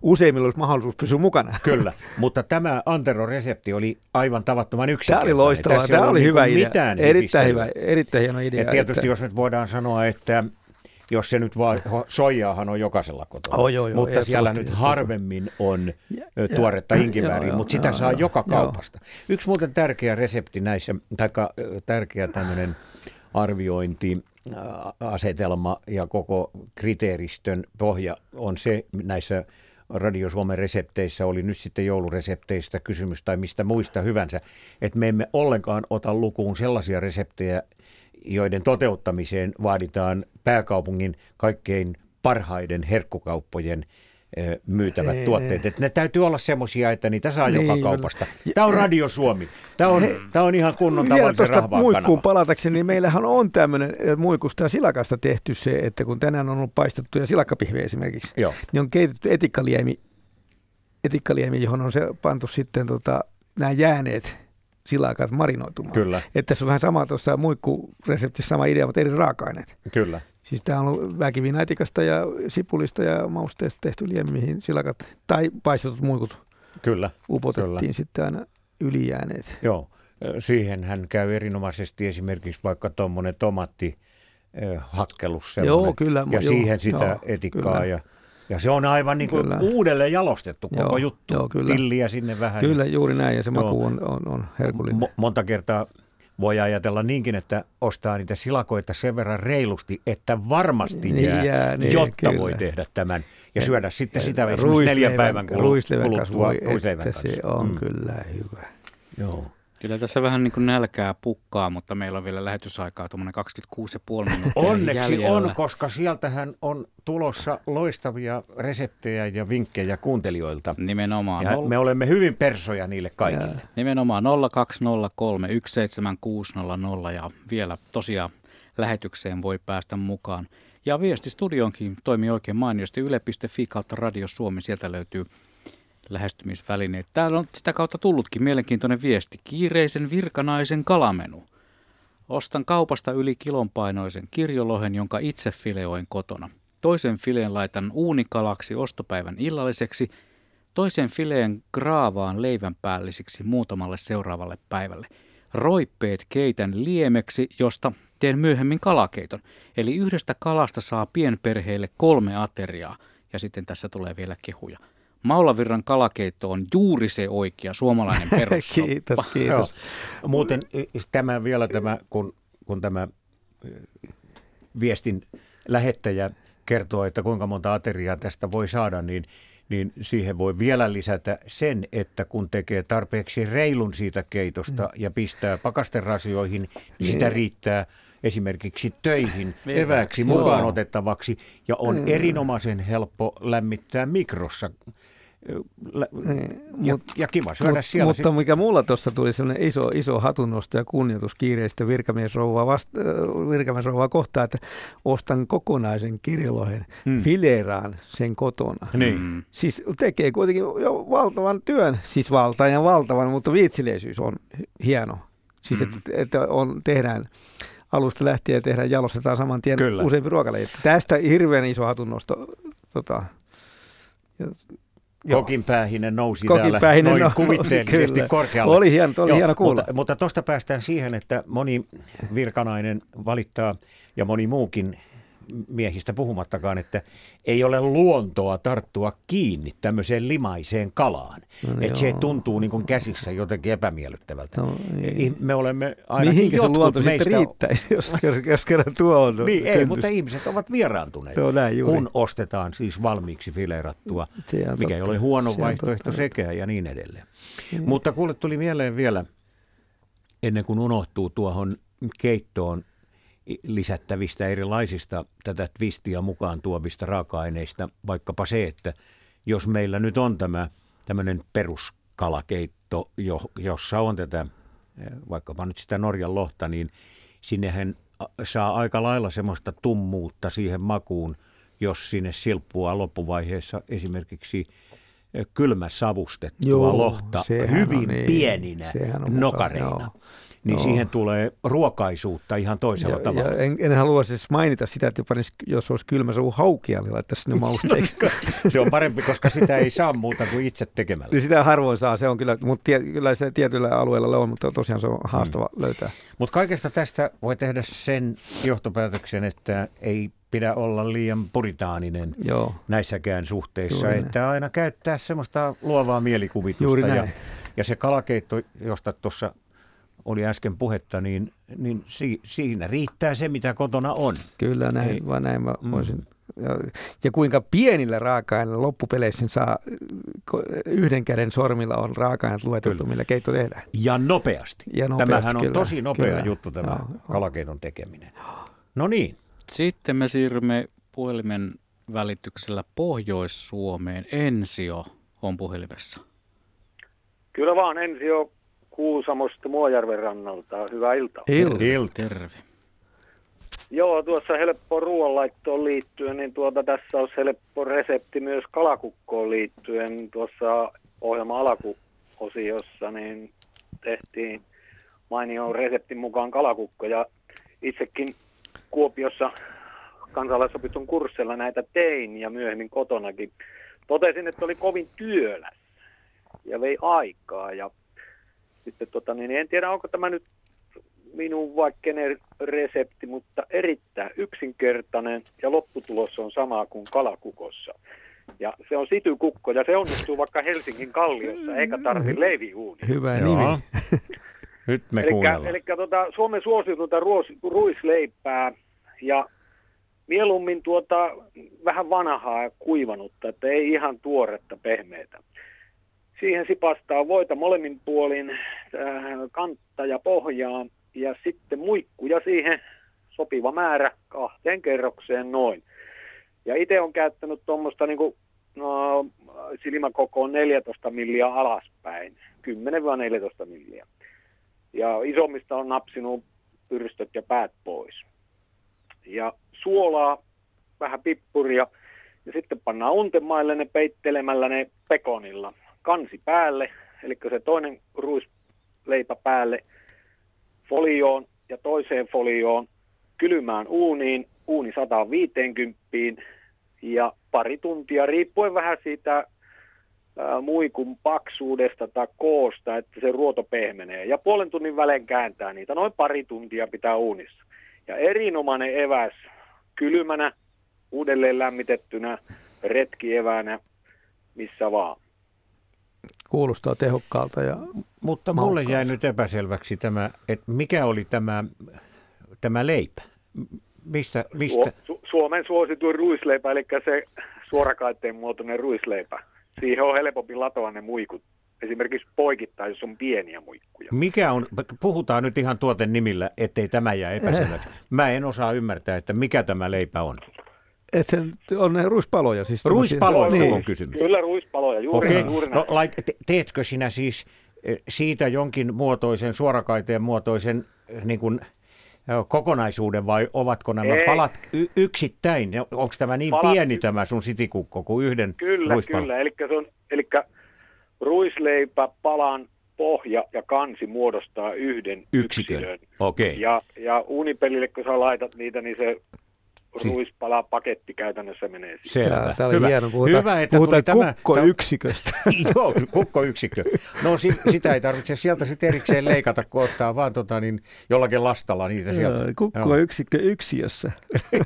useimmilla olisi mahdollisuus pysyä mukana. Kyllä, mutta tämä Antero resepti oli aivan tavattoman Tämä yksinkertainen. oli loistavaa, Tässä tämä oli niinku hyvä idea. Mitään Erittäin hyvä, erittäin hieno idea. Ja tietysti että, jos nyt voidaan sanoa, että jos se nyt vaan, soijaahan on jokaisella kotona, Oh, joo, joo, mutta siellä nyt harvemmin on Ja- tuoretta inkivääriä, mutta sitä joo, saa joo, joka joo. kaupasta. Yksi muuten tärkeä resepti näissä, tai tärkeä tämmöinen arviointi, asetelma ja koko kriteeristön pohja on se näissä Radio Suomen resepteissä, oli nyt sitten jouluresepteistä kysymys tai mistä muista hyvänsä, että me emme ollenkaan ota lukuun sellaisia reseptejä, joiden toteuttamiseen vaaditaan pääkaupungin kaikkein parhaiden herkkukauppojen myytävät Ei, tuotteet. Että ne täytyy olla semmoisia, että niitä saa Niin, joka kyllä. kaupasta. Tämä on Radio Suomi. Tämä on, tämä on ihan kunnon tavallisen rahvaan muikkuun kanava. palatakseni, niin meillähän on tämmöinen eh, muikusta ja silakasta tehty se, että kun tänään on ollut paistettuja silakkapihvejä esimerkiksi, Joo, niin on keitetty etikkaliemi, etikkaliemi johon on se pantu sitten tota, nämä jääneet silakat marinoitumaan. kyllä, Että tässä on vähän sama tuossa muikkureseptissä sama idea, mutta eri raaka-aineet. kyllä. Siis tämä on ollut väkivinäitikasta ja sipulista ja mausteesta tehty liemi, mihin silakat tai paistetut muikut Kyllä, upotettiin Kyllä. sitten aina ylijääneet. joo. Siihen hän käy erinomaisesti esimerkiksi vaikka tuommoinen tomaatti ö, hakkelus. Joo, kyllä, Ja joo, siihen sitä joo, etikkaa. kyllä. Ja, ja se on aivan niin kuin Kyllä. uudelleen jalostettu koko Joo, juttu. joo, kyllä. Tilliä sinne vähän. Kyllä, juuri näin, ja se Joo. maku on, on, on herkullinen. Mo- monta kertaa voi ajatella niinkin, että ostaa niitä silakoita sen verran reilusti, että varmasti niin jää, jää niin, jotta kyllä. voi tehdä tämän. Ja, ja syödä sitten ja sitä esimerkiksi neljän päivän kuluttua ruisleivän kanssa. Se on mm. kyllä hyvä. Joo. Kyllä tässä vähän niin kuin nälkää pukkaa, mutta meillä on vielä lähetysaikaa tuommoinen 26,5 minuuttia Onneksi jäljellä. on, koska sieltähän on tulossa loistavia reseptejä ja vinkkejä kuuntelijoilta. Nimenomaan. Ja nol... me olemme hyvin persoja niille kaikille. Ja. Nimenomaan 020317600 ja vielä tosiaan lähetykseen voi päästä mukaan. Ja viesti studionkin toimii oikein mainiosti yle.fi kautta Radio Suomi. Sieltä löytyy lähestymisvälineet. Täällä on sitä kautta tullutkin mielenkiintoinen viesti. Kiireisen virkanaisen kalamenu. Ostan kaupasta yli kilonpainoisen kirjolohen, jonka itse fileoin kotona. Toisen fileen laitan uunikalaksi ostopäivän illalliseksi, toisen fileen graavaan leivän päällisiksi muutamalle seuraavalle päivälle. Roippeet keitän liemeksi, josta teen myöhemmin kalakeiton. Eli yhdestä kalasta saa pienperheelle kolme ateriaa. Ja sitten tässä tulee vielä kehuja. Maulavirran kalakeitto on juuri se oikea suomalainen perussoppa. kiitos, kiitos. Joo. Muuten tämä vielä tämä, kun, kun tämä viestin lähettäjä kertoo, että kuinka monta ateriaa tästä voi saada, niin, niin siihen voi vielä lisätä sen, että kun tekee tarpeeksi reilun siitä keitosta mm. ja pistää pakasterasioihin, niin sitä niin. riittää esimerkiksi töihin eväksi mukaan otettavaksi ja on mm. erinomaisen helppo lämmittää mikrossa ja, mut, ja kiva syödä mut, siellä. Mutta sit. mikä mulla tuossa tuli sellainen iso, iso hatunnosto ja kunnioitus kiireistä virkamiesrouvaa, vasta, virkamiesrouvaa kohtaan, että ostan kokonaisen kirjolohen, hmm. fileeraan sen kotona. Niin. Hmm. Siis tekee kuitenkin jo valtavan työn, siis valtaan ja valtavan, mutta viitsileisyys on hieno. Siis hmm. että, että on, tehdään alusta lähtien tehdään, jalostetaan saman tien Kyllä. useampi ruokalaji. Tästä hirveän iso hatunnosto. Tota, ja Kokinpäähinen nousi Kokin täällä noin no, kuvitteellisesti kyllä. korkealle. Oli hieno, oli Joo, hieno kuulla. Mutta tuosta päästään siihen, että moni virkanainen valittaa ja moni muukin miehistä puhumattakaan, että ei ole luontoa tarttua kiinni tämmöiseen limaiseen kalaan. No, että se tuntuu niin kuin käsissä jotenkin epämiellyttävältä. No, niin. Me olemme ainakin Mihinkä se luonto meistä... sitten riittäisi, jos, jos kerran tuo on? niin, ei, mutta ihmiset ovat vieraantuneet, no, näin, kun ostetaan siis valmiiksi fileerattua, mikä totta. ei ole huono se vaihtoehto totta. sekä ja niin edelleen. Niin. Mutta kuule, tuli mieleen vielä, ennen kuin unohtuu tuohon keittoon lisättävistä erilaisista tätä twistiä mukaan tuovista raaka-aineista, vaikkapa se, että jos meillä nyt on tämä tämmöinen peruskalakeitto, jo, jossa on tätä eh, vaikkapa nyt sitä Norjan lohta, niin sinnehän saa aika lailla semmoista tummuutta siihen makuun, jos sinne silppua loppuvaiheessa esimerkiksi eh, kylmäsavustettua Joo, lohta hyvin niin, pieninä nokareina. Mukaan, niin no. siihen tulee ruokaisuutta ihan toisella ja, tavalla. Ja en, en halua siis mainita sitä, että panis, jos olisi kylmä suu haukia, niin laittaisi sinne mausteiksi. no, se on parempi, koska sitä ei saa muuta kuin itse tekemällä. Niin sitä harvoin saa, se on kyllä, mutta tie, kyllä se tietyllä alueella on, mutta tosiaan se on haastava hmm. löytää. Mutta kaikesta tästä voi tehdä sen johtopäätöksen, että ei pidä olla liian puritaaninen Joo. näissäkään suhteissa, Juuri että näin. aina käyttää semmoista luovaa mielikuvitusta. Ja, ja se kalakeitto, josta tuossa oli äsken puhetta, niin, niin si, siinä riittää se, mitä kotona on. Kyllä, näin, Ei, vaan näin mä mm. voisin. Ja, ja kuinka pienillä raaka-aineilla loppupeleissä saa, yhden käden sormilla on raaka-aineet lueteltu, kyllä. millä keitto tehdään. Ja nopeasti. Ja nopeasti Tämähän on kyllä, tosi nopea kyllä. juttu tämä no, kalakeiton tekeminen. No niin. Sitten me siirrymme puhelimen välityksellä Pohjois-Suomeen. Ensio on puhelimessa. Kyllä vaan Ensio Kuusamosta Muojärven rannalta. Hyvää iltaa. Ilta. Ilta. Terve. Joo, tuossa helppo ruoanlaittoon liittyen, niin tuota, tässä olisi helppo resepti myös kalakukkoon liittyen. Tuossa ohjelman alakuosiossa niin tehtiin mainio reseptin mukaan kalakukko ja itsekin Kuopiossa kansalaisopiston kurssilla näitä tein ja myöhemmin kotonakin. Totesin, että oli kovin työläs ja vei aikaa ja sitten tota, niin en tiedä, onko tämä nyt minun vaikkenen resepti, mutta erittäin yksinkertainen ja lopputulos on sama kuin kalakukossa. Ja se on sitykukko ja se onnistuu vaikka Helsingin kalliossa eikä tarvi leiviuunia. Hyvä Joo. nimi. Nyt me Elikkä, kuunnellaan. eli tota, Suomen suosituinta ruos- ruisleipää ja mieluummin tuota vähän vanhaa ja kuivanutta, että ei ihan tuoretta pehmeitä. Siihen sipastaa voita molemmin puolin, äh, kantta ja pohjaa ja sitten muikkuja siihen sopiva määrä kahteen kerrokseen noin. Ja itse on käyttänyt tuommoista niin no, silmäkokoon 14 milliä alaspäin, 10-14 milliä. Ja isommista on napsinut pyrstöt ja päät pois. Ja suolaa, vähän pippuria ja sitten pannaan untemaille ne peittelemällä ne pekonilla. Kansi päälle, eli se toinen ruisleipä päälle folioon ja toiseen folioon kylmään uuniin, uuni 150 ja pari tuntia, riippuen vähän siitä ää, muikun paksuudesta tai koosta, että se ruoto pehmenee. Ja puolen tunnin välein kääntää niitä, noin pari tuntia pitää uunissa. Ja erinomainen eväs kylmänä, uudelleen lämmitettynä, retkievänä, missä vaan. Kuulostaa tehokkaalta ja Mutta mulle jäi nyt epäselväksi tämä, että mikä oli tämä, tämä leipä? Mistä, mistä? Su- Su- Suomen suosituin ruisleipä, eli se suorakaitteen muotoinen ruisleipä. Siihen on helpompi latoa ne muikut. Esimerkiksi poikittaa, jos on pieniä muikkuja. Mikä on, puhutaan nyt ihan tuoten nimillä, ettei tämä jää epäselväksi. Mä en osaa ymmärtää, että mikä tämä leipä on. Et sen, on ne ruispaloja. Siis Ruispaloista niin. on kysymys. Kyllä ruispaloja, juuri, Okei, okay. juuri näin. no lait, te- teetkö sinä siis eh, siitä jonkin muotoisen, suorakaiteen muotoisen eh, niin kuin, eh, kokonaisuuden vai ovatko nämä Ei. palat y- yksittäin? Onko tämä niin Palat pieni yks- tämä sun sitikukko kuin yhden Kyllä, ruispalon? kyllä. Eli, se on, eli ruisleipä, palan pohja ja kansi muodostaa yhden Yksikön. yksilön. Okei. Ja, ja uunipelille, kun sä laitat niitä, niin se Si- ruispala paketti käytännössä menee siihen. Selvä. Tää oli Hyvä. hieno. Puhutaan, Hyvä, että puhutaan tuli tämä. kukkoyksiköstä. Joo, kukkoyksikkö. No si, sitä ei tarvitse sieltä sitten erikseen leikata, kun ottaa vaan tota, niin, jollakin lastalla niitä sieltä. Joo, Kukkoyksikkö yksiössä.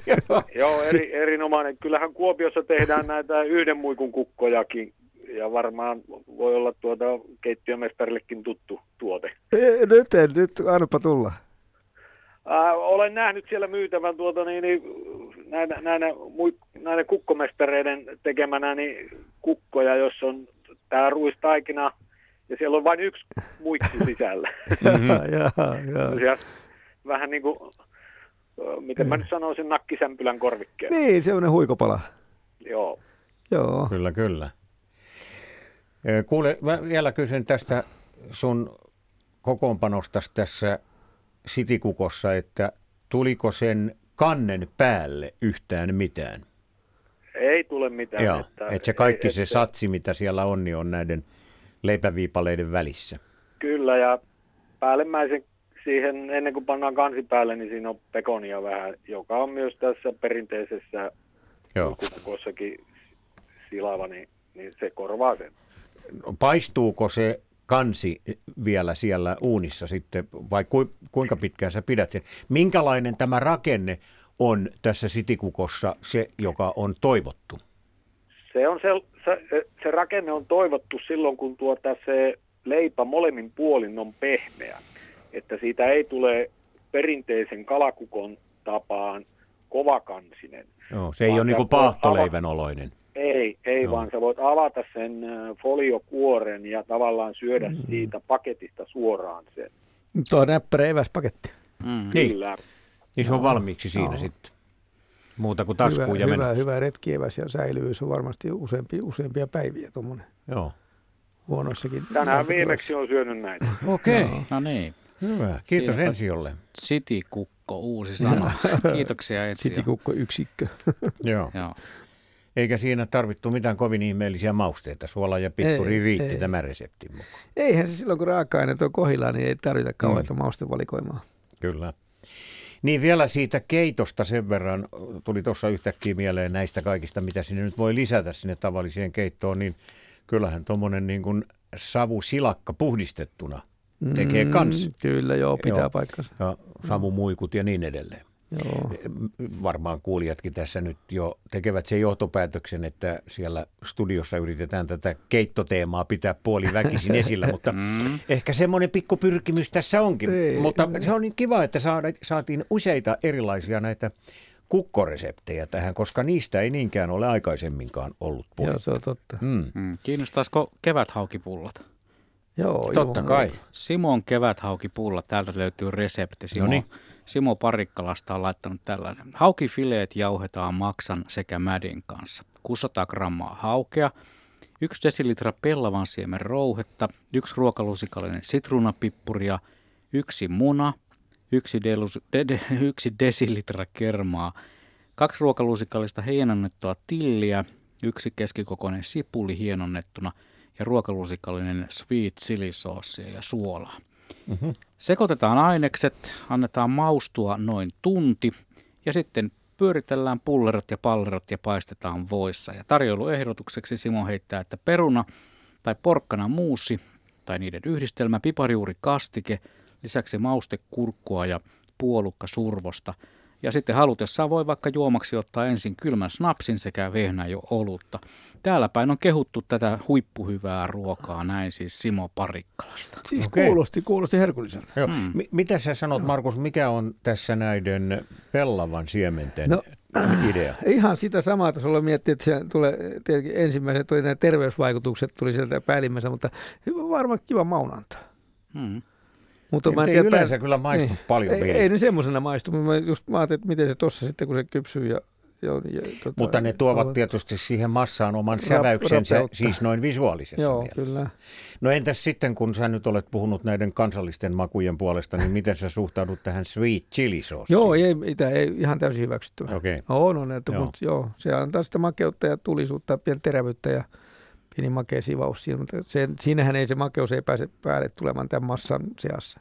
Joo, eri, erinomainen. Kyllähän Kuopiossa tehdään näitä yhden muikun kukkojakin. Ja varmaan voi olla tuota keittiömestarillekin tuttu tuote. Ei, Nyt, en, nyt annapa tulla. Ää, olen nähnyt siellä myytävän tuota, niin, niin, näinä, näinä, muik- näinä kukkomestareiden tekemänä niin kukkoja, jossa on tämä ruistaikina ja siellä on vain yksi muikku sisällä. Mhm. Jaa. Siellä vähän niin kuin, ö, miten mä nyt sanoisin, nakkisämpylän korvikkeen. Niin, semmoinen huikopala. Joo. Joo. Kyllä, kyllä. Kuule, mä vielä kysyn tästä sun kokoonpanosta tässä sitikukossa, että tuliko sen kannen päälle yhtään mitään? Ei tule mitään. Joo, että se kaikki ei- se että- satsi, mitä siellä on, niin on näiden leipäviipaleiden välissä. Kyllä, ja päällimmäisen siihen, ennen kuin pannaan kansi päälle, niin siinä on pekonia vähän, joka on myös tässä perinteisessä kukossakin silava, niin, niin se korvaa sen. Paistuuko se kansi vielä siellä uunissa sitten, vai ku, kuinka pitkään sä pidät sen? Minkälainen tämä rakenne on tässä sitikukossa, se joka on toivottu? Se, on se, se, se rakenne on toivottu silloin, kun tuota se leipä molemmin puolin on pehmeä. Että siitä ei tule perinteisen kalakukon tapaan kovakansinen. Joo, se ei ole niin kuin paahtoleivän oloinen. Ei, ei Joo. vaan sä voit avata sen foliokuoren ja tavallaan syödä Mm. siitä paketista suoraan sen. Tuo näppärä eväspaketti. Mm. Niin, Kyllä. niin se on valmiiksi siinä Joo. sitten. Muuta kuin taskuun hyvä, ja hyvä, menossa. hyvä retkieväs ja säilyvyys on varmasti useampi, useampia päiviä tuommoinen Joo. huonoissakin. Tänään viimeksi on syönyt näitä. Okei, Joo. No niin, hyvä. Kiitos Sieltä- Ensiolle. sitikukko, uusi sana. Kiitoksia Ensi. Sitikukko yksikkö. Joo. Joo. Eikä siinä tarvittu mitään kovin ihmeellisiä mausteita. Suola ja pippuri Ei, riitti ei. tämän reseptin mukaan. Eihän se silloin, kun raaka-aineet on kohdillaan, niin ei tarvita kauheita Mm. maustevalikoimaa. Kyllä. Niin vielä siitä keitosta sen verran, tuli tuossa yhtäkkiä mieleen näistä kaikista, mitä sinne nyt voi lisätä sinne tavalliseen keittoon, niin kyllähän tuommoinen niin kuin savusilakka puhdistettuna tekee kans. Kyllä, joo, pitää Joo. paikkansa. Ja savumuikut ja niin edelleen. Joo. Varmaan kuulijatkin tässä nyt jo tekevät sen johtopäätöksen, että siellä studiossa yritetään tätä keittoteemaa pitää puoli väkisin esillä, mutta mm. ehkä semmoinen pikku pyrkimys tässä onkin. Ei, mutta se on niin kiva, että saatiin useita erilaisia näitä kukkoreseptejä tähän, koska niistä ei niinkään ole aikaisemminkaan ollut puhetta. Joo, se on totta. Mm. Mm. Kiinnostaisiko keväthaukipullat? Joo, Totta joo. kai. Simon keväthaukipullat, täältä löytyy resepti. Simo, Noniin. Simo Parikkalasta on laittanut tällainen. Haukifileet jauhetaan maksan sekä mädin kanssa. 600 grammaa haukea, 1 desilitra pellavan siemen rouhetta, yksi ruokalusikallinen sitruunapippuria, yksi muna, yksi, delus, de, de, yksi desilitra kermaa, kaksi ruokalusikallista hienonnettua tilliä, yksi keskikokoinen sipuli hienonnettuna ja ruokalusikallinen sweet chili ja suolaa. Mm-hmm. Sekoitetaan ainekset, annetaan maustua noin tunti ja sitten pyöritellään pullerot ja pallerot ja paistetaan voissa. Ja tarjoiluehdotukseksi Simo heittää, että peruna tai porkkana muusi tai niiden yhdistelmä, piparijuuri kastike, lisäksi maustekurkkua ja puolukka survosta. Ja sitten halutessaan voi vaikka juomaksi ottaa ensin kylmän snapsin sekä vehnä jo olutta. Täällä päin on kehuttu tätä huippuhyvää ruokaa, näin siis Simo Parikkalasta. Siis okay. kuulosti, kuulosti herkulliselta. Joo. Mm. M- mitä sä sanot, Markus, mikä on tässä näiden pellavan siementen no, idea? Ihan sitä samaa tasolla miettiä, että se tulee, tietenkin ensimmäiset tuli nämä terveysvaikutukset tuli sieltä päällimmäisenä, mutta varmaan kiva maunantaa. Mm. Mutta mä en tiedä, yleensä pää... kyllä maistu niin, paljon Ei, ei ne semmoisena maistu, mutta mä just mä ajattelin, että miten se tuossa sitten, kun se kypsyy ja Joo, ja, tota, Mutta ne tuovat tietysti siihen massaan oman säväyksensä, rapeutta. siis noin visuaalisessa Joo, mielessä. kyllä. No entäs sitten, kun sä nyt olet puhunut näiden kansallisten makujen puolesta, niin miten sä suhtaudut tähän sweet chili sauceen? Joo, ei, ei, ei ihan täysin hyväksyttävä. Okei. Okay. On, on, että, joo. Mutta joo, se antaa sitä makeutta ja tulisuutta, pientä terävyyttä ja pieni makea sivaus siinä, mutta se, siinähän ei se makeus ei pääse päälle tulemaan tämän massan seassa.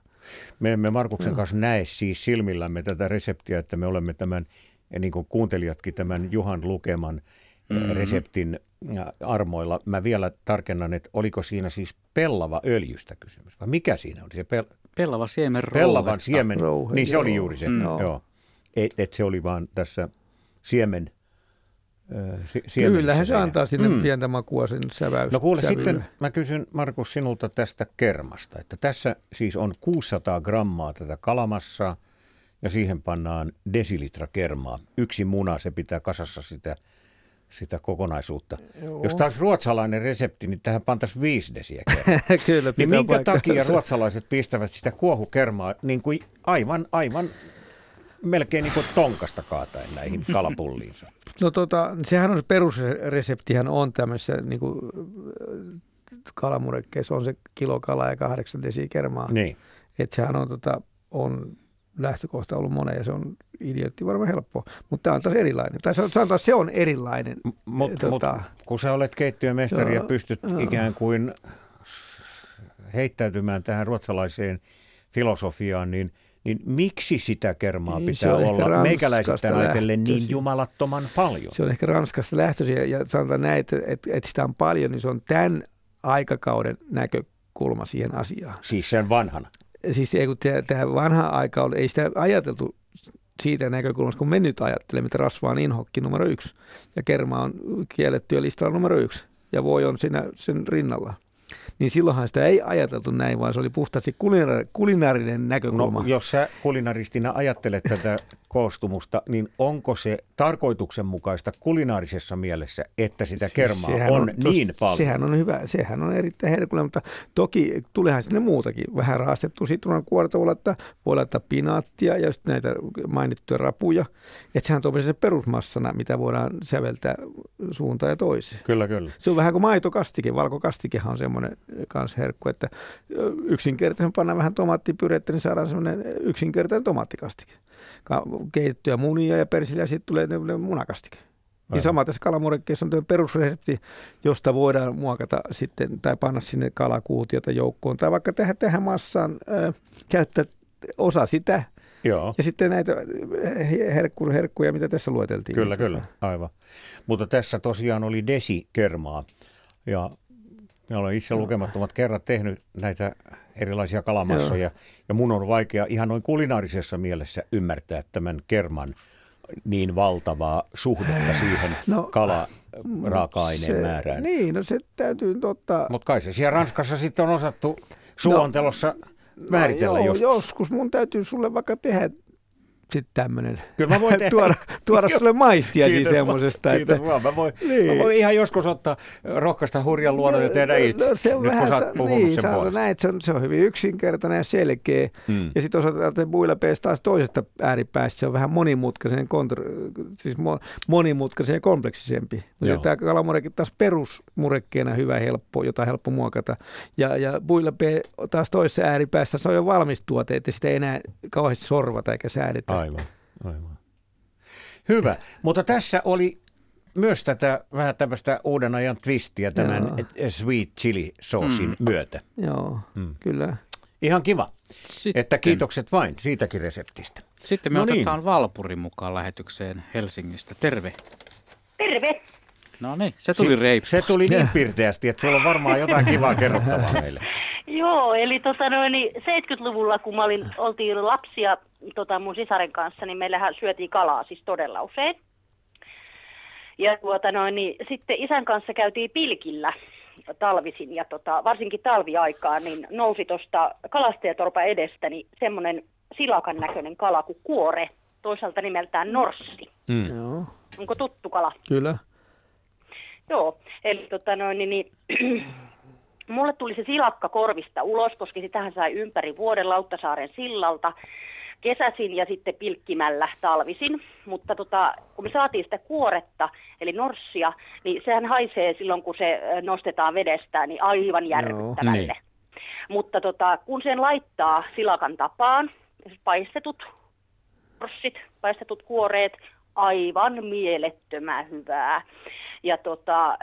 Me emme Markuksen no. kanssa näe siis silmillämme tätä reseptiä, että me olemme tämän ja niin kuin kuuntelijatkin tämän Juhan lukeman mm-hmm. reseptin armoilla. Mä vielä tarkennan, että oliko siinä siis pellava öljystä kysymys, vai mikä siinä oli? Se pel- pellava siemen Pellavan siemen, Rouhe, niin se joo. oli juuri se, mm. joo. Et, et se oli vaan tässä siemen Kyllähän se antaa sinne mm. pientä makua sen säväys. No kuule sävylle. sitten mä kysyn Markus sinulta tästä kermasta, että tässä siis on 600 grammaa tätä kalamassaa, ja siihen pannaan desilitra kermaa. Yksi muna, se pitää kasassa sitä, sitä kokonaisuutta. Joo. Jos taas ruotsalainen resepti, niin tähän pantaisiin viisi desiä Kyllä, niin minkä paikka. takia ruotsalaiset pistävät sitä kuohukermaa niin kuin aivan, aivan melkein niin kuin tonkasta kaataen näihin kalapulliinsa? No tota, sehän on se perusreseptihän on tämmöisessä niin kuin, kalamurekkeissa on se kilo kalaa ja kahdeksan desiä kermaa. Niin. Että sehän on, tota, on lähtökohta ollut monen ja se on idiotti varmaan helppo, mutta tämä on taas erilainen. Tai sanotaan, se on erilainen. Mutta tota, mut, kun sä olet keittiömestari ja pystyt joo. ikään kuin heittäytymään tähän ruotsalaiseen filosofiaan, niin, niin miksi sitä kermaa niin, pitää olla meikäläisistä ajatellen niin jumalattoman paljon? Se on ehkä Ranskasta lähtöisin ja, ja sanotaan näin, että, että, että sitä on paljon, niin se on tämän aikakauden näkökulma siihen asiaan. Siis sen vanhana? Siis tämä vanha aika oli, ei sitä ajateltu siitä näkökulmasta, kun me nyt ajattelemme, että rasva on inhokki numero yksi ja kerma on kiellettyä listalla numero yksi ja voi on siinä sen rinnalla niin silloinhan sitä ei ajateltu näin, vaan se oli puhtaasti kulinaarinen näkökulma. No, jos sä kulinaristina ajattelet tätä koostumusta, niin onko se tarkoituksenmukaista kulinaarisessa mielessä, että sitä kermaa on, on niin tos, paljon? Sehän on hyvä, sehän on erittäin herkullinen, mutta toki tulehan sinne muutakin. Vähän raastettu sitruunan kuorta voi laittaa, voi laittaa pinaattia ja sitten näitä mainittuja rapuja. Että sehän on se perusmassana, mitä voidaan säveltää suuntaan ja toiseen. Kyllä, kyllä. Se on vähän kuin maitokastike, valkokastikehan on semmoinen kans herkku, että yksinkertaisen panna vähän tomaattipyrettä, niin saadaan semmoinen yksinkertainen tomaattikastike. Keitettyjä munia ja persiliä, ja sitten tulee munakastike. Niin sama tässä kalamurekkeessa on perusresepti, josta voidaan muokata sitten tai panna sinne kalakuutiota joukkoon tai vaikka tehdä tähän massaan äh, käyttää osa sitä Joo. ja sitten näitä herkku, herkkuja, mitä tässä lueteltiin. Kyllä, kyllä, aivan. Mutta tässä tosiaan oli desi kermaa ja minä olen itse lukemattomat kerrat tehnyt näitä erilaisia kalamassoja. Joo. Ja mun on vaikea ihan noin kulinaarisessa mielessä ymmärtää tämän kerman niin valtavaa suhdetta siihen no, kala raaka-aineen määrään. Niin, no se täytyy ottaa. Mutta kai se siellä Ranskassa sitten on osattu suontelossa no, määritellä no, joo, joskus. joskus. Mun täytyy sulle vaikka tehdä sitten tämmöinen. Kyllä mä voin tuoda, tuoda sulle maistia siis semmoisesta. Kiitos että, vaan. Mä voin, niin. mä voin ihan joskus ottaa rohkaista hurjan luonnon ja tehdä itse. No, se on Nyt vähän, kun sä oot niin, sen puolesta. Näin, se, on, se on hyvin yksinkertainen ja selkeä. Hmm. Ja sitten osataan builepees taas toisesta ääripäästä. Se on vähän monimutkaisen, kontr, siis monimutkaisen ja kompleksisempi. Ja tämä kalamurekin taas perusmurekkeena hyvä, helppo, jota on helppo muokata. Ja, ja builepee taas toisessa ääripäässä, se on jo valmis tuote, että sitä ei enää kauheasti sorvata eikä säädetä. Aivan, aivan. Hyvä, mutta tässä oli myös tätä vähän tämmöistä uuden ajan twistiä tämän Joo. sweet chili soosin mm. myötä. Joo, mm. kyllä. Ihan kiva. Sitten. Että kiitokset vain siitäkin reseptistä. Sitten me no niin. otetaan niin. Valpuri mukaan lähetykseen Helsingistä. Terve. Terve. No niin, se tuli reippaasti. Se tuli niin pirteästi, että sulla on varmaan jotain kivaa kerrottavaa meille. Joo, eli tota noin, niin 70-luvulla, kun mä olin, oltiin lapsia tota mun sisaren kanssa, niin meillähän syötiin kalaa siis todella usein. Ja tuota noin, niin sitten isän kanssa käytiin pilkillä talvisin ja tota, varsinkin talviaikaan, niin nousi tuosta kalastajatorpa edestä niin semmoinen silakan näköinen kala kuin kuore, toisaalta nimeltään norssi. Mm. Onko tuttu kala? Kyllä. Joo, eli tota noin, niin, niin mulle tuli se silakka korvista ulos, koska sitähän sai ympäri vuoden Lauttasaaren sillalta kesäsin ja sitten pilkkimällä talvisin. Mutta tota, kun me saatiin sitä kuoretta, eli norssia, niin sehän haisee silloin, kun se nostetaan vedestä, niin aivan järkyttävälle. Niin. Mutta tota, kun sen laittaa silakan tapaan, paistetut norssit, paistetut kuoreet, aivan mielettömän hyvää. Ja tota,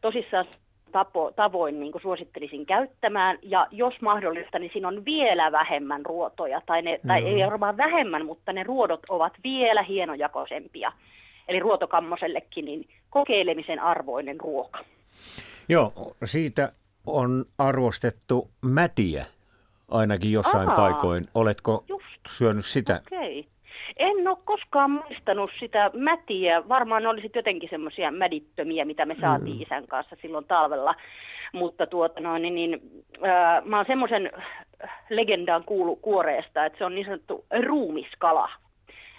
tosissaan tapo, tavoin niin kuin suosittelisin käyttämään. Ja jos mahdollista, niin siinä on vielä vähemmän ruotoja. Tai, ne, tai ei varmaan vähemmän, mutta ne ruodot ovat vielä hienojakoisempia. Eli ruotokammosellekin niin kokeilemisen arvoinen ruoka. Joo, siitä on arvostettu mätiä ainakin jossain Aha, paikoin. Oletko just. syönyt sitä? Okei. Okay. En ole koskaan muistanut sitä mätiä. Varmaan ne olisi jotenkin semmoisia mädittömiä, mitä me saatiin mm. isän kanssa silloin talvella. Mutta tuota noin, niin, niin äh, mä oon semmoisen legendaan kuulu kuoreesta, että se on niin sanottu ruumiskala.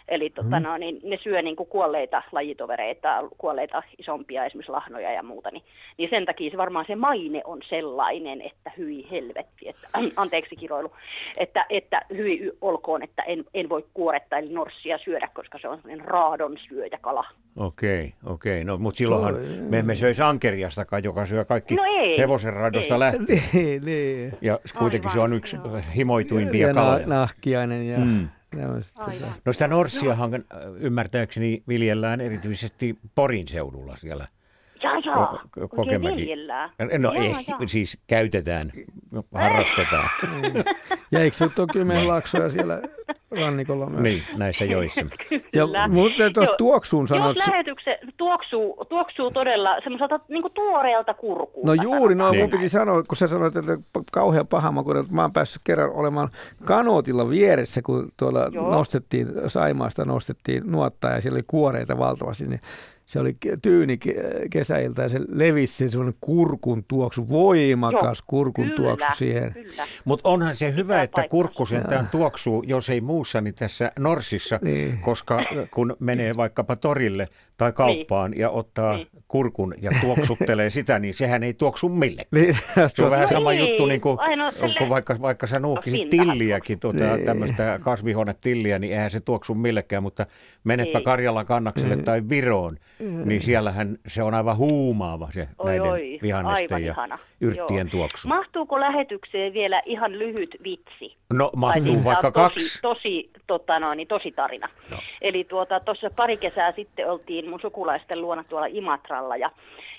Eli tota, hmm. no, niin ne syö niin kuin kuolleita lajitovereita, kuolleita isompia esimerkiksi lahnoja ja muuta. Niin, niin sen takia se varmaan se maine on sellainen, että hyi helvetti, että, anteeksi kiroilu, että, että hyi olkoon, että en, en voi kuoretta eli norssia syödä, koska se on sellainen raadon syöjäkala. Okei, okei. No, mutta silloinhan me emme söisi ankeriastakaan, joka syö kaikki no ei, hevosen radosta lähtien. Niin, niin. Ja kuitenkin Aivan, se on yksi joo. himoituimpia ja kaloja. nahkiainen ja... Mm. No sitä norssiahan ymmärtääkseni viljellään erityisesti Porin seudulla siellä. Jaa, jaa. Ko- Kokemäki. No jaa, ei, jaa. siis käytetään, harrastetaan. ja eikö se ole Kymenlaaksoja siellä rannikolla myös? Niin, näissä joissa. ja, mutta tuossa tuoksuun sanoit... Jos lähetykse tuoksuu, tuoksuu todella semmoiselta niin tuoreelta kurkulta. No juuri, no niin. mun piti sanoa, kun sä sanoit, että kauhean paha maku, että mä oon päässyt kerran olemaan kanootilla vieressä, kun tuolla Joo. nostettiin, Saimaasta nostettiin nuottaa ja siellä oli kuoreita valtavasti, niin se oli tyyni kesäiltä ja se levisi se semmoinen kurkun tuoksu, voimakas Joo, kurkun kyllä, tuoksu siihen. Mutta onhan se hyvä, että kurkku sentään tuoksuu, jos ei muussa, niin tässä Norsissa, niin. koska kun menee vaikkapa torille tai kauppaan niin. ja ottaa niin. kurkun ja tuoksuttelee sitä, niin sehän ei tuoksu millekään. Niin. Se on vähän sama niin. juttu, niin kuin, kun vaikka, vaikka sä nuuhkisit tilliäkin, tuota, niin. tämmöistä kasvihuonetilliä, niin eihän se tuoksu millekään, mutta menetpä niin. Karjalan kannakselle niin. tai Viroon, mm. niin siellähän se on aivan huumaava se oi, näiden oi, vihannesten ja ihana. yrttien Joo. tuoksu. Mahtuuko lähetykseen vielä ihan lyhyt vitsi? No mahtuu siis vaikka tosi, kaksi. Tosi, tota, no, niin, tosi tarina. No. Eli tuota, tuossa pari kesää sitten oltiin mun sukulaisten luona tuolla Imatralla ja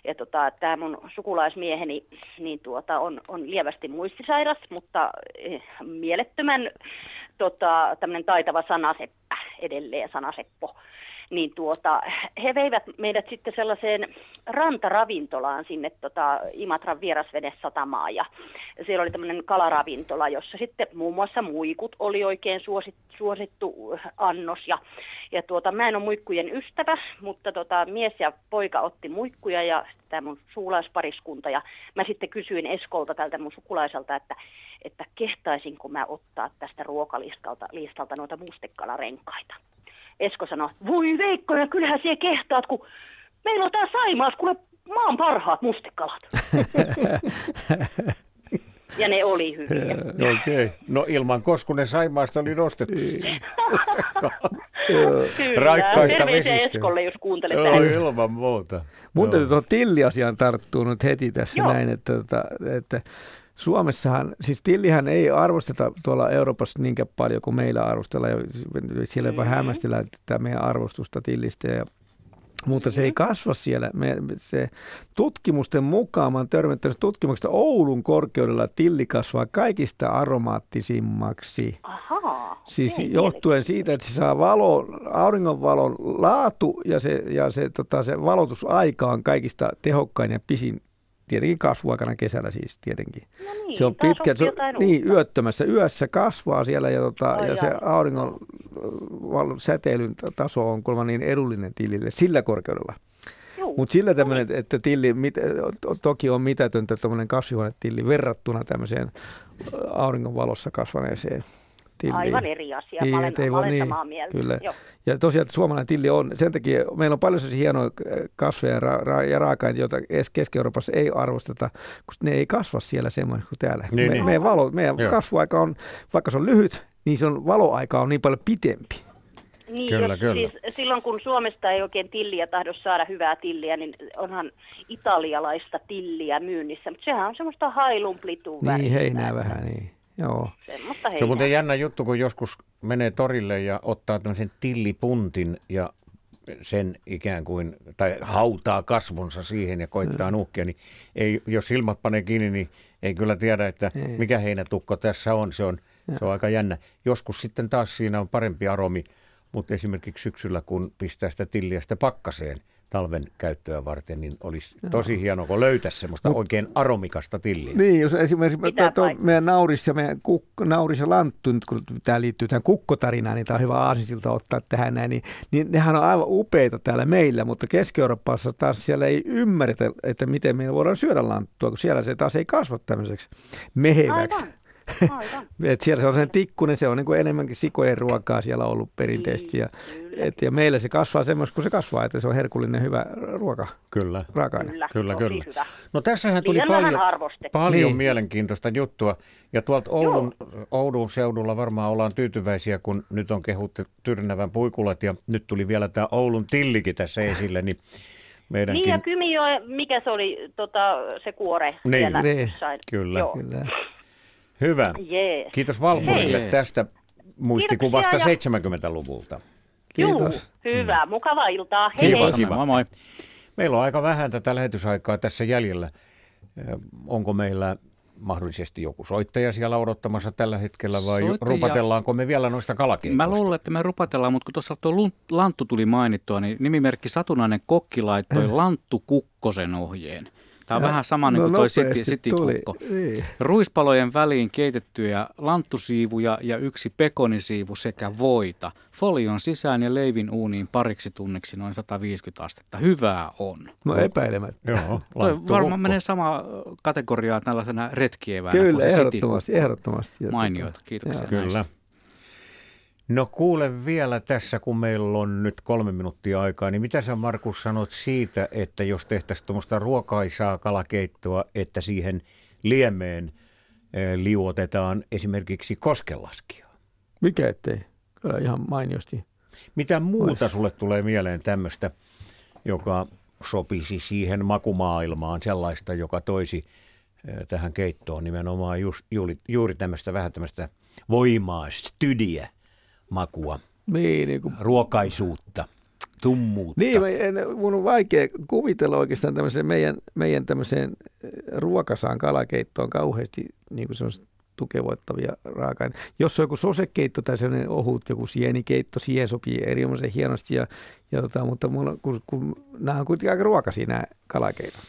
ja tota, tämä mun sukulaismieheni niin tuota, on, on lievästi muistisairas, mutta eh, mielettömän tota, taitava sanaseppä edelleen, sanaseppo niin tuota, he veivät meidät sitten sellaiseen rantaravintolaan sinne tota Imatran vierasvenesatamaan ja siellä oli tämmöinen kalaravintola, jossa sitten muun muassa muikut oli oikein suosit, suosittu annos ja, ja tuota, mä en ole muikkujen ystävä, mutta tota, mies ja poika otti muikkuja ja tämä mun suulaispariskunta ja mä sitten kysyin Eskolta tältä mun sukulaiselta, että, että kehtaisinko mä ottaa tästä ruokalistalta listalta noita mustekalarenkaita. Esko sanoi, voi Veikko, ja kyllähän siellä kehtaat, kun meillä on tää Saimaas, kuule maan parhaat mustekalat. ja ne oli hyviä. Okei. Okay. No ilman Koskunen Saimaasta oli nostettu. Raikkaista vesistä. Eskolle, jos kuuntelet Joo, tähän. ilman muuta. Mun täytyy tuohon tilliasiaan tarttua nyt heti tässä Joo. näin, että, että, että Suomessahan, siis tillihän ei arvosteta tuolla Euroopassa niinkään paljon kuin meillä arvostellaan. Ja siellä jopa Mhm. hämmästellään tätä meidän arvostusta tillistä. Ja, mutta se ei kasva siellä. Me, se tutkimusten mukaan, mä oon törmättänyt tutkimuksesta, Oulun korkeudella tilli kasvaa kaikista aromaattisimmaksi. Ahaa. Siis okei, johtuen siitä, että se saa valo, auringonvalon laatu ja se, ja se, tota, se valotusaika on kaikista tehokkain ja pisin, tietenkin kasvuaikana kesällä siis tietenkin. No niin, se on pitkä, se on, niin uutta. yöttömässä yössä kasvaa siellä ja, tota, Ai ja se auringon äh, säteilyn taso on kuulemma niin edullinen tilille sillä korkeudella. Mutta sillä tämmöinen, että tilli, mit, to- toki on mitätöntä tuommoinen kasvihuonetilli verrattuna tämmöiseen auringon valossa kasvaneeseen tilliin. Aivan eri asia. Niin, mä olen, ei mä olen niin, samaa mieltä. kyllä. Joo. Ja tosiaan että suomalainen tilli on, sen takia meillä on paljon sellaisia hienoja äh, kasveja ja, ra- ra- ja raaka joita edes Keski-Euroopassa ei arvosteta, kun ne ei kasva siellä semmoinen kuin täällä. Niin, me, niin. Meidän, valo, meidän Joo. kasvuaika on, vaikka se on lyhyt, niin se on valoaika on niin paljon pitempi. Niin, Kyllä, jos, kyllä. Siis silloin kun Suomesta ei oikein tilliä tahdo saada hyvää tilliä, niin onhan italialaista tilliä myynnissä. Mutta sehän on semmoista hailunplituu Niin, heinää vähän, niin. Joo. Se on muuten jännä juttu, kun joskus menee torille ja ottaa tämmöisen tillipuntin ja sen ikään kuin, tai hautaa kasvonsa siihen ja koittaa nuhkia, niin ei, jos silmät panee kiinni, niin ei kyllä tiedä, että Ei. mikä heinätukko tässä on. Se on, se on aika jännä. Joskus sitten taas siinä on parempi aromi, mutta esimerkiksi syksyllä, kun pistää sitä tilliä sitten pakkaseen talven käyttöä varten, niin olisi tosi hienoa, kun löytäisi semmoista oikein aromikasta tilliä. Niin, jos esimerkiksi tuo, paikkaa. meidän nauris ja meidän kuk, nauris ja lanttu, nyt kun tämä liittyy tähän kukkotarinaan, niin tämä on hyvä aasinsilta ottaa tähän näin, niin, niin nehän on aivan upeita täällä meillä, mutta Keski-Euroopassa taas siellä ei ymmärretä, että miten me voidaan syödä lanttua, kun siellä se taas ei kasva tämmöiseksi meheväksi. Aivan. Aivan. Et siellä se on sen tikkunen, se on niin kuin enemmänkin sikojen ruokaa siellä ollut perinteisesti. Ja, Kyllä. et, ja meillä se kasvaa semmoista kuin se kasvaa, että se on herkullinen hyvä ruoka, Kyllä. raaka-aine. Kyllä, Kyllä, kyllä. Hyvä. No tässähän tuli paljon, arvostettu. paljon Niin. mielenkiintoista juttua. Ja tuolta Oulun, Oulun seudulla varmaan ollaan tyytyväisiä, kun nyt on kehuttu Tyrnävän puikulat ja nyt tuli vielä tämä Oulun tillikin tässä esille, niin meidänkin... Niin ja Kymijoe, mikä se oli tota, se kuore Niin. siellä Niin. Kyllä. Joo. Kyllä. Hyvä. Jees. Kiitos Valposelle Hei. tästä muistikuvasta Kiitoksia 70-luvulta. Kiitos. Juu, hyvä, mukavaa iltaa. Hei Kiitos. hei. Kiva. Moi moi. Meillä on aika vähän tätä lähetysaikaa tässä jäljellä. Onko meillä mahdollisesti joku soittaja siellä odottamassa tällä hetkellä vai Soittaja- rupatellaanko me vielä noista kalakeitoista? Mä luulen, että me rupatellaan, mutta kun tuossa tuo Lanttu tuli mainittua, niin nimimerkki Satunnainen kokki laittoi Lanttu Kukkosen ohjeen. Tämä on Ja- vähän sama niin no kuin toi City, nopeasti City tuli. Kukko. Niin. Ruispalojen väliin keitettyjä lanttusiivuja ja yksi pekonisiivu sekä voita. Folion sisään ja leivin uuniin pariksi tunniksi noin 150 astetta. Hyvää on. No epäilemättä. Joo, varmaan menee sama kategoriaa tällaisena retkieväänä Kyllä, kuin se ehdottomasti, Kukko. ehdottomasti. Ja Mainioita, kiitoksia. Kyllä. näistä. No kuule vielä tässä, kun meillä on nyt kolme minuuttia aikaa, niin mitä sä Markus sanot siitä, että jos tehtäisiin tuommoista ruokaisaa kalakeittoa, että siihen liemeen eh, liuotetaan esimerkiksi koskelaskia? Mikä ettei? Kyllä ihan mainiosti. Mitä muuta Ois. sulle tulee mieleen tämmöistä, joka sopisi siihen makumaailmaan, sellaista, joka toisi eh, tähän keittoon nimenomaan just, juuri, juuri tämmöistä vähän tämmöistä voimaa, stydiä, makua, Niin, niin kuin ruokaisuutta, tummuutta. Niin, mä en, mun on vaikea kuvitella oikeastaan tämmöiseen meidän, meidän tämmöiseen eh, ruokasaan kalakeittoon kauheasti niin kuin tukevoittavia raaka Jos on joku sosekeitto tai sellainen ohut, joku sienikeitto, siihen sopii erinomaisen hienosti, ja, ja tota, mutta mulla, kun, kun, nämä on kuitenkin aika ruokaisia nämä kalakeitot.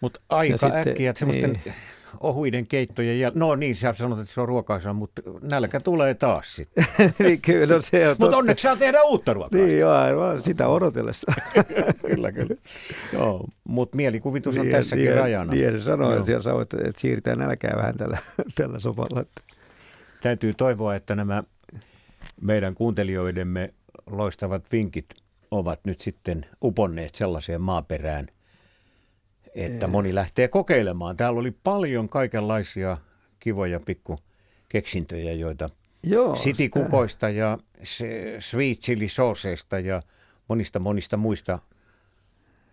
Mutta aika ja äkkiä, että semmoisten niin. Ohuiden keittojen jäl... No niin, sä sanot, että se on ruokaisa, mutta nälkä tulee taas sitten. niin kyllä no se on Mutta onneksi saa tehdä uutta ruokaa. Niin joo, aivan sitä odotellessa. kyllä, kyllä. Joo, mutta mielikuvitus on niin, tässäkin niin, rajana. Niin, sanoin, että, sanoo, että, että siirretään nälkää vähän tällä, tällä sopalla. Täytyy toivoa, että nämä meidän kuuntelijoidemme loistavat vinkit ovat nyt sitten uponneet sellaiseen maaperään – että moni lähtee kokeilemaan. Täällä oli paljon kaikenlaisia kivoja pikku keksintöjä, joita Joo, sitikukoista ja sweet chili sauceista ja monista monista muista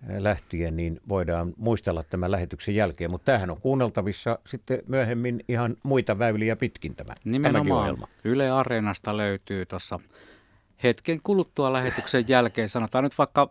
eh, lähtien, niin voidaan muistella tämän lähetyksen jälkeen. Mutta tämähän on kuunneltavissa sitten myöhemmin ihan muita väyliä pitkin tämä, Nimenomaan. Yle Areenasta löytyy tuossa hetken kuluttua lähetyksen jälkeen. Sanotaan nyt vaikka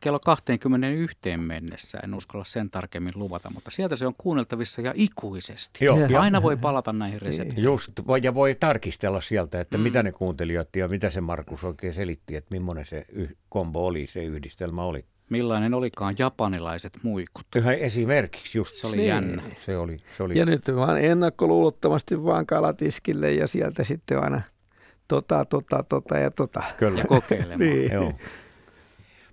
kello 21 mennessä. En uskalla sen tarkemmin luvata, mutta sieltä se on kuunneltavissa ja ikuisesti. Joo, ja aina voi palata näihin resepteihin. Just, ja voi tarkistella sieltä, että mm. mitä ne kuuntelijat ja mitä se Markus oikein selitti, että millainen se kombo oli, se yhdistelmä oli. Millainen olikaan japanilaiset muikut? Yhä esimerkiksi just. Se oli niin. jännä. Se oli, se oli. Ja nyt vaan ennakkoluulottomasti vaan kalatiskille ja sieltä sitten aina tota, tota, tota ja tota. Kyllä. Ja kokeilemaan. niin. Joo.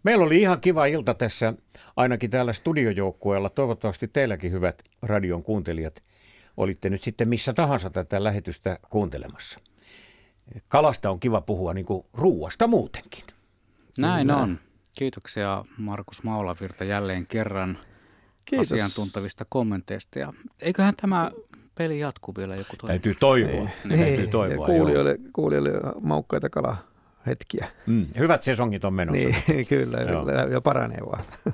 Meillä oli ihan kiva ilta tässä, ainakin täällä studiojoukkueella. Toivottavasti teilläkin hyvät radion kuuntelijat olitte nyt sitten missä tahansa tätä lähetystä kuuntelemassa. Kalasta on kiva puhua niin kuin ruuasta muutenkin. Näin Näin. on. Kiitoksia Markus Maulavirta jälleen kerran Kiitos. asiantuntavista kommenteista. Ja eiköhän tämä peli jatku vielä joku toinen. Täytyy toivoa. Niin. Niin. Täytyy toivoa. Ja kuulijoille, kuulijoille maukkaita kalaa hetkiä. Mm, hyvät sesongit on menossa. Niin, kyllä, kyllä, ja paranee vaan.